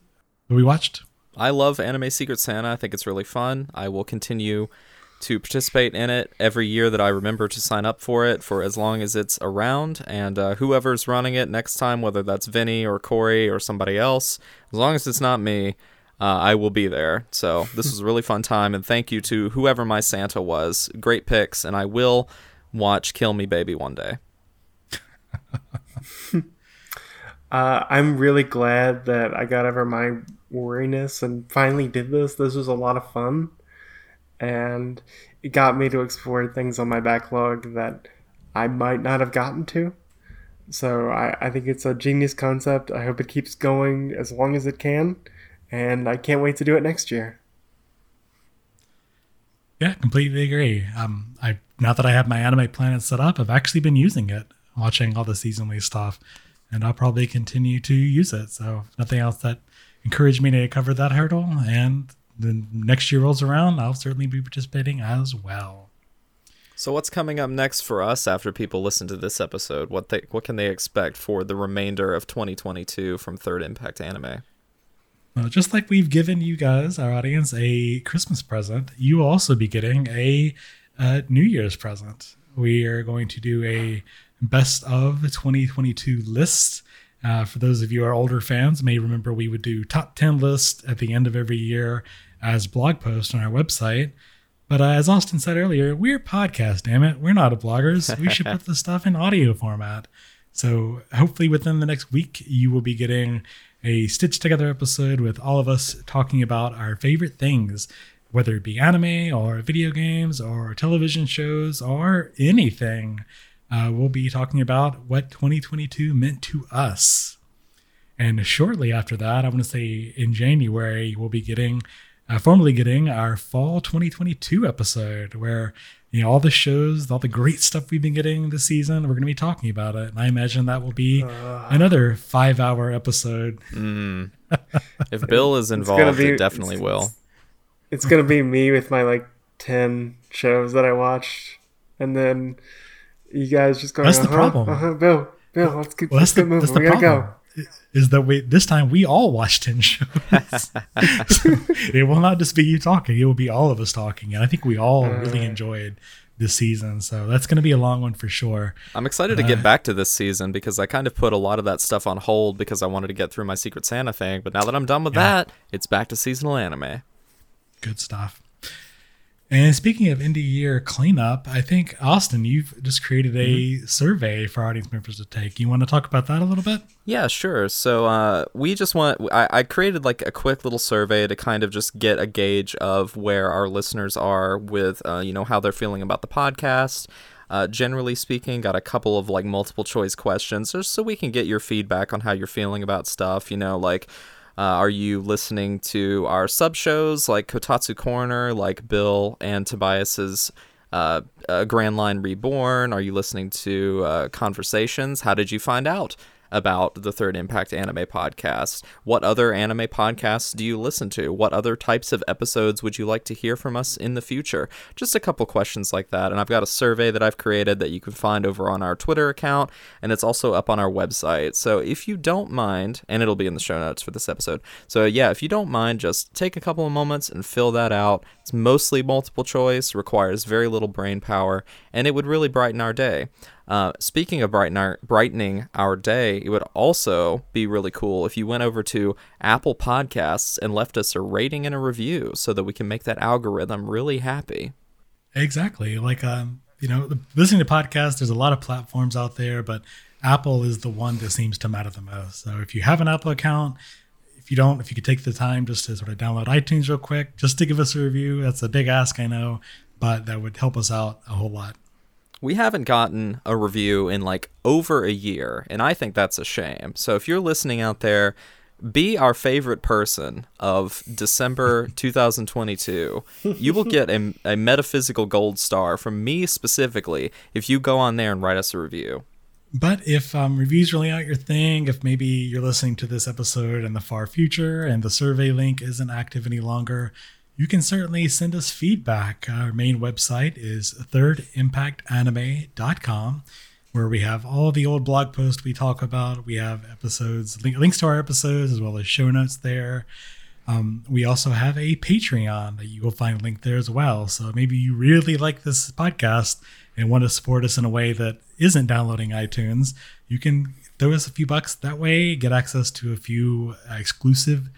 we watched? I love Anime Secret Santa. I think it's really fun. I will continue to participate in it every year that I remember to sign up for it for as long as it's around. And uh, whoever's running it next time, whether that's Vinny or Corey or somebody else, as long as it's not me, uh, I will be there. So (laughs) this was a really fun time. And thank you to whoever my Santa was. Great picks. And I will watch Kill Me Baby one day. (laughs) Uh, I'm really glad that I got over my worriness and finally did this. This was a lot of fun, and it got me to explore things on my backlog that I might not have gotten to. So I, I think it's a genius concept. I hope it keeps going as long as it can, and I can't wait to do it next year. Yeah, completely agree. Um, I now that I have my Anime Planet set up, I've actually been using it, watching all the seasonally stuff, and I'll probably continue to use it. So nothing else that encouraged me to cover that hurdle, and the next year rolls around, I'll certainly be participating as well. So what's coming up next for us after people listen to this episode? What they what can they expect for the remainder of 2022 from Third Impact Anime? Well, just like we've given you guys, our audience, a Christmas present, you will also be getting a, uh New Year's present. We are going to do a best of 2022 list. Uh, for those of you who are older fans, may remember we would do top 10 lists at the end of every year as blog posts on our website. But uh, as Austin said earlier, we're podcast, damn it. We're not a bloggers. We should put the (laughs) stuff in audio format. So hopefully within the next week, you will be getting a stitched together episode with all of us talking about our favorite things, whether it be anime or video games or television shows or anything. Uh, we'll be talking about what 2022 meant to us. And shortly after that, I want to say in January, we'll be getting, uh, formally getting our fall 2022 episode where, you know, all the shows, all the great stuff we've been getting this season, we're going to be talking about it. And I imagine that will be another five hour episode. Mm. (laughs) if Bill is involved, be- it definitely will. It's gonna be me with my like ten shows that I watched, and then you guys just going. That's the uh-huh, problem. Uh-huh, Bill, Bill, let's keep, Well, let's that's the, get moving. that's the We gotta problem. go. Is that we this time we all watched 10 shows. (laughs) it will not just be you talking, it will be all of us talking. And I think we all really enjoyed this season. So that's going to be a long one for sure. I'm excited to get back to this season because I kind of put a lot of that stuff on hold because I wanted to get through my Secret Santa thing. But now that I'm done with Yeah. that, it's back to seasonal anime. Good stuff. And speaking of indie year cleanup, I think Austin, you've just created a survey for audience members to take. You want to talk about that a little bit? Yeah, sure. So uh, we just want I, I created like a quick little survey to kind of just get a gauge of where our listeners are with uh, you know how they're feeling about the podcast. Uh, generally speaking, got a couple of like multiple choice questions just so we can get your feedback on how you're feeling about stuff. You know, like uh, are you listening to our sub shows like Kotatsu Corner, like Bill and Tobias's uh, uh, Grand Line Reborn? Are you listening to uh, Conversations? How did you find out about the Third Impact Anime Podcast? What other anime podcasts do you listen to? What other types of episodes would you like to hear from us in the future? Just a couple questions like that. And I've got a survey that I've created that you can find over on our Twitter account, and it's also up on our website. So if you don't mind, and it'll be in the show notes for this episode. So yeah, if you don't mind, just take a couple of moments and fill that out. It's mostly multiple choice, requires very little brain power, and it would really brighten our day. Uh, speaking of brighten our, brightening our day, it would also be really cool if you went over to Apple Podcasts and left us a rating and a review so that we can make that algorithm really happy. Exactly. Like, um, you know, listening to podcasts, there's a lot of platforms out there, but Apple is the one that seems to matter the most. So if you have an Apple account, if you don't, if you could take the time just to sort of download iTunes real quick, just to give us a review, that's a big ask, I know, but that would help us out a whole lot. We haven't gotten a review in like over a year, and I think that's a shame. So if you're listening out there, be our favorite person of December (laughs) 2022. You will get a, a metaphysical gold star from me specifically if you go on there and write us a review. But if um, reviews really aren't your thing, if maybe you're listening to this episode in the far future and the survey link isn't active any longer, you can certainly send us feedback. Our main website is thirdimpactanime.com, where we have all the old blog posts we talk about. We have episodes, link, links to our episodes, as well as show notes there. Um, we also have a Patreon that you will find linked there as well. So maybe you really like this podcast and want to support us in a way that isn't downloading iTunes, you can throw us a few bucks that way, get access to a few exclusive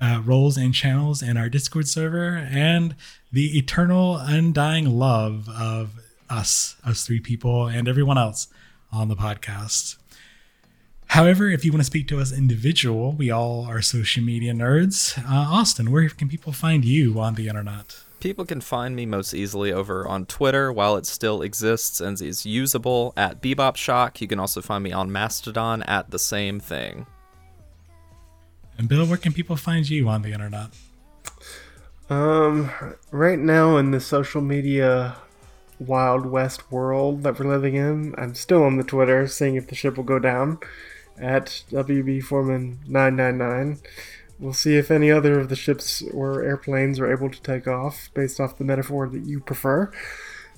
uh, roles and channels in our Discord server, and the eternal, undying love of us, us three people, and everyone else on the podcast. However, if you want to speak to us individual, we all are social media nerds. Uh, Austin, where can people find you on the internet? People can find me most easily over on Twitter while it still exists and is usable at Bebop Shock. You can also find me on Mastodon at the same thing. And Bill, where can people find you on the internet? Um, right now in the social media wild west world that we're living in, I'm still on the Twitter, seeing if the ship will go down at WB Foreman 999. We'll see if any other of the ships or airplanes are able to take off, based off the metaphor that you prefer.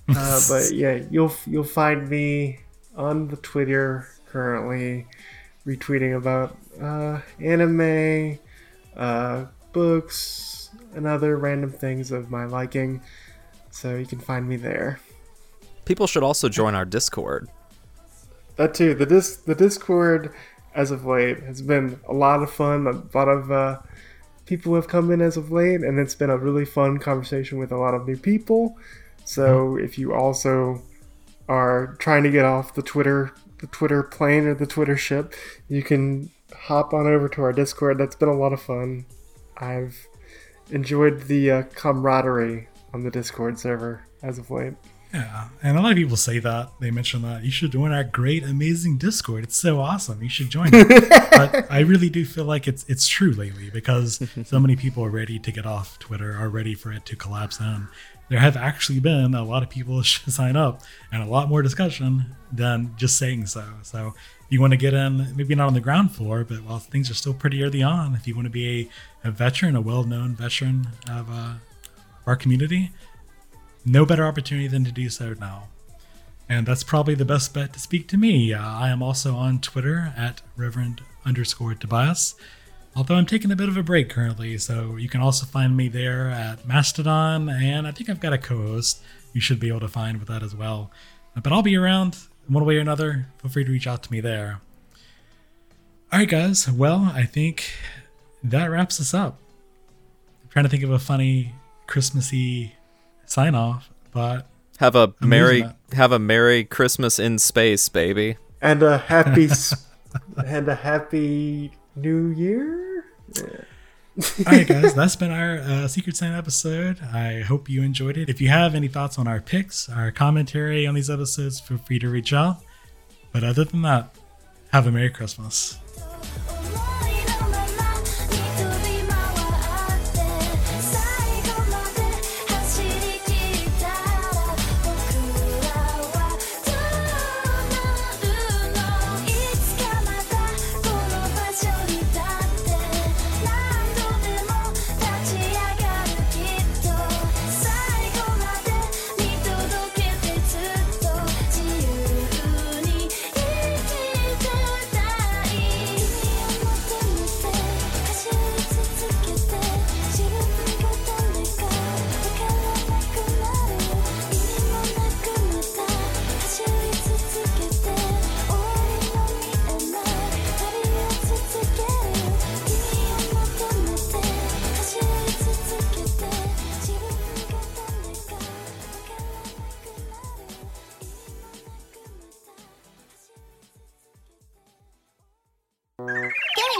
Uh, (laughs) but yeah, you'll you'll find me on the Twitter currently, retweeting about uh, anime, uh, books, and other random things of my liking. So you can find me there. People should also join our Discord. That too. The dis the Discord as of late has been a lot of fun. A lot of uh, people have come in as of late, and it's been a really fun conversation with a lot of new people. So if you also are trying to get off the Twitter the Twitter plane or the Twitter ship, you can hop on over to our Discord. That's been a lot of fun. I've enjoyed the uh, camaraderie on the Discord server as of late. Yeah, and a lot of people say that they mention that you should join our great, amazing Discord. It's so awesome. You should join it. (laughs) but I really do feel like it's it's true lately because so many people are ready to get off Twitter, are ready for it to collapse and There have actually been a lot of people (laughs) sign up and a lot more discussion than just saying so. So you want to get in, maybe not on the ground floor, but while things are still pretty early on, if you want to be a, a veteran, a well-known veteran of uh, our community, no better opportunity than to do so now. And that's probably the best bet to speak to me. Uh, I am also on Twitter at Reverend underscore Tobias, although I'm taking a bit of a break currently, so you can also find me there at Mastodon, and I think I've got a Cohost you should be able to find with that as well. But I'll be around one way or another. Feel free to reach out to me there. All right, guys. Well, I think that wraps us up. I'm trying to think of a funny Christmassy sign off, but Have a I'm merry have a merry Christmas in space, baby. And a happy (laughs) s- and a happy New Year. (laughs) all right, guys, that's been our uh, Secret Santa episode. I hope you enjoyed it. If you have any thoughts on our picks, our commentary on these episodes, feel free to reach out. But other than that, have a Merry Christmas.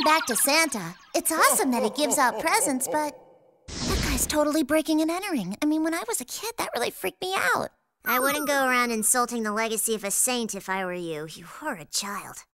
Back to Santa, it's awesome that he gives out presents, but that guy's totally breaking and entering. I mean, when I was a kid, that really freaked me out. I wouldn't go around insulting the legacy of a saint if I were you, you horrid child.